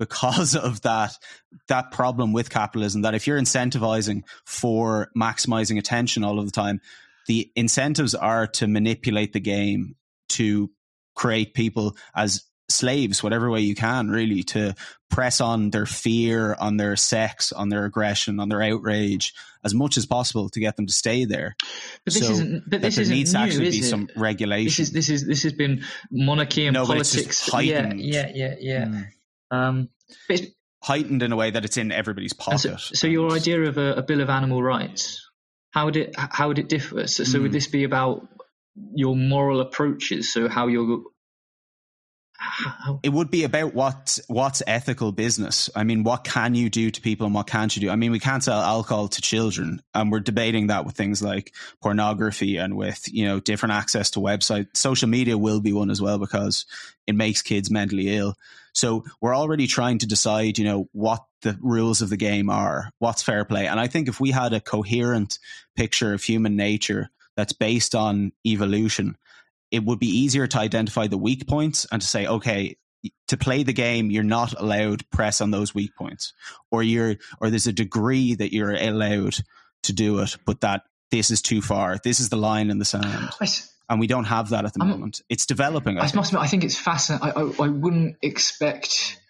because of that that problem with capitalism that if you're incentivizing for maximizing attention all of the time the incentives are to manipulate the game to create people as slaves whatever way you can really to press on their fear on their sex on their aggression on their outrage as much as possible to get them to stay there. But this so isn't but this there isn't needs new, to actually be some regulation this is this is this has been monarchy and no, politics. Yeah yeah yeah yeah. Mm. um heightened in a way that it's in everybody's pocket. So, so, your idea of a, a, bill of animal rights, how would it how would it differ? So, so mm. would hmm. this be about your moral approaches? So how you're <laughs> it would be about what what's ethical business. I mean, what can you do to people and what can't you do? I mean, we can't sell alcohol to children, and we're debating that with things like pornography and with you know different access to websites. Social media will be one as well because it makes kids mentally ill. So we're already trying to decide, you know, what the rules of the game are, what's fair play. And I think if we had a coherent picture of human nature that's based on evolution it would be easier to identify the weak points and to say, okay, to play the game, you're not allowed press on those weak points, or you're, or there's a degree that you're allowed to do it, but that this is too far. This is the line in the sand. and we don't have that at the I'm, moment. It's developing. I, I must admit, I think it's fascinating. I, I, I wouldn't expect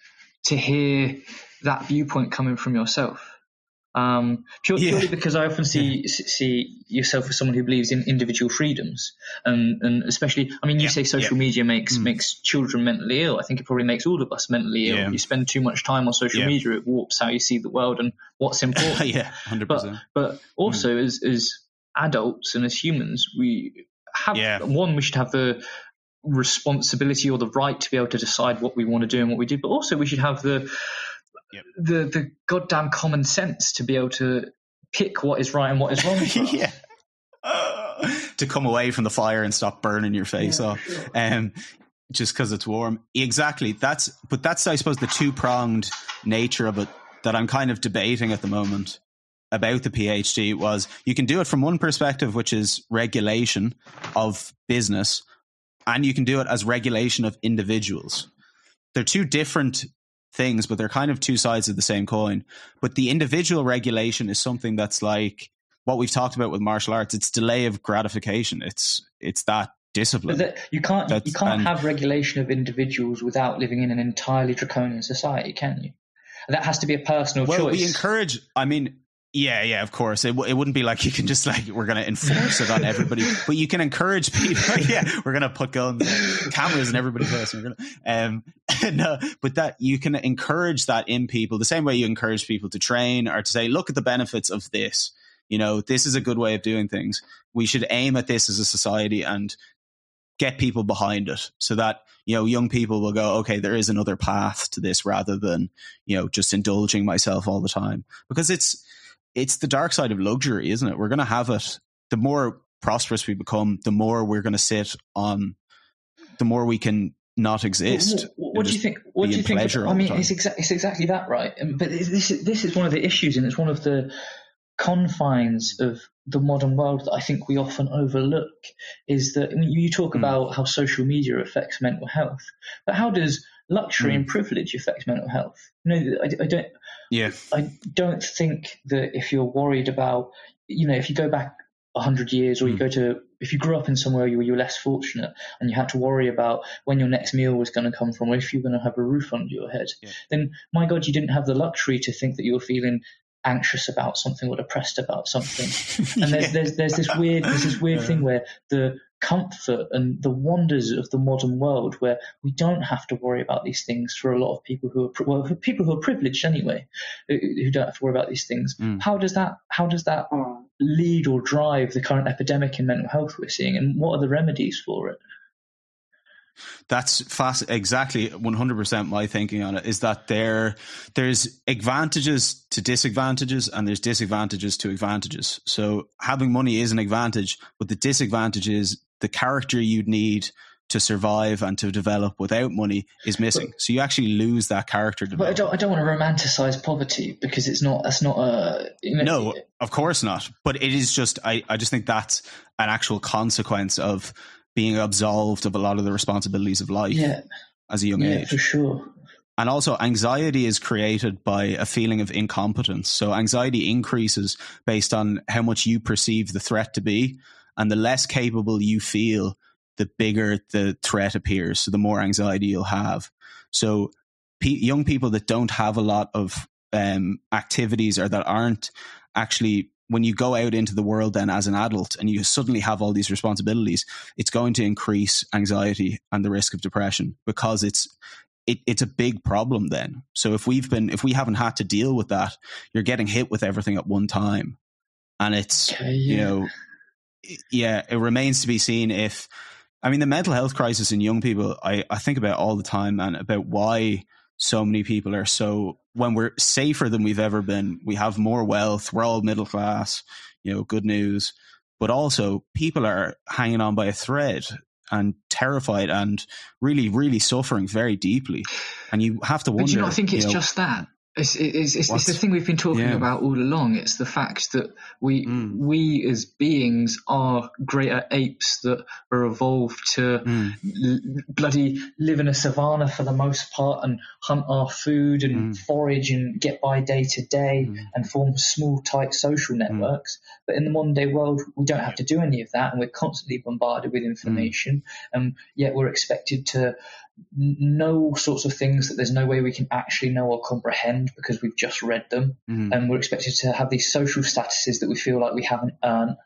to hear that viewpoint coming from yourself. Um, purely, yeah. because I often see yeah. see yourself as someone who believes in individual freedoms, and and especially, I mean, you yeah. say social media makes mm. makes children mentally ill. I think it probably makes all of us mentally ill. You spend too much time on social media, it warps how you see the world and what's important. <laughs> yeah, hundred percent. But but also mm. as as adults and as humans, we have one. We should have the responsibility or the right to be able to decide what we want to do and what we do, but also we should have the yep. the the goddamn common sense to be able to pick what is right and what is wrong. <laughs> yeah. to come away from the fire and stop burning your face yeah, off. Sure. Um, just because it's warm. Exactly. That's but that's I suppose the two pronged nature of it that I'm kind of debating at the moment about the PhD was you can do it from one perspective, which is regulation of business, and you can do it as regulation of individuals. They're two different things, but they're kind of two sides of the same coin. But the individual regulation is something that's like what we've talked about with martial arts. It's delay of gratification. It's it's that discipline. That you can't that's, you can't and, have regulation of individuals without living in an entirely draconian society, can you? that has to be a personal well, choice. we encourage. I mean, yeah, yeah, of course. It, w- it wouldn't be like you can just like we're going to enforce it on everybody, <laughs> but you can encourage people. <laughs> yeah, we're going to put guns, cameras in everybody's face. We're gonna, um, <laughs> no, but that you can encourage that in people the same way you encourage people to train or to say, look at the benefits of this. You know, this is a good way of doing things. We should aim at this as a society and get people behind it so that you know young people will go okay there is another path to this rather than you know just indulging myself all the time because it's it's the dark side of luxury isn't it we're going to have it the more prosperous we become the more we're going to sit on the more we can not exist what, what do you think what do you think i mean it's, exa- it's exactly that right but this is, this is one of the issues and it's one of the confines of the modern world that I think we often overlook is that you talk mm. about how social media affects mental health, but how does luxury mm. and privilege affect mental health? You know, I, I don't. Yeah. I don't think that if you're worried about, you know, if you go back hundred years, or mm. you go to if you grew up in somewhere where you were less fortunate and you had to worry about when your next meal was going to come from, or if you were going to have a roof under your head, yeah. then my God, you didn't have the luxury to think that you were feeling anxious about something or depressed about something. <laughs> And there's, yeah. there's, there's this weird, there's this weird <laughs> yeah. thing where the comfort and the wonders of the modern world where we don't have to worry about these things for a lot of people who are, well, for people who are privileged anyway, who don't have to worry about these things. Mm. How does that, how does that lead or drive the current epidemic in mental health we're seeing and what are the remedies for it? That's fast. Exactly, one hundred percent. My thinking on it is that there, there's advantages to disadvantages, and there's disadvantages to advantages. So having money is an advantage, but the disadvantage is the character you'd need to survive and to develop without money is missing. But, so you actually lose that character. But I don't, I don't want to romanticize poverty because it's not. That's not a. You know, no, of course not. But it is just. I, I just think that's an actual consequence of being absolved of a lot of the responsibilities of life yeah. as a young yeah, age. For sure. And also, anxiety is created by a feeling of incompetence. So, anxiety increases based on how much you perceive the threat to be. And the less capable you feel, the bigger the threat appears. So, the more anxiety you'll have. So, young people that don't have a lot of um, activities or that aren't actually when you go out into the world then as an adult and you suddenly have all these responsibilities, it's going to increase anxiety and the risk of depression because it's it, it's a big problem then. So if we've been if we haven't had to deal with that, you're getting hit with everything at one time. And it's yeah. you know yeah, it remains to be seen if I mean the mental health crisis in young people I, I think about all the time and about why so many people are so when we're safer than we've ever been we have more wealth we're all middle class you know good news. But also people are hanging on by a thread and terrified and really really suffering very deeply. And you have to wonder but you know i think it's you know, just that it's, it's, it's, it's, the thing we've been talking yeah. about all along. It's the fact that we mm. we as beings are greater apes that are evolved to mm. l- bloody live in a savannah for the most part and hunt our food and mm. forage and get by day to day mm. and form small tight social mm. networks. But in the modern day world, we don't have to do any of that, and we're constantly bombarded with information, mm. and yet we're expected to know sorts of things that there's no way we can actually know or comprehend because we've just read them, mm. and we're expected to have these social statuses that we feel like we haven't earned.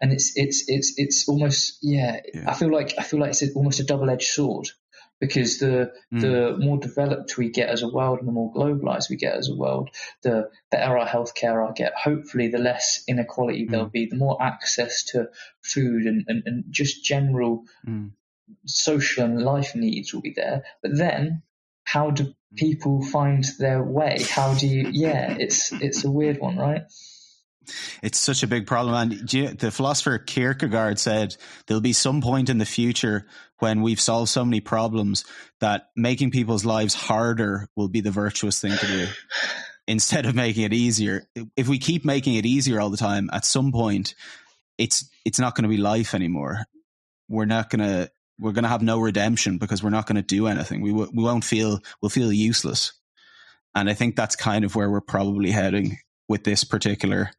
And it's it's it's it's almost yeah, yeah. I feel like I feel like it's almost a double edged sword because the mm. the more developed we get as a world and the more globalized we get as a world, the better our healthcare I get. Hopefully, the less inequality mm. there'll be, the more access to food and, and, and just general mm social and life needs will be there. But then, how do people find their way? How do you? Yeah, it's it's a weird one, right? It's such a big problem. And the philosopher Kierkegaard said there'll be some point in the future when we've solved so many problems that making people's lives harder will be the virtuous thing to do <laughs> instead of making it easier. If we keep making it easier all the time, at some point, it's it's not going to be life anymore. We're not going to we're going to have no redemption because we're not going to do anything. We w- we won't feel we'll feel useless, and I think that's kind of where we're probably heading with this particular,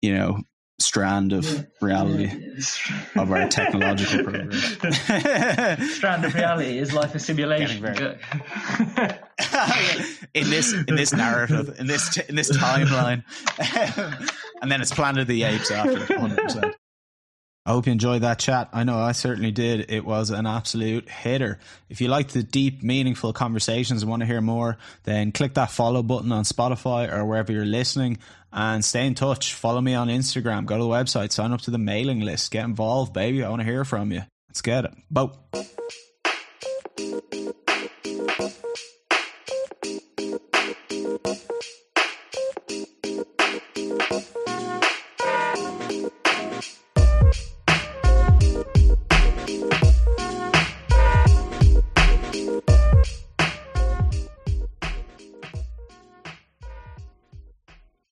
you know, strand of yeah. reality yeah. of our technological <laughs> program. strand of reality is life a simulation. <laughs> in this in this narrative, in this in this timeline, <laughs> and then it's Planet of the Apes after. 100%. I hope you enjoyed that chat. I know I certainly did. It was an absolute hitter. If you like the deep, meaningful conversations and want to hear more, then click that follow button on Spotify or wherever you're listening and stay in touch. Follow me on Instagram. Go to the website, sign up to the mailing list, get involved, baby. I want to hear from you. Let's get it. Boat.